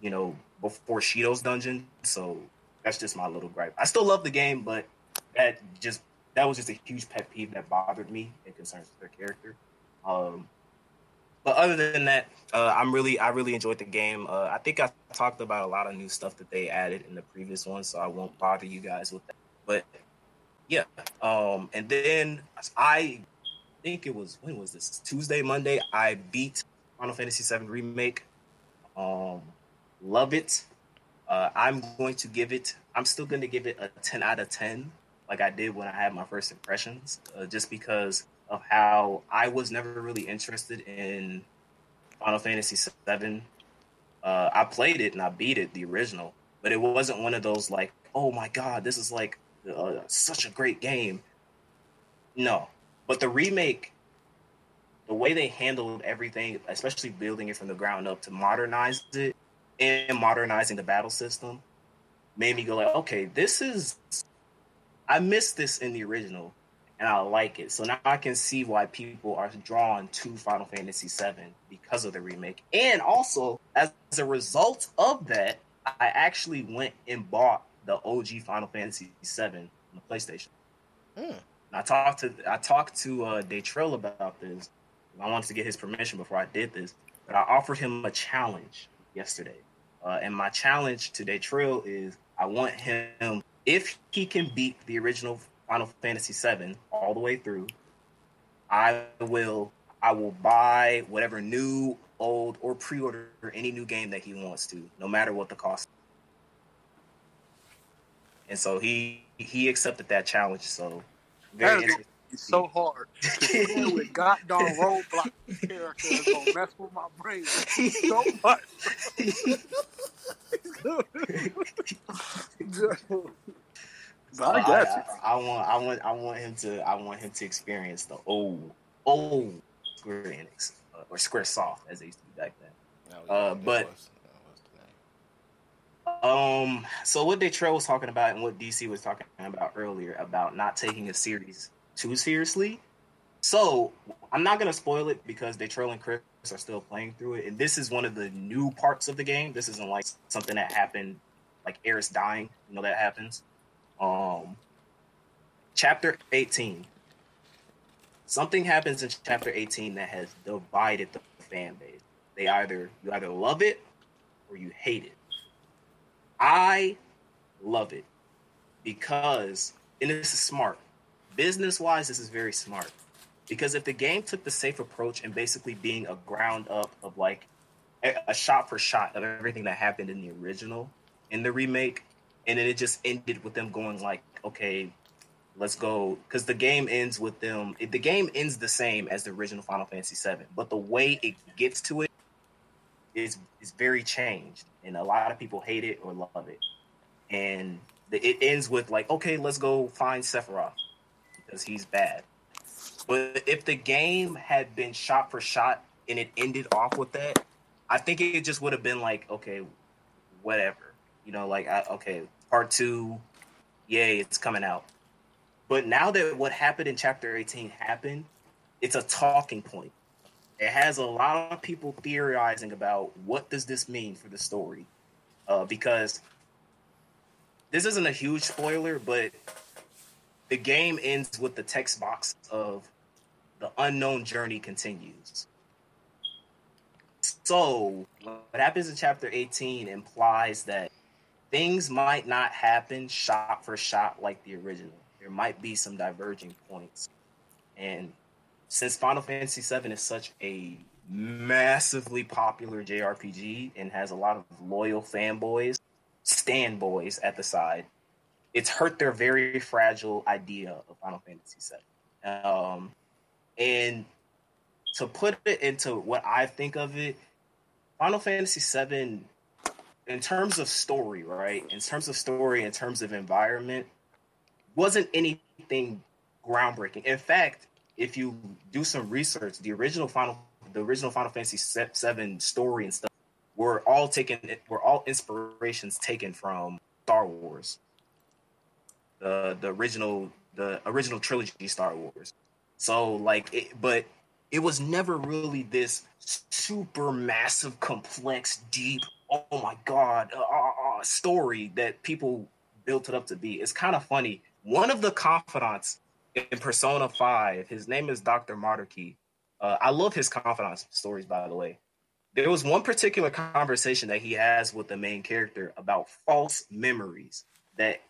you know, before Shido's dungeon. So that's just my little gripe. I still love the game, but that just that was just a huge pet peeve that bothered me and concerns their character. Um, but other than that, uh, I'm really I really enjoyed the game. Uh, I think I talked about a lot of new stuff that they added in the previous one, so I won't bother you guys with that. But yeah, um, and then I think it was when was this Tuesday, Monday? I beat Final Fantasy VII Remake. Um, love it. Uh, I'm going to give it. I'm still going to give it a 10 out of 10, like I did when I had my first impressions, uh, just because of how I was never really interested in Final Fantasy VII. Uh, I played it and I beat it, the original, but it wasn't one of those like, oh my god, this is like uh, such a great game. No, but the remake, the way they handled everything, especially building it from the ground up to modernize it and modernizing the battle system, made me go like, okay, this is. I missed this in the original, and I like it. So now I can see why people are drawn to Final Fantasy VII because of the remake, and also as a result of that, I actually went and bought the OG Final Fantasy VII on the PlayStation. Hmm. I talked to I talked to uh, Daytrill about this. I wanted to get his permission before I did this, but I offered him a challenge yesterday. Uh, and my challenge to Daytrill is I want him if he can beat the original Final Fantasy VII all the way through. I will I will buy whatever new, old, or pre-order any new game that he wants to, no matter what the cost. And so he he accepted that challenge. So very That is interesting. So hard. With goddamn roadblock characters gonna mess with my brain so much. but I got. I, I want, I want, I want him to, I want him to experience the old, old Square Enix uh, or Square Soft as they used to be back then. Was- Uh, but- was- the. Um, so what Detroit was talking about and what DC was talking about earlier about not taking a series too seriously. So I'm not gonna spoil it because Detroit and Chris are still playing through it, and this is one of the new parts of the game. This isn't like something that happened, like Aerith dying. You know that happens. Um, chapter 18. Something happens in chapter 18 that has divided the fan base. They either you either love it or you hate it. I love it because, and this is smart. Business wise, this is very smart. Because if the game took the safe approach and basically being a ground up of like a, shot for shot of everything that happened in the original, in the remake, and then it just ended with them going like, okay, let's go. Because the game ends with them, the game ends the same as the original Final Fantasy VII, but the way it gets to it is is very changed, and a lot of people hate it or love it. And the, it ends with like, okay, let's go find Sephiroth because he's bad. But if the game had been shot for shot and it ended off with that, I think it just would have been like, okay, whatever, you know, like, I, okay, part two, yay, it's coming out. But now that what happened in chapter 18 happened, it's a talking point. It has a lot of people theorizing about what does this mean for the story, uh, because this isn't a huge spoiler, but the game ends with the text box of the unknown journey continues. So, what happens in chapter 18 implies that things might not happen shot for shot like the original. There might be some diverging points. And since Final Fantasy VII is such a massively popular JRPG and has a lot of loyal fanboys, stand boys at the side, it's hurt their very fragile idea of Final Fantasy VII. Um, and to put it into what I think of it, Final Fantasy VII, in terms of story, right? In terms of story, in terms of environment, wasn't anything groundbreaking. In fact, if you do some research, the original Final, the original Final Fantasy VII story and stuff were all taken, were all inspirations taken from Star Wars, the the original, the original trilogy Star Wars. So like, it, but it was never really this super massive, complex, deep. Oh my god, uh, uh, uh, story that people built it up to be. It's kind of funny. One of the confidants in Persona Five, his name is Doctor Maruki Uh, I love his confidant stories, by the way. There was one particular conversation that he has with the main character about false memories that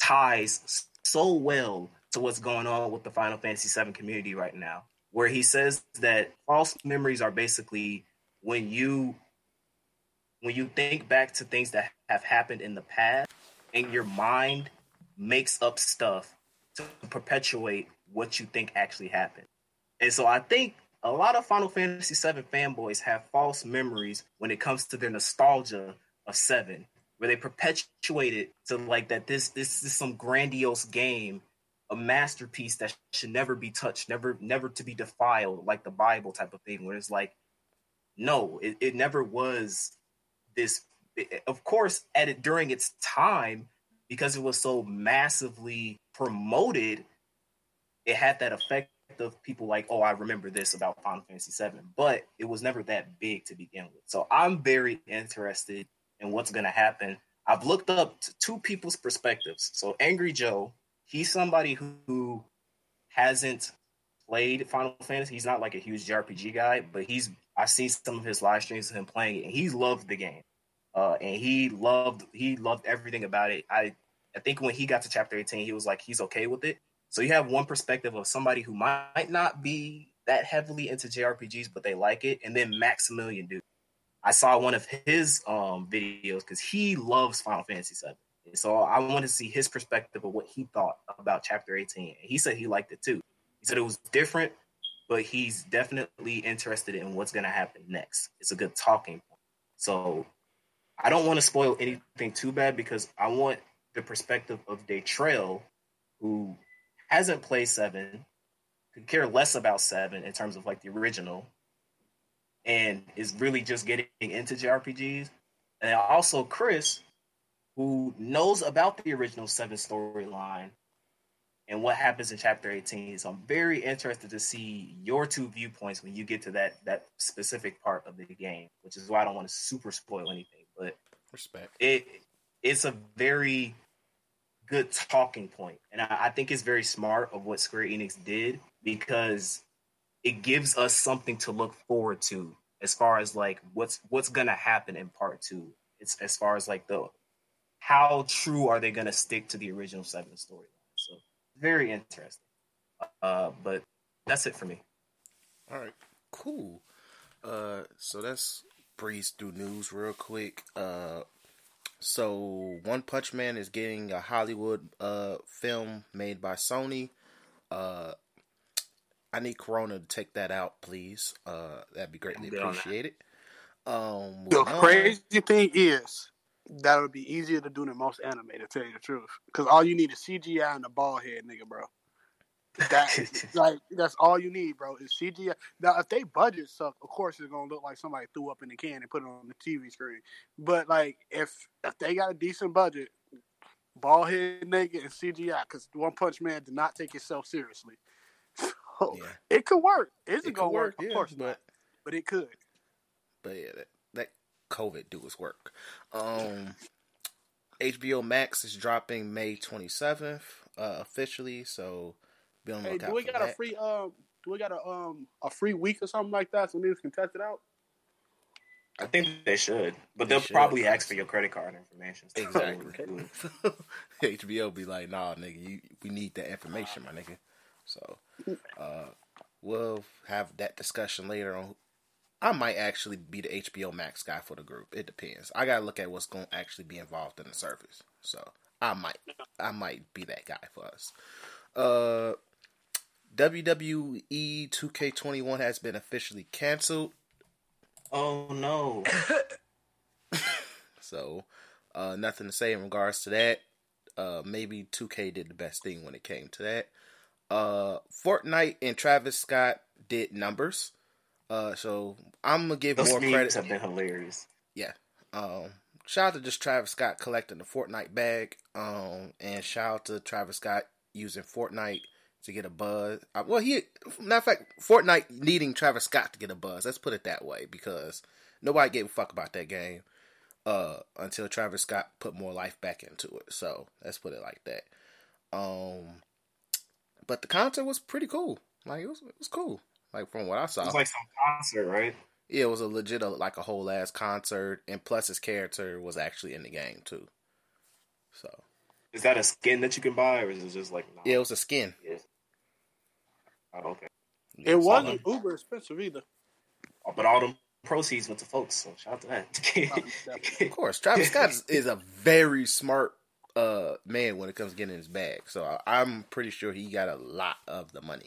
ties so well to what's going on with the Final Fantasy VII community right now, where he says that false memories are basically when you when you think back to things that have happened in the past and your mind makes up stuff to perpetuate what you think actually happened. And so I think a lot of Final Fantasy VII fanboys have false memories when it comes to their nostalgia of Seven, where they perpetuate it to like that this this is some grandiose game, a masterpiece that should never be touched, never never to be defiled, like the Bible type of thing, where it's like, no, it, it never was this. Of course, at it during its time, because it was so massively promoted, it had that effect of people like, oh, I remember this about Final Fantasy VII, but it was never that big to begin with. So I'm very interested in what's going to happen. I've looked up two people's perspectives. So Angry Joe, he's somebody who, who hasn't played Final Fantasy. He's not like a huge JRPG guy, but he's I see some of his live streams of him playing it, and he loved the game. Uh, and he loved he loved everything about it. I I think when he got to chapter 18, he was like he's okay with it. So you have one perspective of somebody who might not be that heavily into JRPGs, but they like it, and then Maximilian Dood. I saw one of his um videos because he loves Final Fantasy VII. So I wanted to see his perspective of what he thought about chapter 18. He said he liked it too. He said it was different, but he's definitely interested in what's gonna happen next. It's a good talking point. So I don't want to spoil anything too bad because I want the perspective of Daytrail, who hasn't played seven, could care less about seven in terms of like the original, and is really just getting into JRPGs. And also Chris, who knows about the original seven storyline and what happens in chapter 18. So I'm very interested to see your two viewpoints when you get to that that specific part of the game, which is why I don't want to super spoil anything. But Respect. it it's a very good talking point, and I, I think it's very smart of what Square Enix did because it gives us something to look forward to as far as like what's what's gonna happen in part two. It's as far as like the how true are they gonna stick to the original seven storyline. So very interesting. Uh, but that's it for me. All right, cool. Uh, so that's breeze through news real quick. Uh, so One Punch Man is getting a Hollywood uh film made by Sony. Uh, I need Corona to take that out, please. Uh, that'd be greatly Be on that. appreciated. Um, The moving on. crazy thing is that would be easier to do than most anime, to tell you the truth. Because all you need is CGI and a bald head, nigga, bro. That like that's all you need, bro. Is CGI. Now, if they budget suck, of course it's gonna look like somebody threw up in the can and put it on the TV screen. But like, if if they got a decent budget, bald head nigga and CGI, because One Punch Man did not take itself seriously. So Yeah. it could work. Is it, It gonna work? work, Of yeah, course but- not. But it could. But yeah, that, that COVID do its work. Um, HBO Max is dropping May 27th uh, officially, so be on the Hey, lookout do we for got a free um? Do we got a um a free week or something like that so niggas can test it out? I think they should, but They they'll should. probably ask for your credit card information. So Exactly. HBO be like, nah, nigga, you, we need that information, my nigga. So, uh, we'll have that discussion later on. I might actually be the HBO Max guy for the group. It depends. I gotta look at what's gonna actually be involved in the service. So I might, I might be that guy for us. Uh, WWE 2K21 has been officially canceled. Oh no! So, uh, nothing to say in regards to that. Uh, maybe 2K did the best thing when it came to that. Uh, Fortnite and Travis Scott did numbers. Uh, so I'm gonna give Those more memes credit. have been hilarious. Yeah. Um, shout out to just Travis Scott collecting the Fortnite bag. Um, and shout out to Travis Scott using Fortnite to get a buzz. Uh, well, he, matter of fact, Fortnite needing Travis Scott to get a buzz. Let's put it that way because nobody gave a fuck about that game uh, until Travis Scott put more life back into it. So let's put it like that. Um, but the content was pretty cool. Like it was, it was cool. Like from what I saw, It was like some concert, right? yeah, it was a legit uh, like a whole ass concert, and plus his character was actually in the game too. So Is that a skin that you can buy, or is it just like? Nah, yeah, it was a skin. Yes. Oh, okay. It wasn't wasn't uber expensive either. Oh, But all them proceeds went to folks, so shout out to that. Of course, Travis Scott is, is a very smart uh man when it comes to getting his bag. So I, I'm pretty sure he got a lot of the money.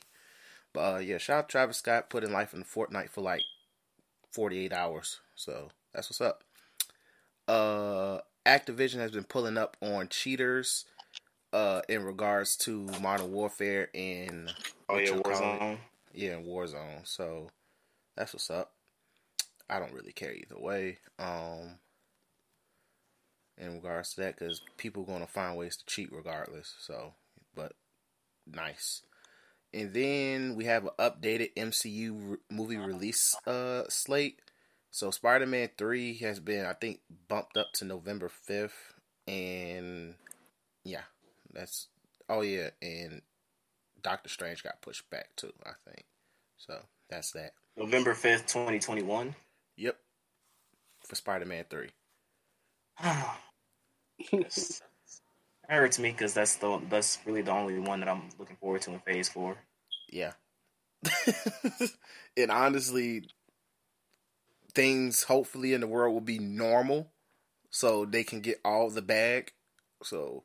Uh, yeah, shout out Travis Scott putting life in Fortnite for like 48 hours. So that's what's up. Uh, Activision has been pulling up on cheaters uh in regards to Modern Warfare and oh yeah, you call it? Warzone. yeah, in Warzone. So that's what's up. I don't really care either way. Um, in regards to that, because people are going to find ways to cheat regardless. So, but nice. And then we have an updated MCU re- movie release uh slate. So Spider-Man 3 has been I think bumped up to November 5th and yeah, that's oh yeah, and Doctor Strange got pushed back too, I think. So, that's that. November fifth, twenty twenty one. Yep. For Spider-Man 3. That hurts me because that's the that's really the only one that I'm looking forward to in Phase Four. Yeah. and honestly, things hopefully in the world will be normal so they can get all the bag. So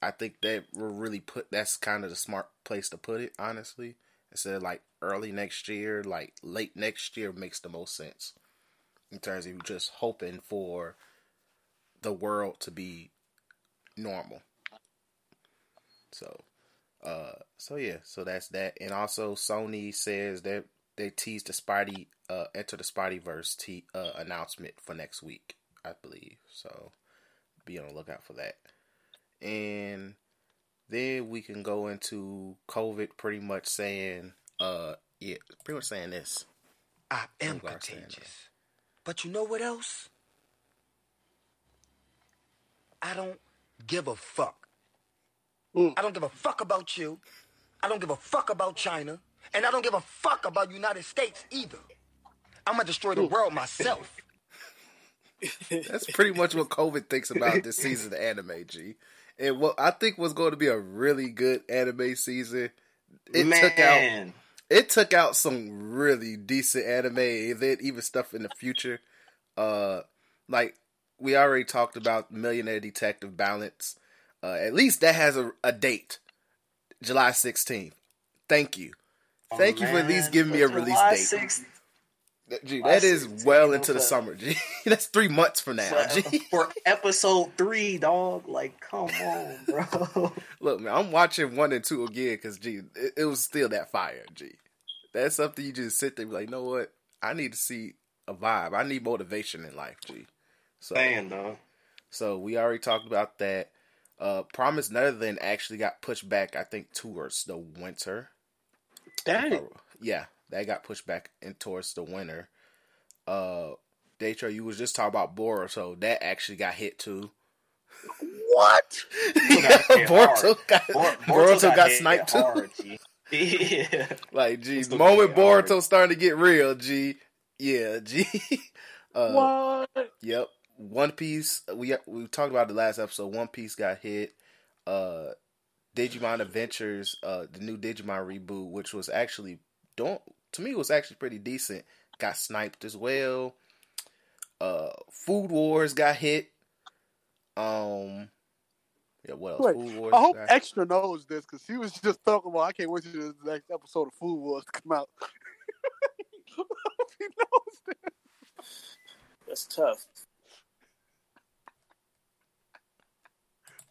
I think that will really put that's kind of the smart place to put it, honestly. Instead of like early next year, like late next year makes the most sense. In terms of just hoping for the world to be normal. So uh, so yeah, so that's that, and also Sony says that they teased the Spidey, uh, Enter the Spideyverse t- uh, announcement for next week, I believe. So be on the lookout for that, and then we can go into COVID, pretty much saying, uh, yeah, pretty much saying this. I am You are saying contagious. But you know what else? I don't give a fuck. Mm. I don't give a fuck about you. I don't give a fuck about China. And I don't give a fuck about United States either. I'm gonna destroy the world myself. That's pretty much what COVID thinks about this season of anime, G. And what I think was going to be a really good anime season, it Man, took out it took out some really decent anime and then even stuff in the future. Uh like we already talked about Millionaire Detective Balance. Uh at least that has a, a date. July 16th. Thank you. Thank you for at least giving me a release July date. 6th, Gee, that is 16th, well into the summer, G. That's three months from now, G. for episode three, dog. Like, come on, bro. Look, man, I'm watching one and two again because, gee, it, it was still that fire, G. That's something you just sit there and be like, you know what? I need to see a vibe. I need motivation in life, G. So, Saying, dog. so we already talked about that. Uh, Promise Neverland actually got pushed back, I think, towards the winter. Dang. Yeah, that got pushed back in towards the winter. Uh, Daytro, you was just talking about Bora, so that actually got hit too. What? yeah, Boruto got, Bor- Boruto got, hit sniped too. hard, G. yeah. Like, G, the moment way hard. Boruto starting to get real, G. Yeah, G. uh, what? Yep. One Piece. We we talked about the last episode. One Piece got hit. Uh, Digimon Adventures. Uh, the new Digimon reboot, which was actually don't to me was actually pretty decent. Got sniped as well. Uh, Food Wars got hit. Um, yeah. What else? Wait, Food Wars. I hope got- Extra knows this because he was just talking about. I can't wait till the next episode of Food Wars to come out. I hope he knows this. That's tough.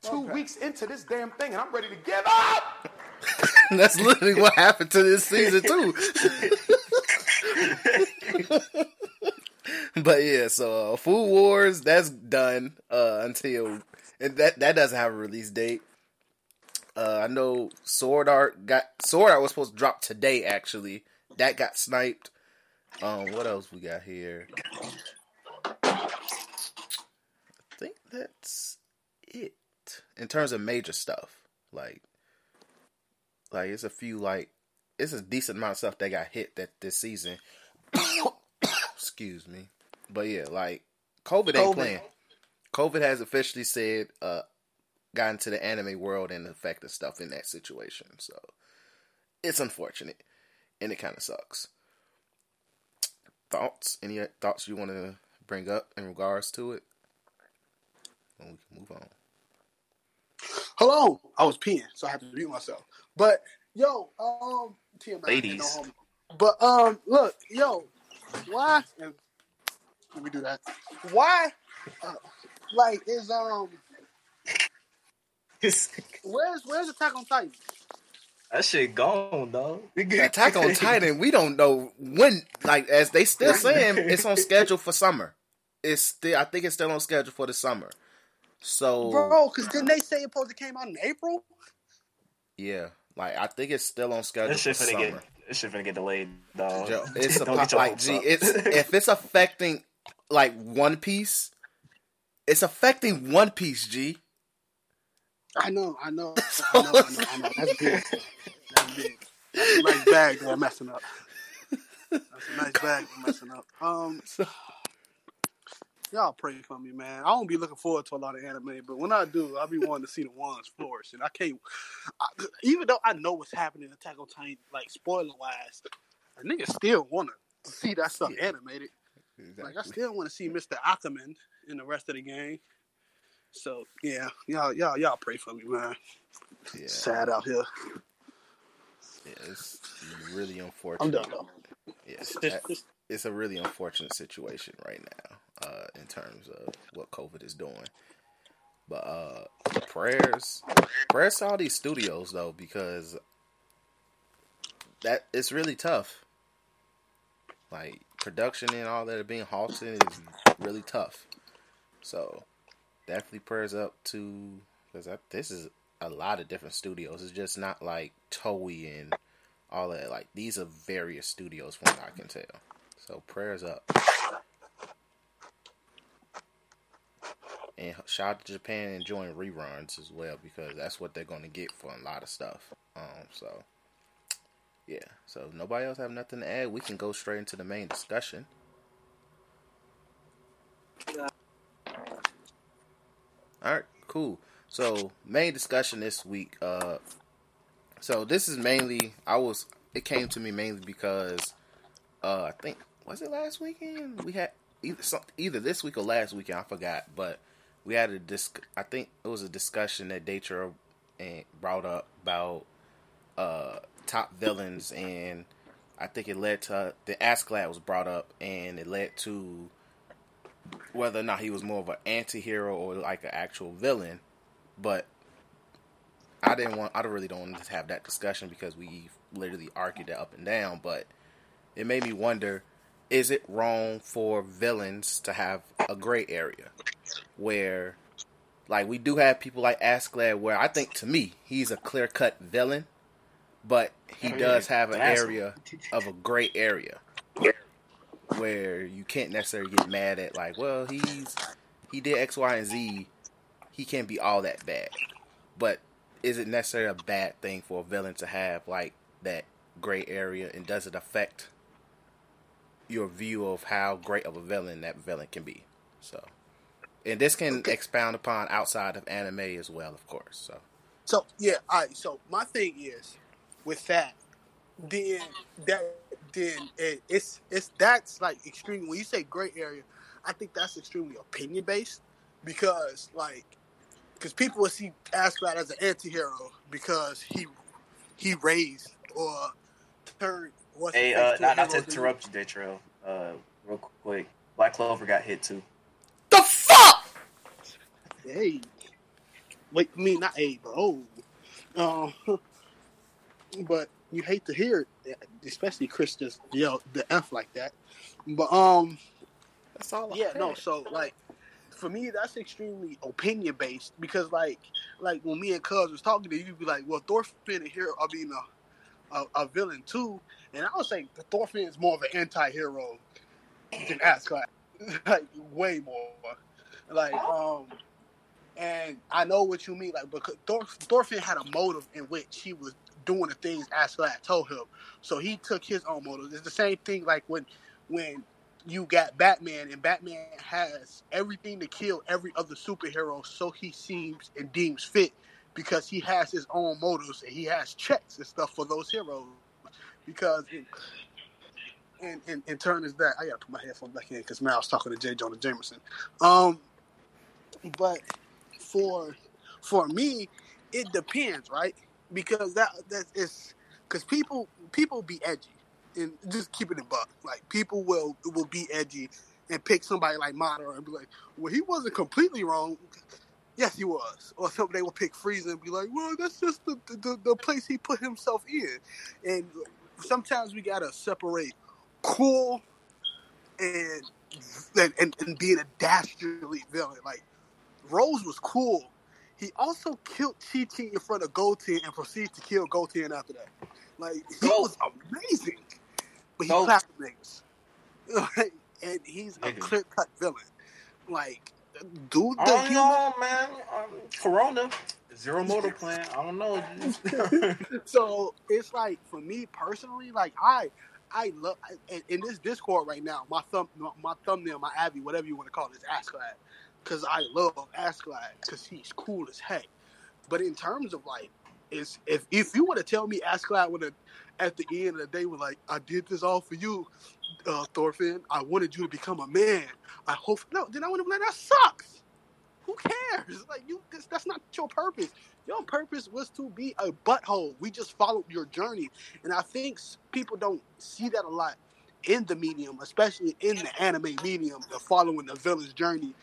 Two weeks into this damn thing, and I'm ready to give up. That's literally what happened to this season too. but yeah, so uh, Food Wars that's done uh, until and that that doesn't have a release date. Uh, I know Sword Art got Sword Art was supposed to drop today. Actually, that got sniped. Um, what else we got here? I think that's in terms of major stuff. Like, like it's a few like it's a decent amount of stuff that got hit that this season. Excuse me, but yeah, like COVID ain't COVID. playing. COVID has officially said uh got into the anime world and affected stuff in that situation. So it's unfortunate and it kind of sucks. Thoughts? Any thoughts you want to bring up in regards to it? And we can move on. Hold on. I was peeing, so I had to mute myself. But yo, um, TMI, Ladies. no homo. But um, look, yo, why? and Let me do that. Why? Uh, like, is um, where's where's Attack on Titan? that shit gone, dog. Attack on Titan, we don't know when. Like as they still saying, it's on schedule for summer. It's still, I think it's still on schedule for the summer. So Bro, because didn't they say it supposed to came out in April? yeah, like I think it's still on schedule That for shit finna summer. get. This shit finna get delayed, dog. Yo, it's a Don't pop, get your like hopes G. It's if it's affecting like One Piece, it's affecting One Piece. G. I know, I know, I know, I know, I know. That's big. That's big. That's a nice bag they're messing up. That's a nice bag they're messing up. Um, y'all pray for me, man. I don't be looking forward to a lot of anime, but when I do, I'll be wanting to see the ones flourish, and I can't. I, even though I know what's happening in Attack on Titan, like spoiler wise, a nigga still want to see that stuff animated. Like I still want to see Mr. Ackerman in the rest of the game. So yeah, y'all, y'all, y'all pray for me, man. Yeah, Sad out here. yeah, it's really unfortunate. I'm done though. Yeah, Just- that- it's a really unfortunate situation right now, uh, in terms of what COVID is doing. But uh, prayers, prayers to all these studios though, because that it's really tough. Like production and all that are being halted is really tough. So definitely prayers up to because this is a lot of different studios. It's just not like Toei and all that. Like these are various studios from what I can tell. So prayers up. And shout out to Japan enjoying reruns as well because that's what they're going to get for a lot of stuff. Um, so yeah. So nobody else have nothing to add. We can go straight into the main discussion. All right, cool. So main discussion this week. Uh, so this is mainly I was. It came to me mainly because uh, I think was it last weekend we had either either this week or last weekend I forgot, but we had a disc. I think it was a discussion that Daytra and brought up about uh top villains, and I think it led to the Askeladd was brought up, and it led to whether or not he was more of an anti-hero or like an actual villain. But I didn't want. I really don't want to have that discussion because we literally argued it up and down. But it made me wonder: Is it wrong for villains to have a gray area where, like, we do have people like Askeladd, where I think to me he's a clear-cut villain, but he Oh, does have an area of a gray area where you can't necessarily get mad at like, well, he's he did X, Y, and Z. He can't be all that bad. But is it necessarily a bad thing for a villain to have like that gray area and does it affect your view of how great of a villain that villain can be? So and this can expound upon outside of anime as well, of course. So So yeah, all right. So my thing is with that, then that then it, it's it's that's like extreme. When you say gray area, I think that's extremely opinion based because like because people will see Askeladd as an anti-hero because he he raised or turned. what's Hey, uh, not, not to interrupt you, Daytrail. Uh, real quick, Black Clover got hit too. the fuck. Hey, wait, I mean not a, but oh, uh, but you hate to hear it, especially Chris just yelled the f like that. But um, That's all. I yeah, no. So like, for me, that's extremely opinion based because like, like when me and Cuz was talking to you, you'd be like, well, Thorfinn and here are being a, a a villain too, and I would say the Thorfinn is more of an anti-hero than Askeladd, like way more. Like um, and I know what you mean, like because Thor, Thorfinn had a motive in which he was doing the things Askeladd told him. So he took his own motives. It's the same thing like when when you got Batman and Batman has everything to kill every other superhero so he seems and deems fit because he has his own motives and he has checks and stuff for those heroes. Because in, in, in, turn is that I gotta put my headphones back in because now I was talking to J. Jonah Jameson. Um but for for me, it depends, right? Because that that is because people people be edgy and just keep it a buck. Like people will will be edgy and pick somebody like Madara and be like, well, he wasn't completely wrong. Yes, he was. Or somebody will pick Frieza and be like, well, that's just the, the, the place he put himself in. And sometimes we gotta separate cool and and, and, and being a dastardly villain. Like Rose was cool. He also killed Chi Chi in front of Goten and proceeded to kill Goten after that. Like he Go. was amazing, but he Go. clapped niggas. Like, and he's a clear cut villain. Like, dude, I the don't human know, man. Um, Corona, zero motor plan. I don't know. so it's like for me personally, like I, I love in, in this Discord right now. My thumb, my thumbnail, my Abby, whatever you want to call it, is Askeladd, because I love Askeladd because he's cool as heck. But in terms of like, is if if you were to tell me Askeladd would have at the end of the day was like, I did this all for you, uh, Thorfinn. I wanted you to become a man. I hope no. Then I would have like, that sucks. Who cares? Like you, that's not your purpose. Your purpose was to be a butthole. We just followed your journey, and I think people don't see that a lot in the medium, especially in the anime medium, of following the villain's journey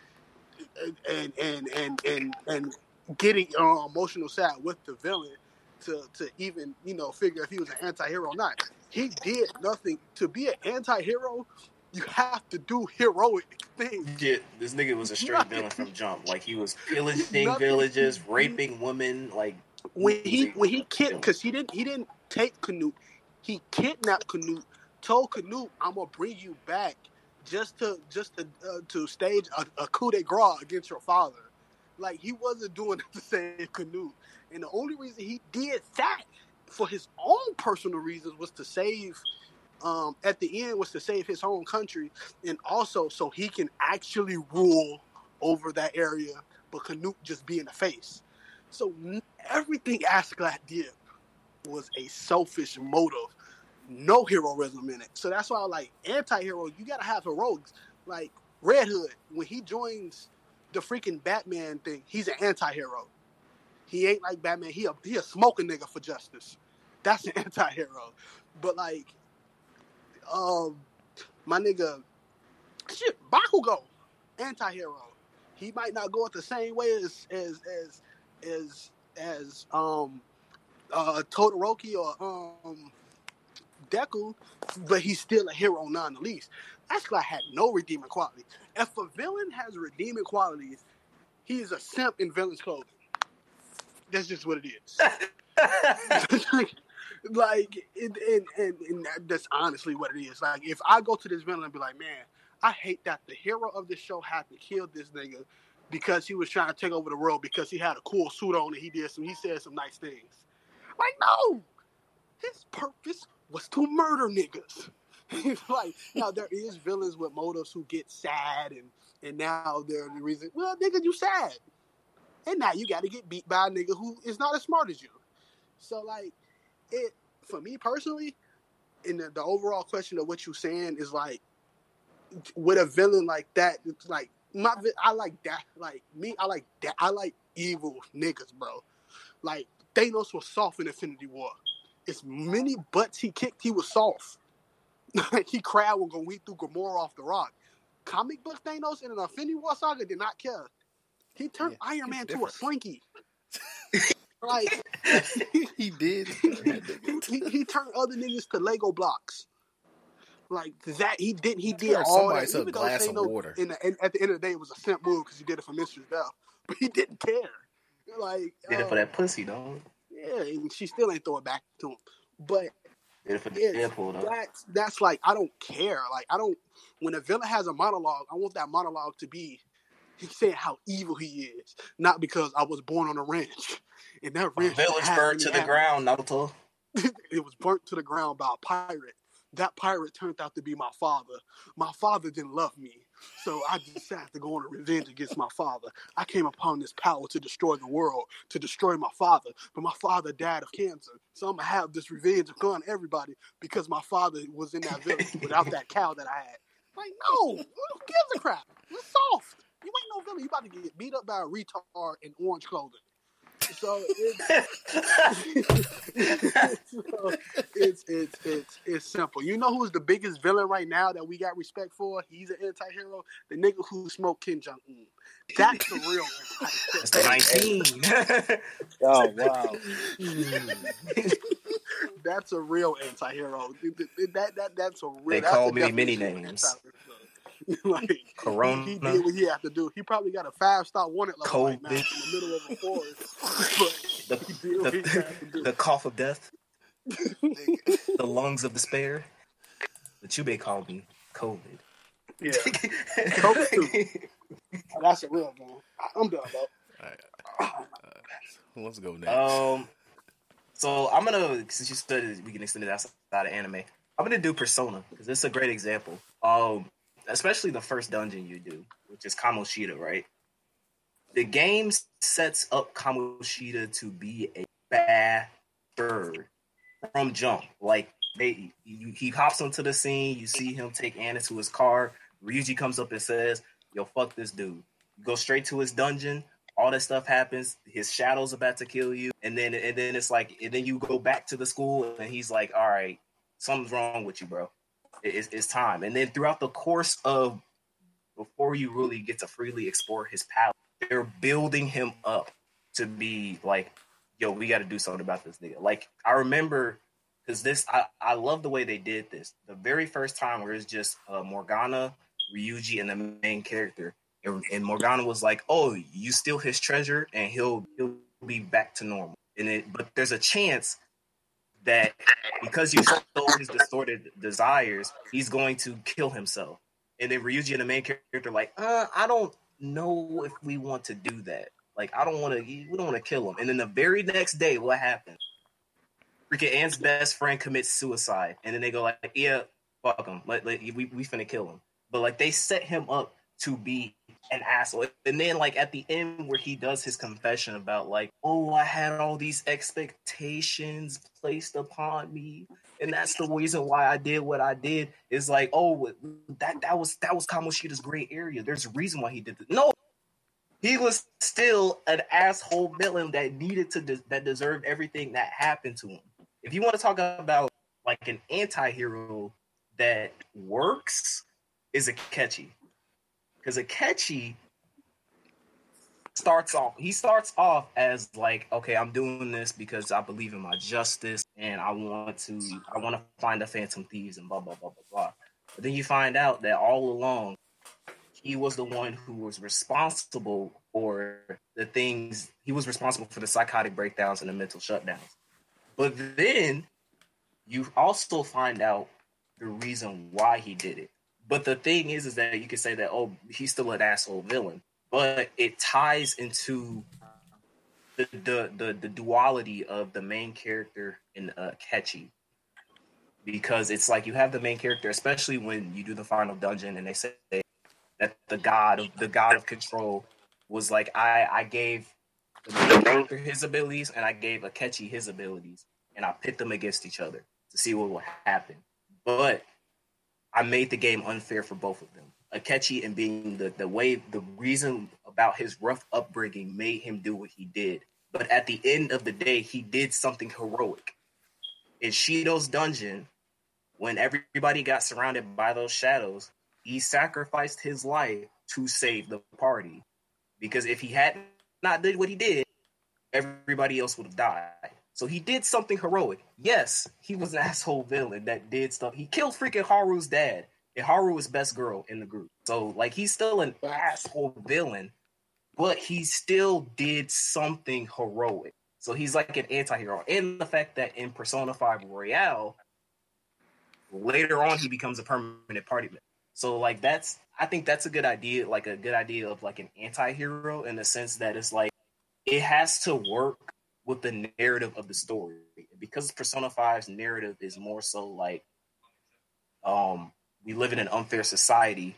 and and and and and getting uh, emotional side with the villain to to even you know figure if he was an anti-hero or not. He did nothing to be an anti-hero. You have to do heroic things. Yeah, this nigga was a straight Nothing. villain from jump. Like he was pillaging Nothing. villages, raping women. Like when he when he kid because he didn't he didn't take Canute, he kidnapped Canute, told Canute, "I'm gonna bring you back just to just to uh, to stage a, a coup de grace against your father." Like he wasn't doing it to save Canute, and the only reason he did that for his own personal reasons was to save. Um, at the end was to save his home country and also so he can actually rule over that area, but Canute just being the face. So everything Askeladd did was a selfish motive, no heroism in it. So that's why, I like anti-hero, you gotta have heroics. Like Red Hood, when he joins the freaking Batman thing, he's an anti-hero. He ain't like Batman. He a he a smoking nigga for justice. That's an anti-hero. But like, um, my nigga, shit, Bakugo, anti-hero. He might not go it the same way as as as as as um uh Todoroki or um Deku, but he's still a hero none the least. Had no redeeming quality. If a villain has redeeming qualities, he is a simp in villain's clothing. That's just what it is. like, and, and, and, and that's honestly what it is. Like, if I go to this villain and be like, man, I hate that the hero of this show had to kill this nigga because he was trying to take over the world because he had a cool suit on and he did some, he said some nice things. Like, no, his purpose was to murder niggas. like, now there is villains with motives who get sad and and now they're the reason. Well, nigga, you sad, and now you got to get beat by a nigga who is not as smart as you. So like, it for me personally, in the, the overall question of what you're saying is like, with a villain like that, it's like my I like that. Like me, I like that. I like evil niggas, bro. Like Thanos was soft in Infinity War. As many butts he kicked, he was soft. he cried when when he threw Gamora off the rock. Comic book Thanos in an Infinity War saga did not care. He turned Yeah, Iron he's Man to a different. slinky. like he did. he, he, he turned other niggas to Lego blocks. Like that, he did. He did all that. to a Even though glass of Thanos, water. In the, in, at the end of the day, it was a simp move because he did it for Mistress Bell, but he didn't care. Like did it uh, for that pussy, dog. Yeah, and she still ain't throw it back to him. But Did it for the it's, Deadpool, dog. that's that's like I don't care. Like I don't. When a villain has a monologue, I want that monologue to be he's saying how evil he is, not because I was born on a ranch and that A ranch. village burned to the ground, Naruto. it was burnt to the ground by a pirate. That pirate turned out to be my father. My father didn't love me, so I decided to go on a revenge against my father. I came upon this power to destroy the world, to destroy my father, but my father died of cancer. So I'm gonna have this revenge upon everybody because my father was in that village without that cow that I had. Like, no, who gives a crap? You're soft. You ain't no villain. You about to get beat up by a retard in orange clothing. So it's, so it's it's it's it's simple. You know who's the biggest villain right now that we got respect for? He's an anti-hero. The nigga who smoked Kim Jong Un. That's the real. That's the 19. Oh wow. that's a real anti-hero. That that that's a real. They that's call me many names. anti-hero. like Corona. he, he did what he had to do. He probably got a five star wanted level right now in the middle of a forest. But The, he did what he the, had to do. the cough of death, the lungs of despair. But you may call me COVID. yeah, COVID too. that's a real one. I'm done, bro. Let's go next. Um, so I'm gonna since you said we can extend it outside of anime, I'm gonna do Persona because it's a great example. Um, especially the first dungeon you do, which is Kamoshida, right? The game sets up Kamoshida to be a bad bird from jump. Like they, you, he hops onto the scene. You see him take Anna to his car. Ryuji comes up and says, "Yo, fuck this dude." You go straight to his dungeon all that stuff happens. His shadow's about to kill you, and then and then it's like, and then you go back to the school, and he's like, "All right, something's wrong with you, bro. It- It's, it's time." And then throughout the course of before you really get to freely explore his power, they're building him up to be like, "Yo, we got to do something about this nigga." Like I remember. Because this, I, I love the way they did this. The very first time where it's just uh, Morgana, Ryuji, and the main character, and, and Morgana was like, "Oh, you steal his treasure, and he'll he'll be back to normal." And it, but there's a chance that because you stole his distorted desires, he's going to kill himself. And then Ryuji and the main character like, uh, I don't know if we want to do that. Like, I don't want to. We don't want to kill him. And then the very next day, what happened? Freaking Ann's best friend commits suicide, and then they go like, "Yeah, fuck him. Let, let we we finna kill him." But like they set him up to be an asshole. And then like at the end where he does his confession about like, oh, I had all these expectations placed upon me. And that's the reason why I did what I did. Is like, oh, that that was that was Kamoshida's gray area. There's a reason why he did this. No, he was still an asshole villain that needed to des- that deserved everything that happened to him. If you want to talk about like an anti-hero that works, is Akechi because Akechi starts off he starts off as like okay i'm doing this because i believe in my justice and i want to i want to find the phantom thieves and blah blah blah blah blah. But then you find out that all along he was the one who was responsible for the things he was responsible for the psychotic breakdowns and the mental shutdowns. But then you also find out the reason why he did it but the thing is, is that you can say that oh, he's still an asshole villain, but it ties into the the the, the duality of the main character in uh, Akechi, because it's like you have the main character, especially when you do the final dungeon, and they say that the god of the god of control was like I I gave the character his abilities and I gave Akechi his abilities, and I pit them against each other to see what will happen, but I made the game unfair for both of them. Akechi and being the, the way the reason about his rough upbringing made him do what he did. But at the end of the day, he did something heroic. In Shido's dungeon, when everybody got surrounded by those shadows, he sacrificed his life to save the party. Because if he had not did what he did, everybody else would have died. So he did something heroic. Yes, he was an asshole villain that did stuff. He killed freaking Haru's dad. And Haru was best girl in the group. So like he's still an asshole villain, but he still did something heroic. So he's like an anti-hero. And the fact that in Persona 5 Royal, later on he becomes a permanent party member. So like that's I think that's a good idea, like a good idea of like an anti-hero in the sense that it's like it has to work with the narrative of the story because Persona 5's narrative is more so like um we live in an unfair society,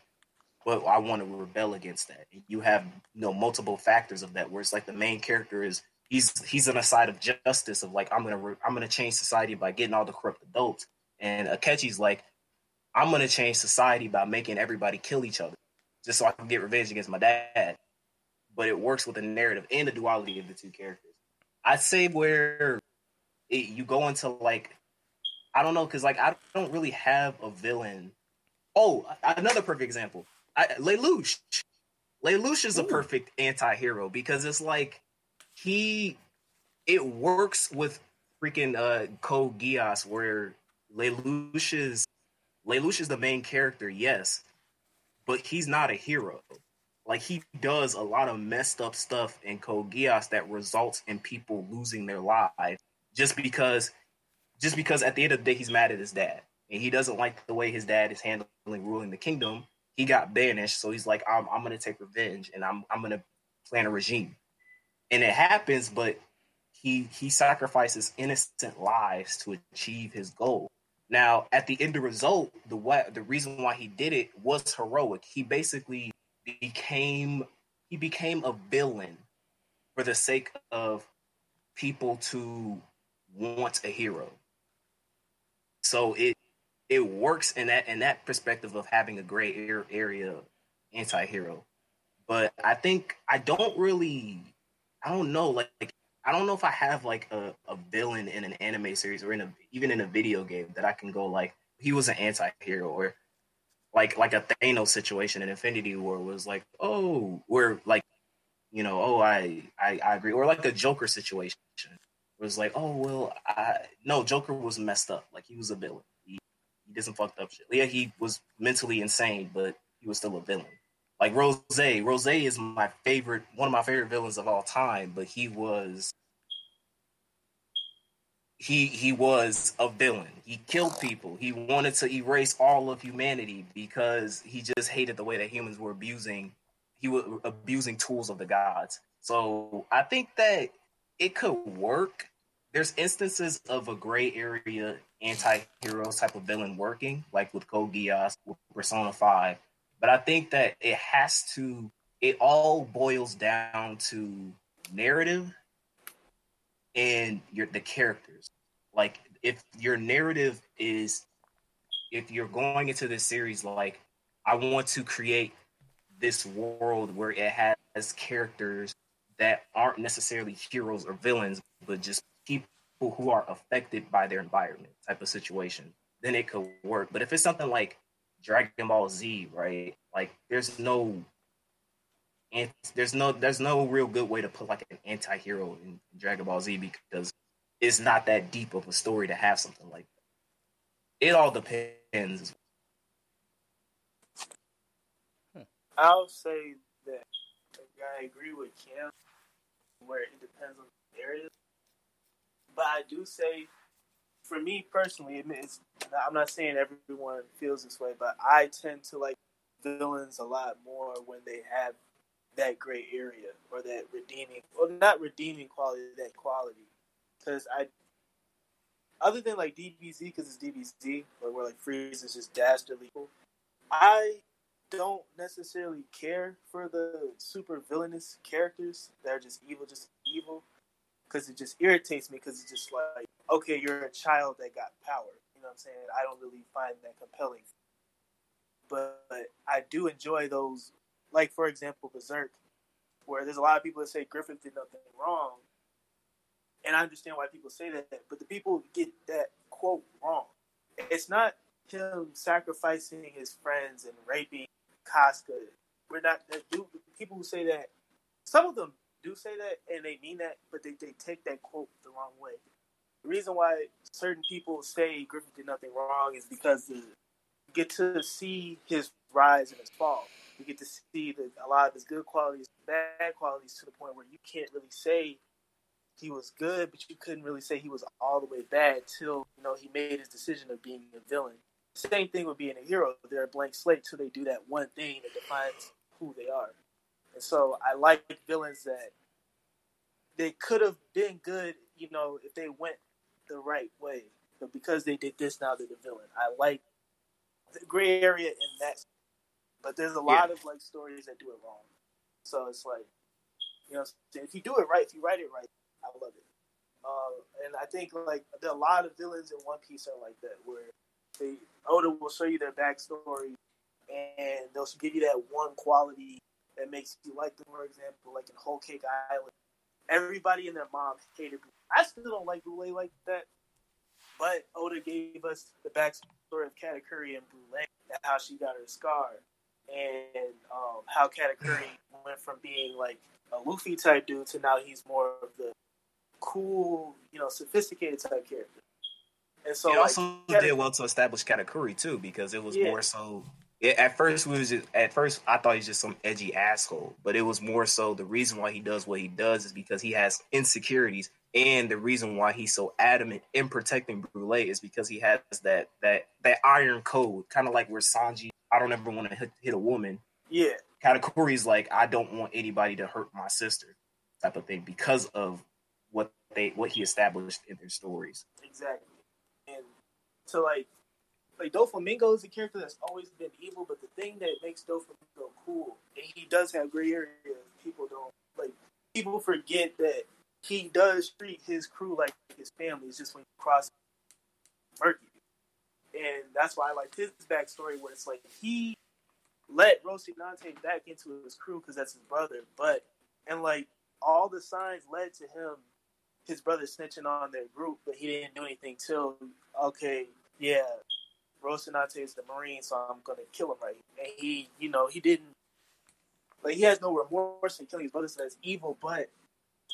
but I want to rebel against that. You have you know multiple factors of that where it's like the main character is he's he's on the side of justice of like I'm gonna re- I'm gonna change society by getting all the corrupt adults, and Akechi's like I'm gonna change society by making everybody kill each other just so I can get revenge against my dad. But it works with the narrative and the duality of the two characters. I'd say where it, you go into like I don't know because like I don't really have a villain. Oh, another perfect example. I, Lelouch. Lelouch is a perfect anti-hero because it's like he it works with freaking uh Code Geass where Lelouch is Lelouch is the main character, yes, but he's not a hero. Like he does a lot of messed up stuff in Code Geass that results in people losing their lives just because just because at the end of the day he's mad at his dad and he doesn't like the way his dad is handling ruling the kingdom. He got banished, so he's like, I'm, I'm gonna take revenge and I'm I'm gonna plan a regime. And it happens, but he he sacrifices innocent lives to achieve his goal. Now, at the end of result, the what the reason why he did it was heroic. He basically became he became a villain for the sake of people to want a hero. So it it works in that in that perspective of having a gray area anti-hero. But I think I don't really I don't know like, like I don't know if I have like a, a villain in an anime series or in a even in a video game that I can go like he was an anti-hero or like like a Thanos situation in Infinity War was like, oh, we're like you know, oh I, I I agree. Or like a Joker situation. Was like, oh well I no, Joker was messed up. Like he was a villain. He he did some fucked up shit. Yeah, he was mentally insane, but he was still a villain. Like Rose. Rose is my favorite one of my favorite villains of all time, but he was he he was a villain. He killed people. He wanted to erase all of humanity because he just hated the way that humans were abusing he was abusing tools of the gods. So I think that it could work. There's instances of a gray area anti-hero type of villain working, like with Code Geass, with Persona 5. But I think that it has to it all boils down to narrative and your the characters. Like if your narrative is if you're going into this series like I want to create this world where it has characters that aren't necessarily heroes or villains, but just people who are affected by their environment type of situation, then it could work. But if it's something like Dragon Ball Z, right? Like there's no and there's no there's no real good way to put like an anti-hero in Dragon Ball Z because it's not that deep of a story to have something like that. It all depends. Hmm. I'll say that I agree with Kim, where it depends on the narrative. But I do say, for me personally, it's, I'm not saying everyone feels this way, but I tend to like villains a lot more when they have that gray area or that redeeming, well, not redeeming quality, that quality. Because I, other than like DBZ, because it's DBZ, where like Freeze is just dastardly, I don't necessarily care for the super villainous characters that are just evil, just evil, because it just irritates me. Because it's just like, okay, you're a child that got power. You know what I'm saying? I don't really find that compelling. But, but I do enjoy those, like for example, Berserk, where there's a lot of people that say Griffith did nothing wrong, and I understand why people say that. But the people get that quote wrong. It's not him sacrificing his friends and raping Casca. We're not the people who say that. Some of them do say that and they mean that, but they, they take that quote the wrong way. The reason why certain people say Griffith did nothing wrong is because the, you get to see his rise and his fall. You get to see the, a lot of his good qualities, bad qualities, to the point where you can't really say he was good, but you couldn't really say he was all the way bad till you know he made his decision of being a villain. Same thing with being a hero. They're a blank slate till they do that one thing that defines who they are. And so I like villains that they could have been good, you know, if they went the right way, but because they did this, now they're the villain. I like the gray area in that, but there's a lot of like stories that do it wrong. So it's like, you know, if you do it right, if you write it right, I love it. Uh, and I think like there are a lot of villains in One Piece are like that, where they Oda will show you their backstory, and they'll give you that one quality that makes you like them. For example, like in Whole Cake Island, everybody and their mom hated. Brûlée. I still don't like Brûlée like that, but Oda gave us the backstory of Katakuri and Brûlée, and how she got her scar, and um, how Katakuri went from being like a Luffy type dude to now he's more of the cool, you know, sophisticated type character. And so, it like, also Katakuri- did well to establish Katakuri too, because it was Yeah. more so. It, at first, we was just, at first I thought he's just some edgy asshole, but it was more so the reason why he does what he does is because he has insecurities, and the reason why he's so adamant in protecting Brûlée is because he has that that that iron code, kind of like where Sanji, I don't ever want to hit, hit a woman. yeah, Katakuri's like, I don't want anybody to hurt my sister, type of thing, because of what they what he established in their stories. Exactly. And so like like Doflamingo is a character that's always been evil, but the thing that makes Doflamingo cool, and he does have gray areas, people don't like people forget that he does treat his crew like his family. It's just when you cross murky. And that's why I like his backstory where it's like he let Rocinante back into his crew because that's his brother, but and like all the signs led to him his brother snitching on their group, but he didn't do anything till okay, yeah, Rocinante is the Marine, so I'm gonna kill him right. And he, you know, he didn't like he has no remorse in killing his brother, so that's evil. But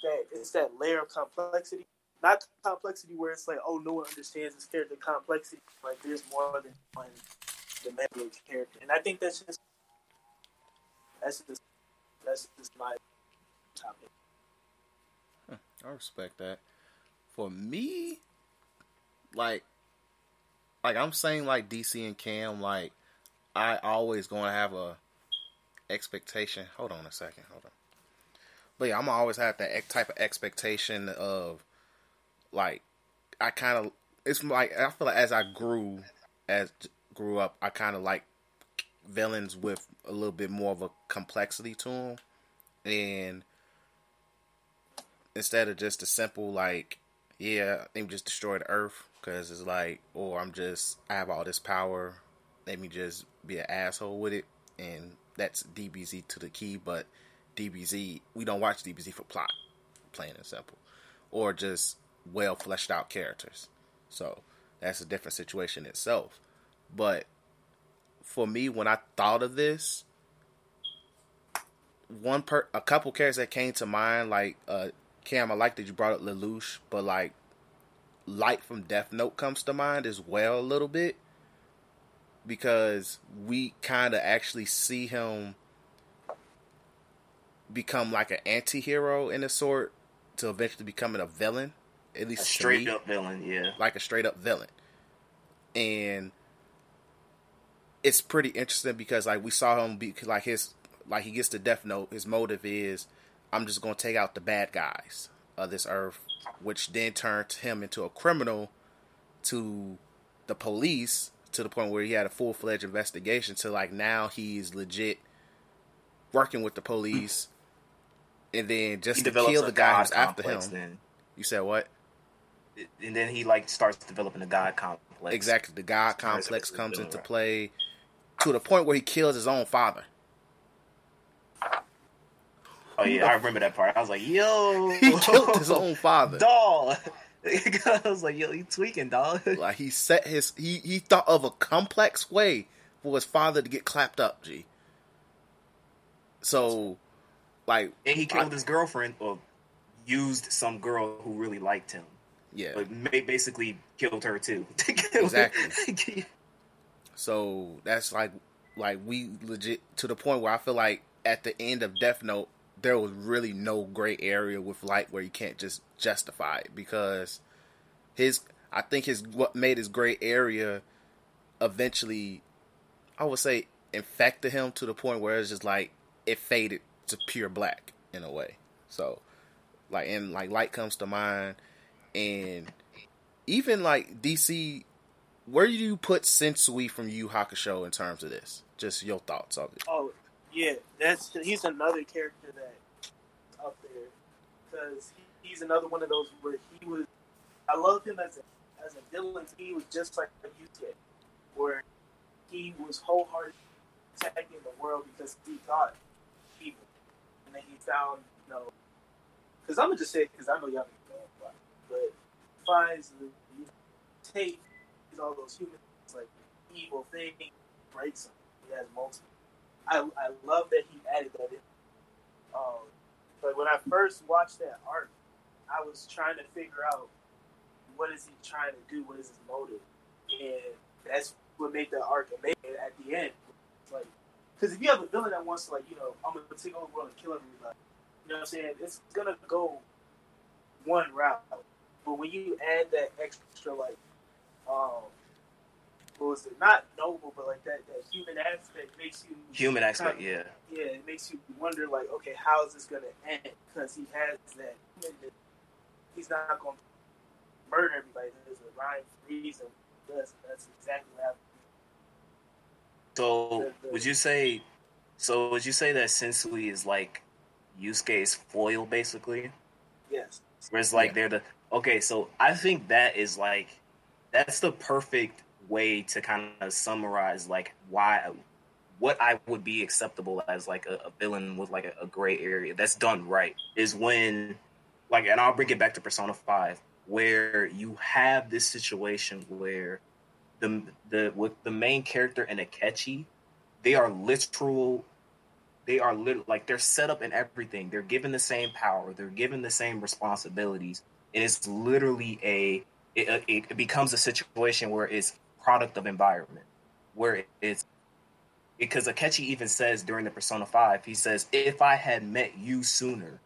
that it's that layer of complexity, not complexity where it's like, oh, no one understands this character. Complexity, like there's more than one dimensional character, and I think that's just that's just that's just my topic. I respect that. For me, like, like I'm saying, like DC and Cam, like I always to have a expectation. Hold on a second. Hold on. But yeah, I'm gonna always have that type of expectation of, like, I kind of. It's like I feel like as I grew, as grew up, I kind of like villains with a little bit more of a complexity to them, and instead of just a simple like, yeah, me just destroy the earth because it's like, or I'm just I have all this power, let me just be an asshole with it, and that's DBZ to the key. But DBZ, we don't watch DBZ for plot, plain and simple, or just well fleshed out characters. So that's a different situation itself. But for me, when I thought of this, one per a couple characters that came to mind, like uh Cam, I like that you brought up Lelouch, but like Light from Death Note comes to mind as well a little bit because we kind of actually see him become like an anti-hero in a sort to eventually becoming a villain at least to straight me up villain, yeah. like a straight up villain. And it's pretty interesting because like we saw him be like his like he gets the death note, his motive is I'm just gonna take out the bad guys of this earth, which then turned him into a criminal to the police to the point where he had a full fledged investigation to like now he's legit working with the police and then just He to kill the guy who's after him. Then. You said what? And then he like starts developing a god complex. Exactly. The God complex comes into right. play to the point where he kills his own father. Oh yeah, I remember that part. I was like, yo, He killed his own father. dog. I was like, yo, you tweaking, dog. Like he set his he he thought of a complex way for his father to get clapped up, G. So like And he killed I- his girlfriend, or used some girl who really liked him, yeah. but ma- basically killed her too. Exactly. So that's like like we legit to the point where I feel like at the end of Death Note there was really no gray area with Light where you can't just justify it because his I think his what made his gray area eventually I would say infected him to the point where it's just like it faded to pure black in a way. So like and like Light comes to mind and even like DC, where do you put Sensui from Yu Hakusho in terms of this? Just your thoughts on it. Oh, yeah, that's he's another character that up there because he, he's another one of those where he was. I love him as a as a villain. He was just like Yusuke, where he was wholeheartedly attacking the world because he thought people, and then he found you know. Because I'm gonna just say because I know y'all but finds the you take all those humans like evil thing, breaks them. He has multiple. I, I love that he added that in. Um, but when I first watched that arc, I was trying to figure out what is he trying to do, what is his motive, and that's what made the arc amazing. At the end, it's like, because if you have a villain that wants to, like, you know, I'm gonna take over the world and kill everybody, you know what I'm saying? It's gonna go one route. But when you add that extra, like, um, what was it? Not noble, but like that, that human aspect makes you Human aspect, kinda- yeah. yeah, it makes you wonder, like, okay, how is this gonna end? Because he has that. He's not gonna murder everybody. There's a rhyme reason. That's that's exactly what happened. So would you say? So would you say that Sensui is like Yusuke's foil, basically? Yes. Whereas like they're the okay. So I think that is like that's the perfect way to kind of summarize like why what I would be acceptable as like a, a villain with like a, a gray area that's done right is when like and I'll bring it back to Persona Five where you have this situation where the the with the main character and Akechi they are literal they are lit- like they're set up in everything. They're given the same power. They're given the same responsibilities. And it's literally a it, uh, it, it becomes a situation where it's product of environment, where it's because Akechi even says during the Persona Five, he says, "If I had met you sooner,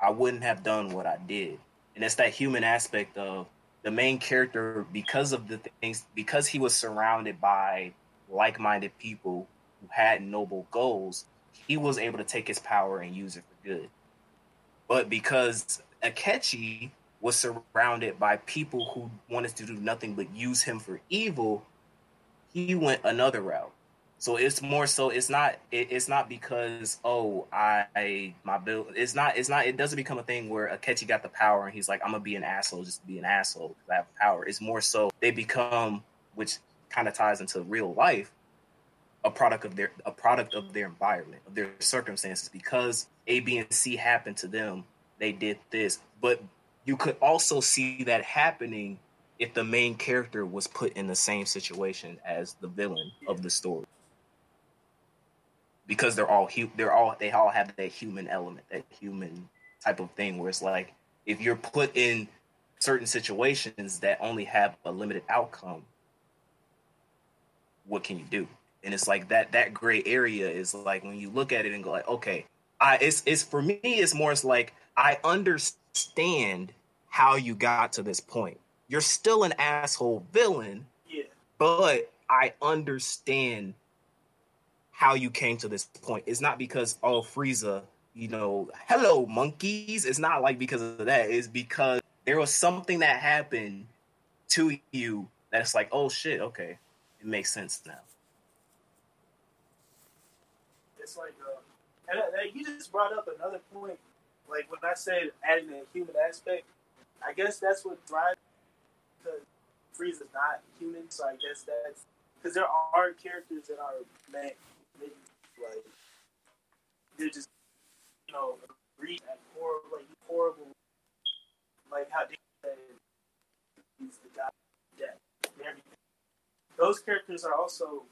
I wouldn't have done what I did." And it's that human aspect of the main character because of the things because he was surrounded by like-minded people who had noble goals he was able to take his power and use it for good. But because Akechi was surrounded by people who wanted to do nothing but use him for evil, he went another route. So it's more so it's not it, it's not because oh I my bill it's not it's not it doesn't become a thing where Akechi got the power and he's like I'm gonna be an asshole just be an asshole I have power. It's more so they become which kind of ties into real life a product of their a product of their environment, of their circumstances. Because A, B, and C happened to them, they did this. But you could also see that happening if the main character was put in the same situation as the villain of the story. Because they're all they're all they all have that human element, that human type of thing where it's like if you're put in certain situations that only have a limited outcome, what can you do? and it's like that that gray area is like when you look at it and go like okay i it's it's for me it's more it's like i understand how you got to this point. You're still an asshole villain Yeah. but i understand how you came to this point. It's not because oh frieza you know hello monkeys. It's not like because of that. It's because there was something that happened to you that's like oh shit okay. It makes sense now. It's like, uh, and, uh, and you just brought up another point. Like when I said adding a human aspect, I guess that's what drives because Freeze is not human. So I guess that's because there are characters that are meant like they're just you know read at horrible, like horrible, like how they said he's the of death and everything. Those characters are also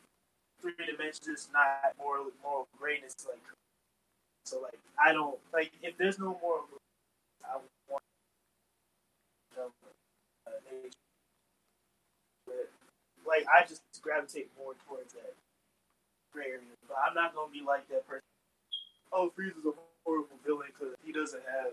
three dimensions, not moral moral greatness. Like, so like I don't like if there's no moral, I would want uh, like I just gravitate more towards that gray area. But I'm not gonna be like that person. Oh, Frieza's a horrible villain because he doesn't have.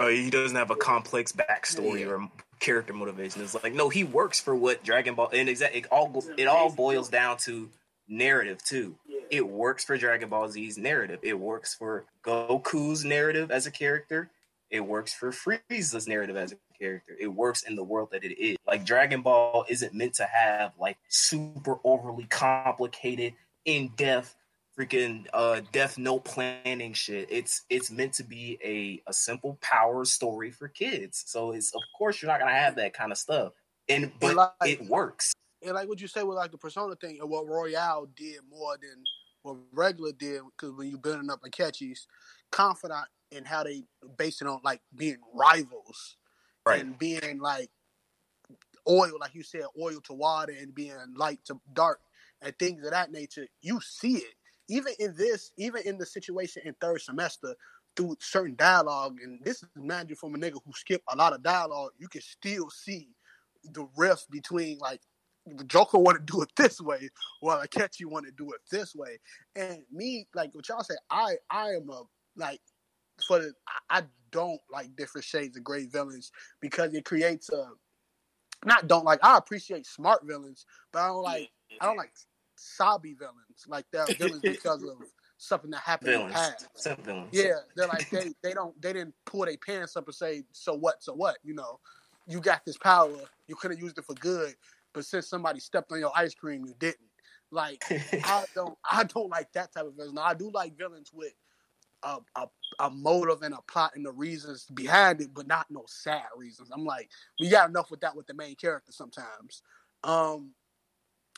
Oh, he doesn't have a complex backstory Yeah. or character motivation. It's like no, he works for what Dragon Ball and exactly it all it all boils down to narrative too. It works for Dragon Ball Z's narrative. It works for Goku's narrative as a character. It works for Frieza's narrative as a character. It works in the world that it is. Like Like Dragon Ball isn't meant to have like super overly complicated, in depth, freaking uh Death Note planning shit. It's it's meant to be a a simple power story for kids. So it's of course you're not gonna have that kind of stuff. And but like- it works. And like what you say with like the persona thing and what Royal did more than what regular did because when you building up a catchies, confidant in how they based it on like being rivals Right. and being like oil, like you said, oil to water and being light to dark and things of that nature. You see it even in this, even in the situation in third semester through certain dialogue, and this is imagine from a nigga who skipped a lot of dialogue, you can still see the rift between like Joker want to do it this way, while Akechi want to do it this way. And me, like what y'all say, I I am a like for the I don't like different shades of great villains because it creates a not don't like I appreciate smart villains, but I don't like I don't like sobby villains like they're villains because of something that happened in the past. Villains. Yeah, they're like they they don't they didn't pull their pants up and say so what so what you know you got this power you could have used it for good but since somebody stepped on your ice cream you didn't like I don't I don't like that type of villain. Now, I do like villains with a, a a motive and a plot and the reasons behind it, but not no sad reasons. I'm like we got enough with that with the main character sometimes. Um,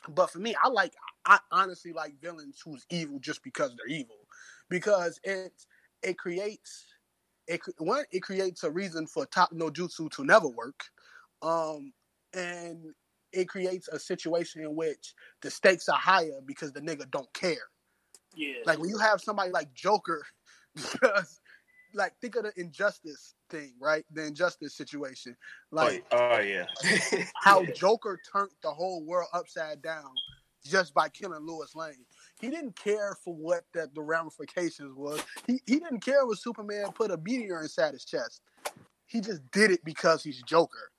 but for me, I like I honestly like villains who's evil just because they're evil, because it it creates it one it creates a reason for talk no jutsu to never work, um, and it creates a situation in which the stakes are higher because the nigga don't care. Yeah. Like when you have somebody like Joker, because like think of the injustice thing, right? The injustice situation, oh, like oh, oh, yeah. how Joker turned the whole world upside down just by killing Lois Lane. He didn't care for what that the ramifications was. He he didn't care when Superman put a meteor inside his chest. He just did it because he's Joker.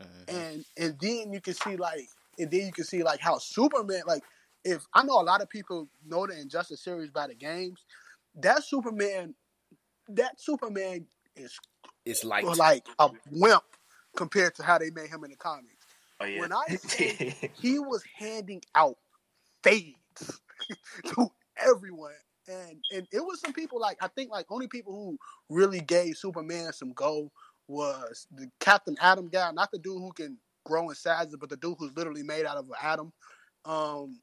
And mm-hmm. and then you can see like and then you can see like how Superman like if I know a lot of people know the Injustice series by the games, that Superman that Superman is It's uh, like like a wimp compared to how they made him in the comics. Oh, yeah. When I say he was handing out fades to everyone. And and it was some people like I think like only people who really gave Superman some go was the Captain Atom guy, not the dude who can grow in sizes, but the dude who's literally made out of an atom. Um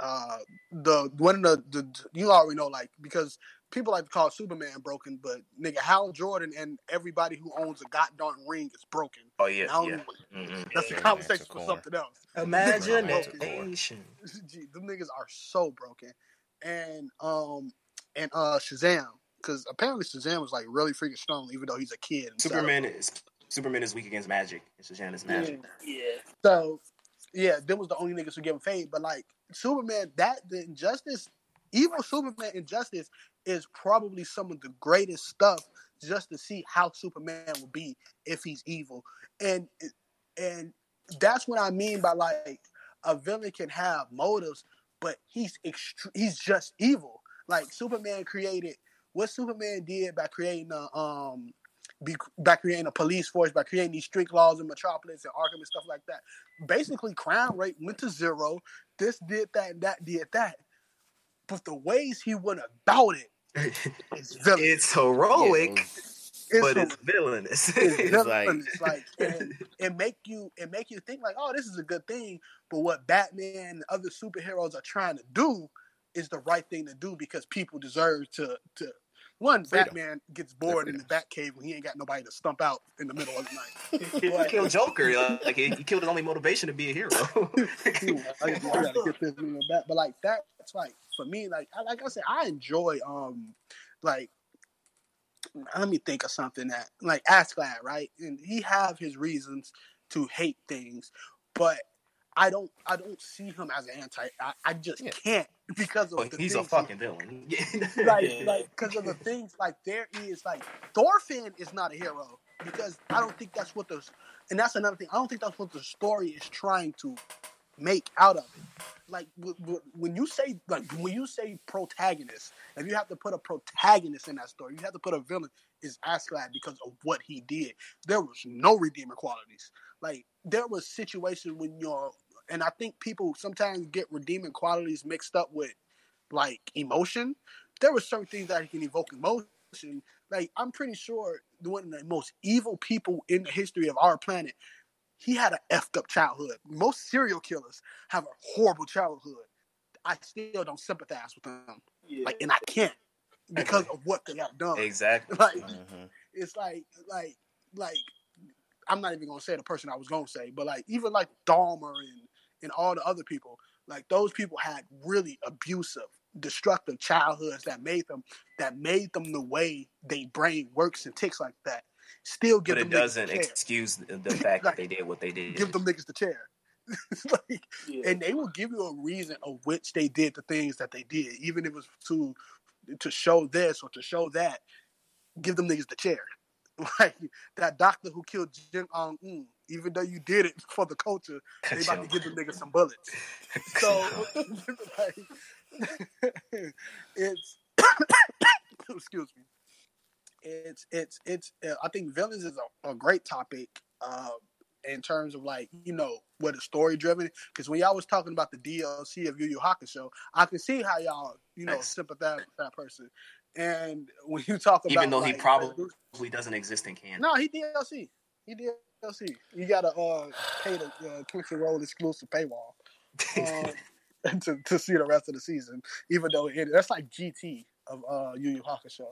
uh the one of the, the you already know like because people like to call Superman broken, but nigga Hal Jordan and everybody who owns a goddamn ring is broken. oh, yeah. I don't- yeah. Mm-mm. That's a conversation for something else. Imagination. Gee, them niggas are so broken. And um and uh Shazam, because apparently Shazam was like really freaking strong, even though he's a kid. himself. Superman is Superman is weak against magic. And Shazam is magic. Yeah. So yeah, them was the only niggas who give him fade. But like Superman, that the injustice, evil Superman injustice is probably some of the greatest stuff just to see how Superman would be if he's evil. And and that's what I mean by like a villain can have motives, but he's extre- he's just evil. Like Superman created what Superman did by creating a um be, by creating a police force, by creating these strict laws in Metropolis and Arkham and stuff like that. Basically, crime rate went to zero. This did that, and that did that. But the ways he went about it is villainous. it's heroic, It's but a- it's villainous. it's It's like- like, and it make you it make you think like, oh, this is a good thing. But what Batman and other superheroes are trying to do is the right thing to do because people deserve to to one Freedom. Batman gets bored in the Batcave when he ain't got nobody to stump out in the middle of the night. he killed Joker. Like he he killed his only motivation to be a hero. Ooh, I, I gotta get this in the back. But like that's like for me, like I, like I said, I enjoy um like let me think of something that like Askeladd, right? And he have his reasons to hate things, but I don't I don't see him as an anti. I, I just Yeah. can't because of But the he's a fucking villain. like Yeah. like because of the things like there is like Thorfinn is not a hero because I don't think that's what the and that's another thing I don't think that's what the story is trying to make out of it. Like w- w- when you say like when you say protagonist, if you have to put a protagonist in that story, you have to put a villain is Askeladd because of what he did. There was no redeeming qualities. Like there was situations when you're, and I think people sometimes get redeeming qualities mixed up with like emotion. There were certain things that can evoke emotion. Like I'm pretty sure one of the most evil people in the history of our planet, he had an effed up childhood. Most serial killers have a horrible childhood. I still don't sympathize with them. Yeah. Like, and I can't because of what they have done. Exactly. Like, Mhm. it's like like like I'm not even gonna say the person I was gonna say, but like even like Dahmer and and all the other people, like those people had really abusive, destructive childhoods that made them that made them the way they brain works and ticks like that. Still give But it them niggas doesn't the chair. excuse the the fact Like, that they did what they did. give them niggas the chair. like, Yeah. and they will give you a reason of which they did the things that they did, even if it was to to show this or to show that. Give them niggas the chair. Like that doctor who killed Kim Jong Un, even though you did it for the culture, they about to give the nigga some bullets. So like, it's excuse me. It's it's it's. Uh, I think villains is a, a great topic. Uh, in terms of like you know what is story driven because when y'all was talking about the DLC of Yu Yu Hakusho, I can see how y'all you know sympathize with that person. And when you talk about Even though he probably doesn't exist in canon. no, he DLC. He DLC. You gotta uh, pay the uh, Crunchyroll exclusive paywall um, to to see the rest of the season. Even though it, that's like GT of uh, Yu Yu Hakusho.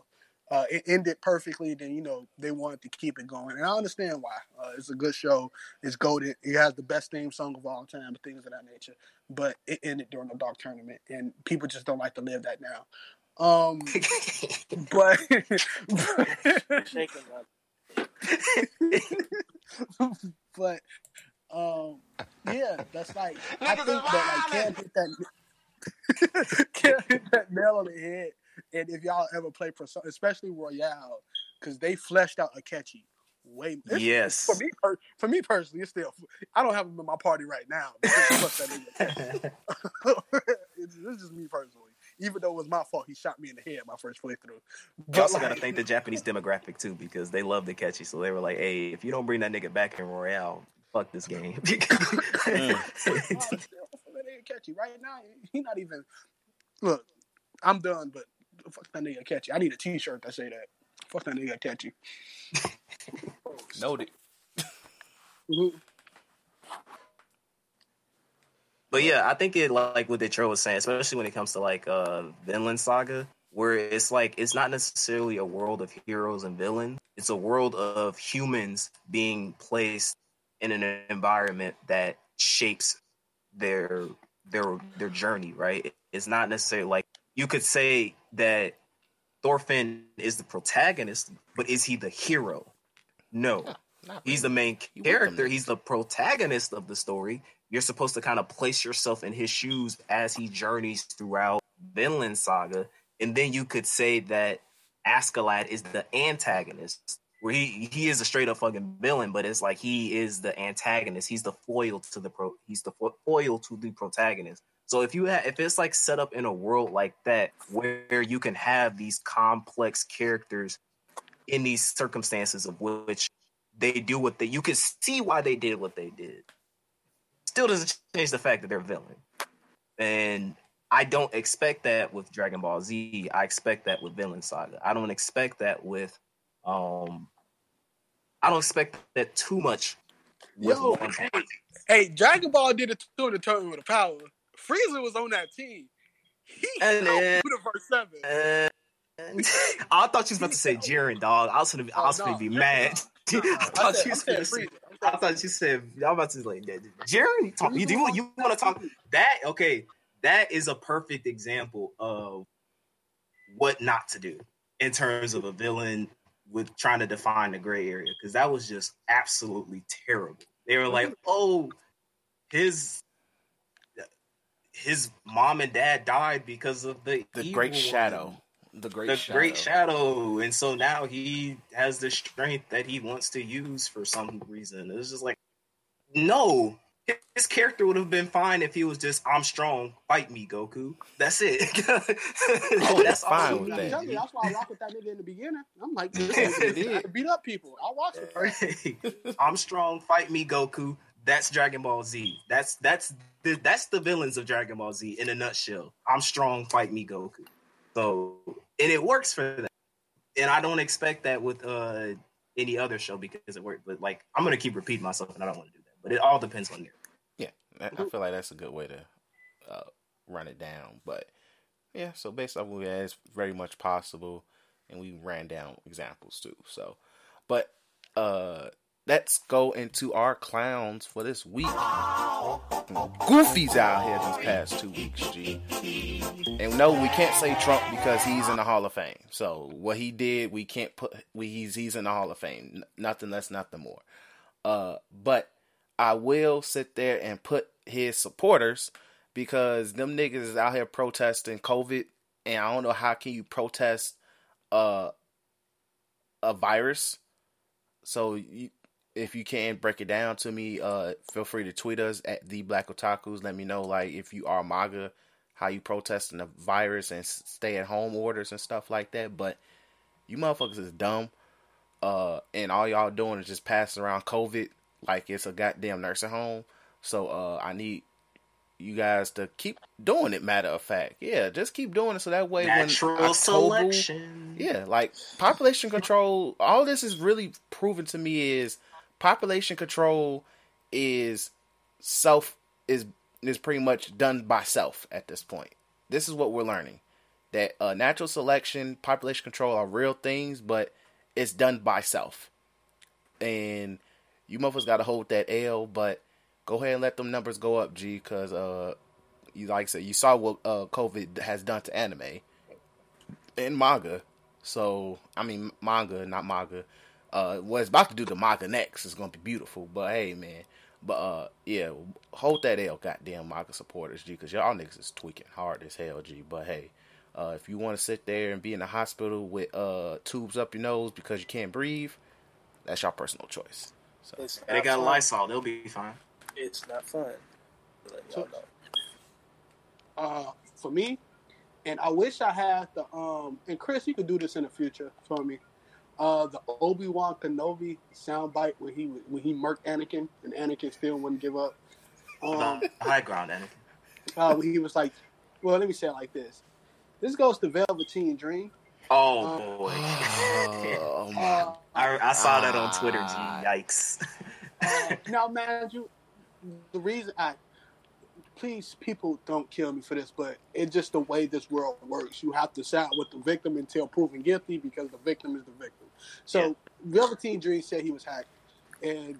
Uh, it ended perfectly. Then you know they wanted to keep it going, and I understand why. Uh, it's a good show. It's golden. It has the best theme song of all time, things of that nature. But it ended during the dark tournament, and people just don't like to live that now. Um, but Shaking up. but um, yeah, that's like I think that like can't hit that can't hit that nail on the head. And if y'all ever play Persona, especially Royal, because they fleshed out Akechi way. it's- Yes. For me, per- for me personally, it's still. I don't have him in my party right now. because fuck that nigga it's, this is me personally. Even though it was my fault, he shot me in the head my first playthrough. You also like- got to thank the Japanese demographic too, because they love the Akechi. So they were like, "Hey, if you don't bring that nigga back in Royal, fuck this game." Still, Akechi right now. He not even. Look, I'm done, but fuck that nigga Akechi. I need a T-shirt that say that. Fuck that nigga Akechi. Noted. Mhm. But yeah, I think it like what Detroit was saying, especially when it comes to like uh Vinland Saga, where it's like it's not necessarily a world of heroes and villains. It's a world of humans being placed in an environment that shapes their their their journey, right? It's not necessarily like you could say that Thorfinn is the protagonist, but is he the hero? No. He's the main He with them character. He's the protagonist of the story. You're supposed to kind of place yourself in his shoes as he journeys throughout Vinland Saga, and then you could say that Askeladd is the antagonist, where he he is a straight up fucking villain, but it's like he is the antagonist. He's the foil to the pro. He's the fo- foil to the protagonist. So if you ha- if it's like set up in a world like that, where you can have these complex characters in these circumstances of which they do what they you can see why they did what they did. Still doesn't change the fact that they're a villain. And I don't expect that with Dragon Ball Z. I expect that with Vinland Saga. I don't expect that with um I don't expect that too much Yo, hey, hey, Dragon Ball did it too in the tournament of power. Frieza was on that team. He And then- Universe Seven. Uh, I thought you was about to say Jiren, dog. I was gonna, I Oh, was gonna no. be mad. I I thought said- you I was said gonna say. Frieza. I thought you said. I'm about to like Jiren. You talk. You, do you, you want to talk that? Okay, that is a perfect example of what not to do in terms of a villain with trying to define the gray area because that was just absolutely terrible. They were like, mm-hmm. oh, his his mom and dad died because of the The evil Great Shadow. The Great the Shadow. great shadow and so now he has the strength that he wants to use for some reason it's just like no His character would have been fine if he was just "I'm strong, fight me, Goku." That's it. Oh, That's fine he with I'm that. you, that's why I rock with that nigga in the beginning. I'm like, this He nigga beat up people. I'll watch it. I'm strong, fight me, Goku. That's Dragon Ball Z. That's that's the that's the villains of Dragon Ball Z in a nutshell. I'm strong, fight me, Goku. So and it works for that. And I don't expect that with uh any other show because it worked. But like I'm gonna keep repeating myself, and I don't want to do that. But it all depends on you. Yeah, I, feel like that's a good way to uh, run it down. But yeah, so based off what we had, it's very much possible, and we ran down examples too. So, but uh, let's go into our clowns for this week. Goofy's out here these past two weeks, G. And no, we can't say Trump because he's in the Hall of Fame. So what he did, we can't put. We, he's he's in the Hall of Fame. Nothing less, nothing more. Uh, but I will sit there and put his supporters because them niggas is out here protesting COVID, and I don't know how can you protest uh, a virus. So you, if you can break it down to me, uh, feel free to tweet us at the Black Otakus. Let me know like if you are MAGA, how you protesting the virus and stay at home orders and stuff like that. But you motherfuckers is dumb. Uh, and all y'all doing is just passing around COVID like it's a goddamn nursing home. So uh, I need you guys to keep doing it. Matter of fact, yeah, just keep doing it so that way Natural when October, selection. yeah, like population control. All this is really proven to me is population control is self is is pretty much done by self at this point. This is what we're learning that uh, natural selection, population control are real things, but it's done by self. And you motherfuckers got to hold that L, but go ahead and let them numbers go up, G, because uh, you like I said, you saw what uh, COVID has done to anime and manga. So I mean manga, not manga. Uh, what it's about to do to manga next is gonna be beautiful. But hey, man. But uh, yeah, hold that L, goddamn manga supporters, G, because y'all niggas is tweaking hard as hell, G. But hey, uh, if you want to sit there and be in the hospital with uh tubes up your nose because you can't breathe, that's your personal choice. So It's they got fun. Lysol. They'll be fine. It's not fun. Let uh, for me, and I wish I had the um. And Chris, you could do this in the future for me. Uh, the Obi Wan Kenobi soundbite when he when he murked Anakin and Anakin still wouldn't give up. Um, high ground, Anakin. uh, when he was like, well, let me say it like this. This goes to Velveteen Dream. Oh Uh, boy. oh my Uh, I, I saw that on Twitter. G. Yikes. uh, now, man, you the reason I please people don't kill me for this, but it's just the way this world works. You have to side with the victim until proven guilty because the victim is the victim. So Velveteen Dream said he was hacked, and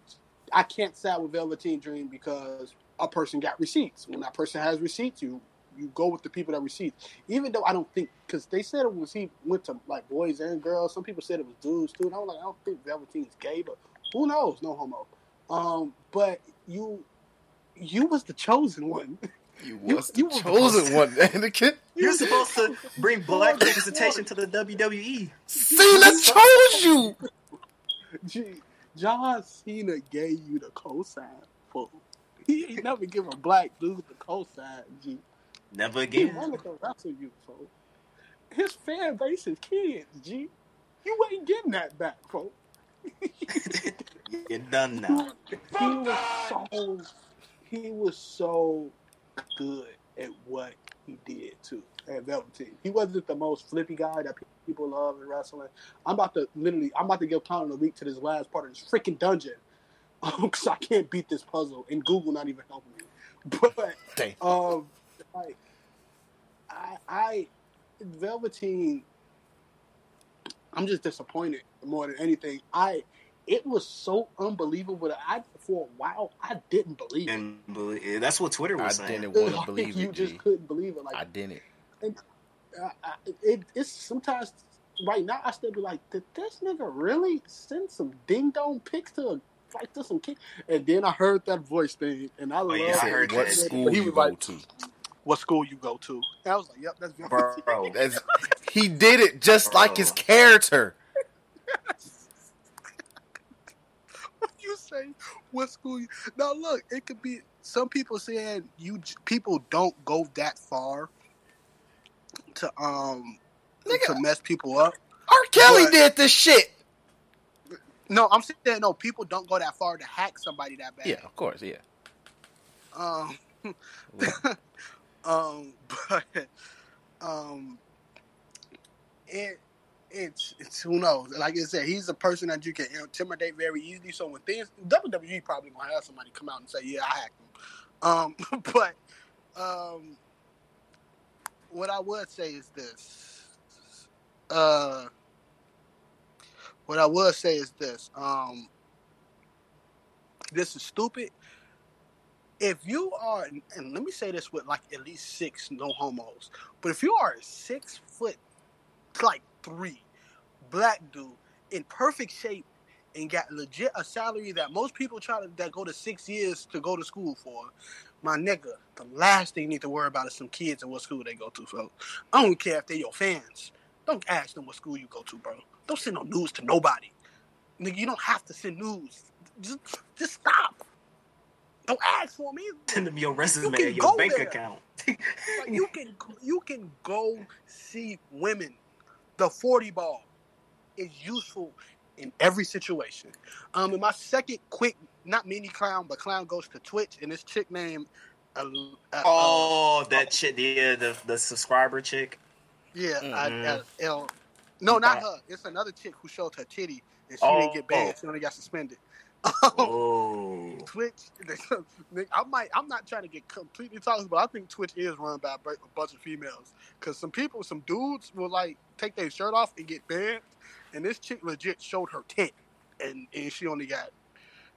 I can't side with Velveteen Dream because a person got receipts. When that person has receipts, you you go with the people that receipts. Even though I don't think because they said it was he went to like boys and girls. Some people said it was dudes too. And I was like, I don't think Velveteen's gay, but who knows? No homo. Um, but you you was the chosen one. You You- was you the were chosen one, Anakin. You're supposed to bring black representation to the. WWE. Cena chose you. Gee, John Cena gave you the cosign for. He ain't never give a black dude the cosign. G. Never He again. wanted to wrestle you, folks. His fan base is kids, G. You ain't getting that back, folks. You're done now. he was so he was so good at what he did too at Velveteen. He wasn't the most flippy guy that people love in wrestling. I'm about to literally I'm about to give Colin a week to this last part of this freaking dungeon. because I can't beat this puzzle and Google not even helping me. But Damn. um like I I Velveteen I'm just disappointed more than anything. I it was so unbelievable that I for a while I didn't believe it. Believe, that's what Twitter I was saying. didn't want to Like, believe you it. just G. couldn't believe it. Like I didn't. I, I, it, it's sometimes right now I still be like, did this nigga really send some ding dong pics to a like to some kid? And then I heard that voice thing, and I love. Oh, yeah, I heard what that. school he you was go like, to? "What school you go to?" And I was like, "Yep, that's Velveteen." Bro, That's, he did it just like his character. What say? What school? You... Now look, it could be some people saying you people don't go that far to um Nigga. to mess people up. R. Kelly But- did this shit. No, I'm saying no. People don't go that far to hack somebody that bad. Yeah, of course, yeah. Um, um, but um, it it's it's who knows. Like I said, he's a person that you can intimidate very easily. So when things WWE probably gonna have somebody come out and say, "Yeah, I hacked him." Um, but um, what I would say is this. Uh, what I would say is this. Um, this is stupid if you are, and let me say this with like at least six no homos, but if you are six foot, like three, black dude in perfect shape and got legit a salary that most people try to that go to six years to go to school for, my nigga, the last thing you need to worry about is some kids and what school they go to. So I don't care if they're your fans. Don't ask them what school you go to, bro. Don't send no news to nobody. Nigga, you don't have to send news. Just, just stop. Don't ask for me. Send them your resume, can your bank there. account. Like, you can you can go see women. The forty ball is useful in every situation. Um, and my second quick, not mini clown, but clown goes to Twitch, and this chick named. Uh, uh, Oh, that chick, yeah, the the subscriber chick. yeah, I, Mhm. uh, L. No, not her. It's another chick who showed her titty, and she didn't get banned. Oh. She only got suspended. Oh, Twitch. I might. I'm not trying to get completely toxic, but I think Twitch is run by a bunch of females. Because some people, some dudes, will like take their shirt off and get banned, and this chick legit showed her tit, and and she only got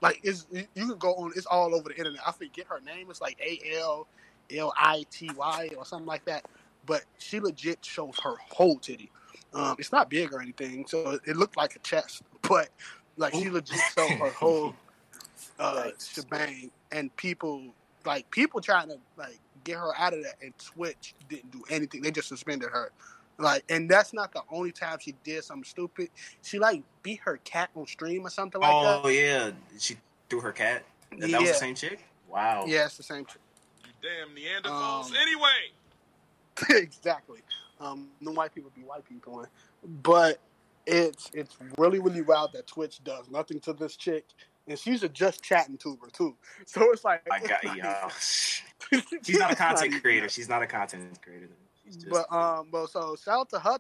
like it's you can go on. It's all over the internet. I forget her name. It's like A L L I T Y or something like that. But she legit shows her whole titty. Um, it's not big or anything, so it looked like a chest, but like she legit showed her whole uh, Yikes. shebang, and people like people trying to like get her out of that, and Twitch didn't do anything. They just suspended her. Like, and that's not the only time she did something stupid. She like beat her cat on stream or something like oh that. Oh yeah, she threw her cat. That, that yeah, was the same chick. Wow. yeah, it's the same. Tr- You damn Neanderthals. Um, anyway. exactly. Um, the white people be white people, but it's it's really really wild that Twitch does nothing to this chick, and she's a just chatting tuber too. So it's like I got you. not- She's not a content creator. She's not a content creator. She's just. But um, but so shout out to her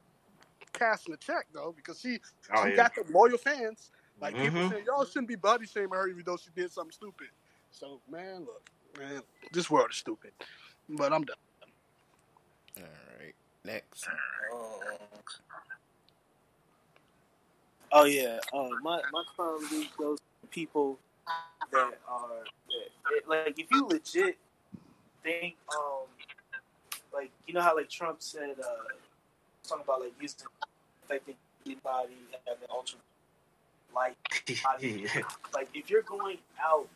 casting a check though because she oh she yeah. got the loyal fans. Like people Mhm. saying y'all shouldn't be body shaming her even though she did something stupid. So man, look, man, this world is stupid. But I'm done. All right, next. Oh yeah, uh, my my clown league goes to people that are that, like if you legit think um like you know how like Trump said uh talking about like using affecting anybody having ultra light body like if you're going out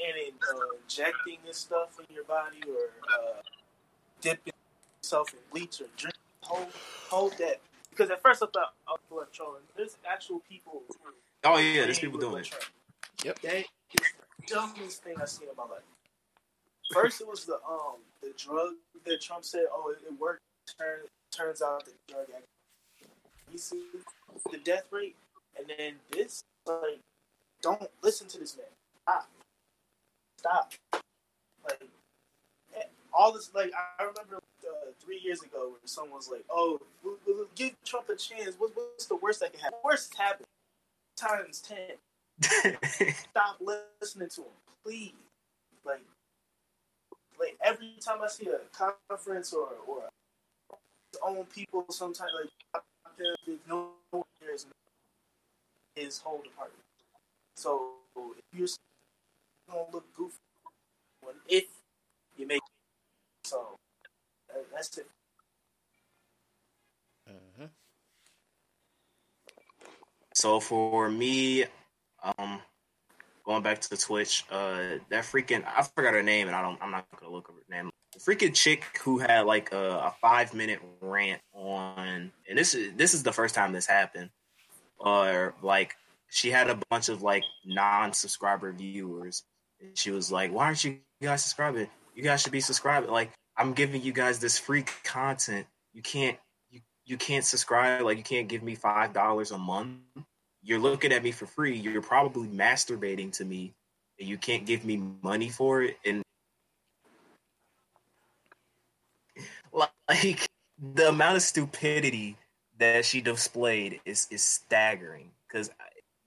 and uh, injecting this stuff in your body or uh, dipping yourself in bleach or drink, hold hold that because at first I thought I was trolling. There's actual people. oh yeah, there's people doing it. Trump- Yep. That is the dumbest thing I've seen in my life. First, it was the um the drug that Trump said, oh, it, it worked. Turn, turns out the drug actually you see the death rate, and then this like don't listen to this man. Stop. Stop. Like eh, all this like I remember uh, three years ago when someone was like, "Oh, we'll, we'll give Trump a chance. What, what's the worst that can happen? Worst happened times ten. Stop listening to him, please. Like, like every time I see a conference or or his own people, sometimes like no one cares his whole department. So if you're gonna look goofy, when if you make it. so that's it. Mm-hmm. So for me, um, going back to the Twitch, uh, that freaking I forgot her name, and I don't. I'm not gonna look up her name. The freaking chick who had like a, a five minute rant on, and this is this is the first time this happened, or like she had a bunch of like non subscriber viewers. And she was like, "Why aren't you guys subscribing. You guys should be subscribing. Like I'm giving you guys this free content. You can't you you can't subscribe. Like you can't give me five dollars a month. You're looking at me for free. You're probably masturbating to me, and you can't give me money for it. And like the amount of stupidity that she displayed is is staggering because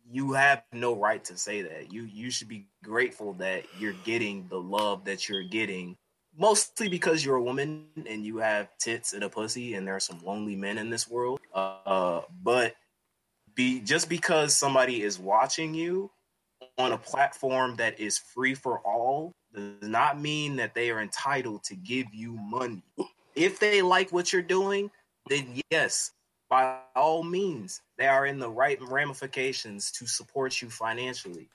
you have no right to say that. You you should be grateful that you're getting the love that you're getting, mostly because you're a woman and you have tits and a pussy, and there are some lonely men in this world. Uh, but be just because somebody is watching you on a platform that is free for all does not mean that they are entitled to give you money. If they like what you're doing, then yes, by all means, they are in the right ramifications to support you financially.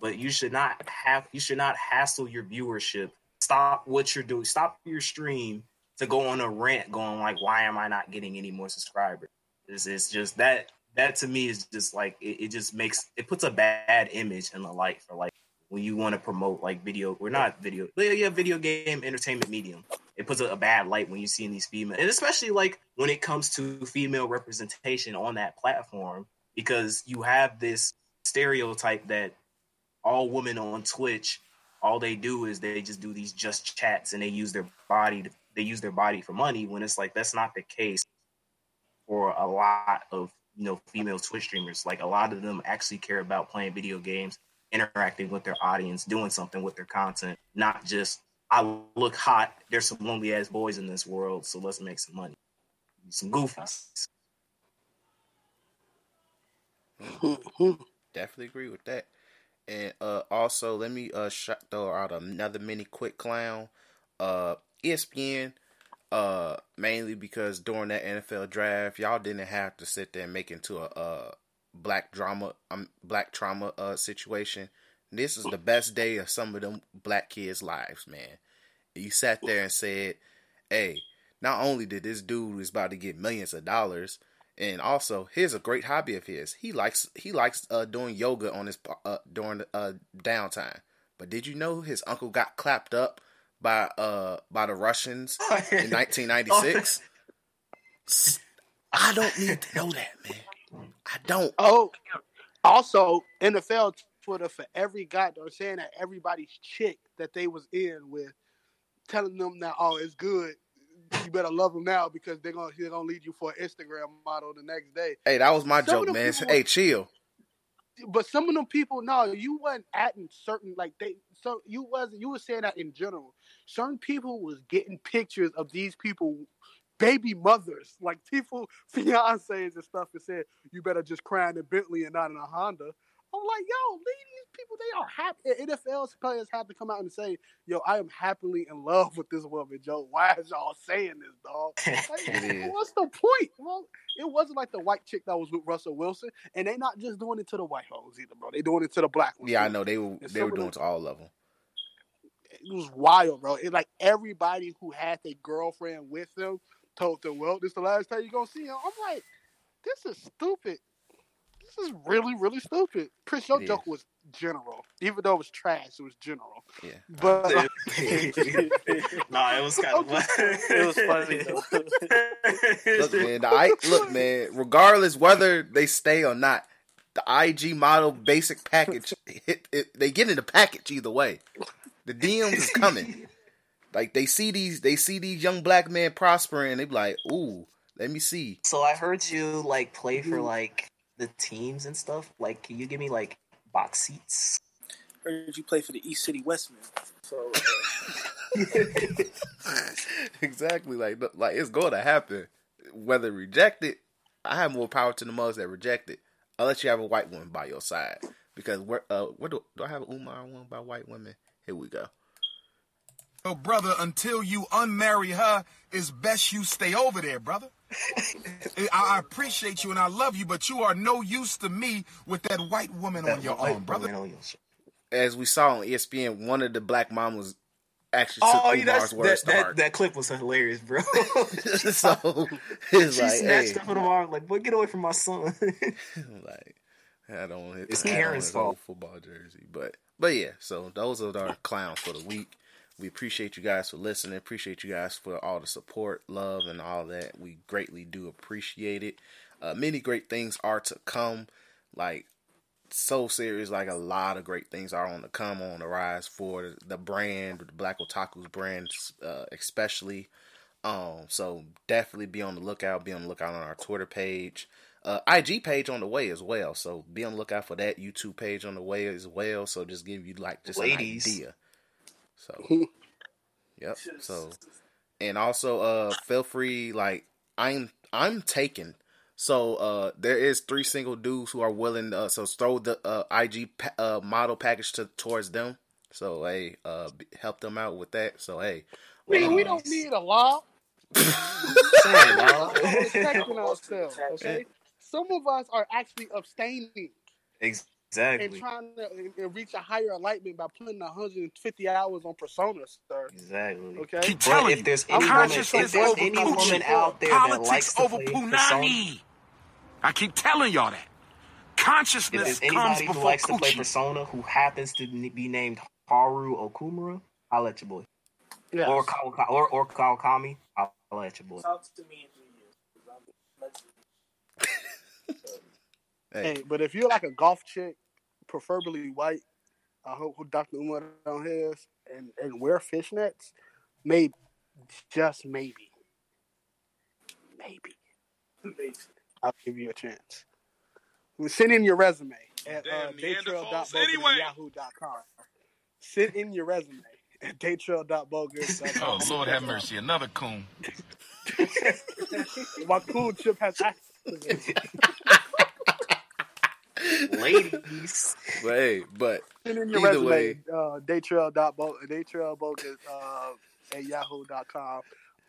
But you should not have you should not hassle your viewership. Stop what you're doing. Stop your stream to go on a rant going like, why am I not getting any more subscribers? It's, it's just that that to me is just like it, it just makes it puts a bad image in the light for like when you want to promote like video we're not video yeah video game entertainment medium it puts a, a bad light when you see in these female and especially like when it comes to female representation on that platform because you have this stereotype that all women on twitch all they do is they just do these just chats and they use their body to, they use their body for money when it's like that's not the case for a lot of you know female Twitch streamers. Like a lot of them actually care about playing video games, interacting with their audience, doing something with their content, not just I look hot. There's some lonely ass boys in this world, so let's make some money. Some goofies. Definitely agree with that. And uh, also, let me uh, throw out another mini quick clown. Uh, ESPN uh mainly because during that NFL draft, y'all didn't have to sit there and make into a uh black drama um black trauma uh situation. This is the best day of some of them black kids' lives, man. You sat there and said, "Hey, not only did this dude is about to get millions of dollars, and also here's a great hobby of his. He likes he likes uh, doing yoga on his uh, during the uh, downtime. But did you know his uncle got clapped up by uh by the Russians in 1996. I don't need to know that, man. I don't. Oh, also NFL Twitter for every guy they're saying that everybody's chick that they was in with, telling them that oh it's good. You better love them now because they're gonna they're gonna lead you for an Instagram model the next day. Hey, that was my Some joke, man. people- Hey, chill. but some of them people, no, you wasn't adding certain like they. So you wasn't. You were saying that in general. Certain people was getting pictures of these people, baby mothers, like people, fiancés and stuff, and said you better just cry in a Bentley and not in a Honda. I'm like, yo, these people. They are happy. NFL players have to come out and say, yo, I am happily in love with this woman, Joe. Why is y'all saying this, dog? Like, what's the point? Well, it wasn't like the white chick that was with Russell Wilson, and they're not just doing it to the white hoes either, bro. They're doing it to the black ones. Yeah, I know they were And they were doing it to all of them. It was wild, bro. It like everybody who had their girlfriend with them told them, "Well, this is the last time you're gonna see him." I'm like, this is stupid. This is really, really stupid. Chris, your It joke was general, even though it was trash. It was general, Yeah. but nah, it was kind of It was funny though. Look, man. The I look, man. Regardless whether they stay or not, the IG model basic package, it, it, they get in the package either way. The DMs is coming. Like they see these, they see these young black men prospering. And they be like, "Ooh, let me see." So I heard you like play for like the teams and stuff. Like, can you give me like box seats? Heard you play for the East City Westman. So uh, exactly. Like, like it's going to happen. Whether rejected, I have more power to the mothers that reject it. Unless you have a white woman by your side, because where uh, where do, do I have an Umar one by white women? Here we go. Yo, brother, until you unmarry her, it's best you stay over there, brother. I, I appreciate you and I love you, but you are no use to me with that white woman on your arm, brother. on your. As we saw on ESPN, one of the black mamas actually oh, took Oh, yeah, Umar's that's, words that, to that, heart. that clip was hilarious, bro. so it's she like, snatched hey, up in the arm, like, boy, get away from my son. like I don't. It's I don't Karen's fault. football jersey, but but yeah. So those are our clowns for the week. We appreciate you guys for listening. Appreciate you guys for all the support, love, and all that. We greatly do appreciate it. Uh, many great things are to come. Like so serious. Like a lot of great things are on the come on the rise for the brand, the Black Otakus brand, uh, especially. Um, so definitely be on the lookout. Be on the lookout on our Twitter page, uh, IG page on the way as well. So be on the lookout for that YouTube page on the way as well. So just give you like just Ladies. an idea. So, yep. So, and also, uh, feel free. Like I'm, I'm taken. So, uh, there is three single dudes who are willing. Uh, so throw the uh, IG pa- uh, model package to towards them. So, hey, uh, b- help them out with that. So, hey, We, uh, we don't need a law. Saying, dog. We're protecting ourselves. Okay. Some of us are actually abstaining and exactly. And trying to and- and reach a higher enlightenment by putting 150 hours on Persona, sir. Exactly. Okay. Keep But telling if you, there's any woman, consciousness if there's over any Gucci. woman out there that Politics likes to over play Persona, Punani. I keep telling y'all that. if Consciousness there's comes anybody who before likes to play Persona who happens to be named Haru Okumura, I'll let your boy. Yes. Or Kawaka- or or Kawakami, I'll let your boy. Talk to me in three years. 'cause I'm- let's- hey, Hey, but if you're like a golf chick, preferably white, I hope who Dr. Umar on his and and wear fishnets, maybe, just maybe, maybe, I'll give you a chance. Send in your resume at uh, Damn Neanderthals daytrail.bogus anyway. yahoo.com. Send in your resume at daytrail.bogus. Oh, Lord have mercy. Another coon. My cool chip has access. Ladies, but hey, but Send in your Either resume, way. uh, daytrail.bo- daytrailbogus uh, at yahoo.com.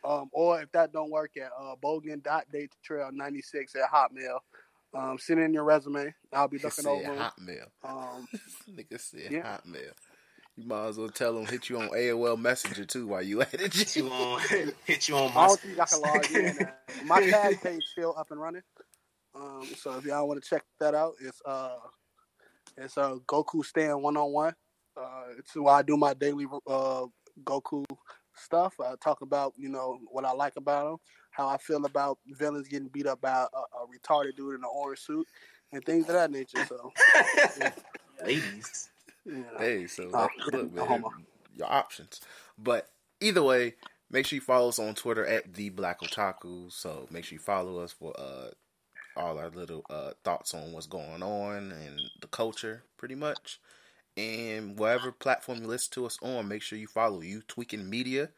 Um, or if that don't work at uh, bogan.daytrail96 at hotmail. Um, send in your resume. I'll be looking said over. 'em. Hotmail. Um, Nigga said Yeah. Hotmail. You might as well tell them hit you on AOL Messenger too while you at it. hit you on hit you on I my don't think I can log in. Uh, My tag page still up and running. Um, so if y'all want to check that out, it's uh, it's uh Goku Stand one on one. Uh, it's where I do my daily uh Goku stuff. I talk about you know what I like about him, how I feel about villains getting beat up by a, a retarded dude in an orange suit, and things of that nature. So ladies. you know. Hey, so Oh, look, man, your options. But either way, make sure you follow us on Twitter at the Black Otaku. So make sure you follow us for uh all our little uh thoughts on what's going on and the culture, pretty much. And whatever platform you listen to us on, make sure you follow you tweaking media.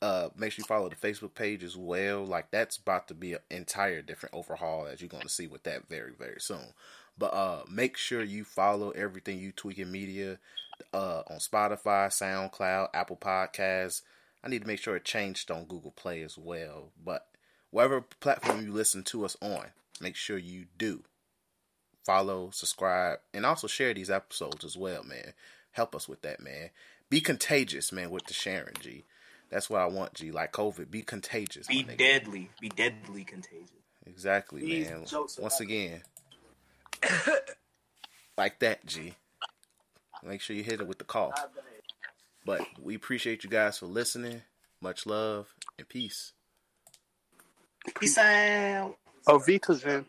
Uh, make sure you follow the Facebook page as well. Like that's about to be an entire different overhaul, as you're going to see with that very very soon. But uh, make sure you follow everything you tweaking media uh, on Spotify, SoundCloud, Apple Podcasts. I need to make sure it changed on Google Play as well. But whatever platform you listen to us on, make sure you do follow, subscribe, and also share these episodes as well, man. Help us with that, man. Be contagious, man, with the sharing, G. That's what I want, G. Like COVID, be contagious. Be deadly. Be deadly contagious. Exactly, These man. Once again, like that, G. Make sure you hit it with the call. But we appreciate you guys for listening. Much love and peace. Peace out. Oh, Vita's in.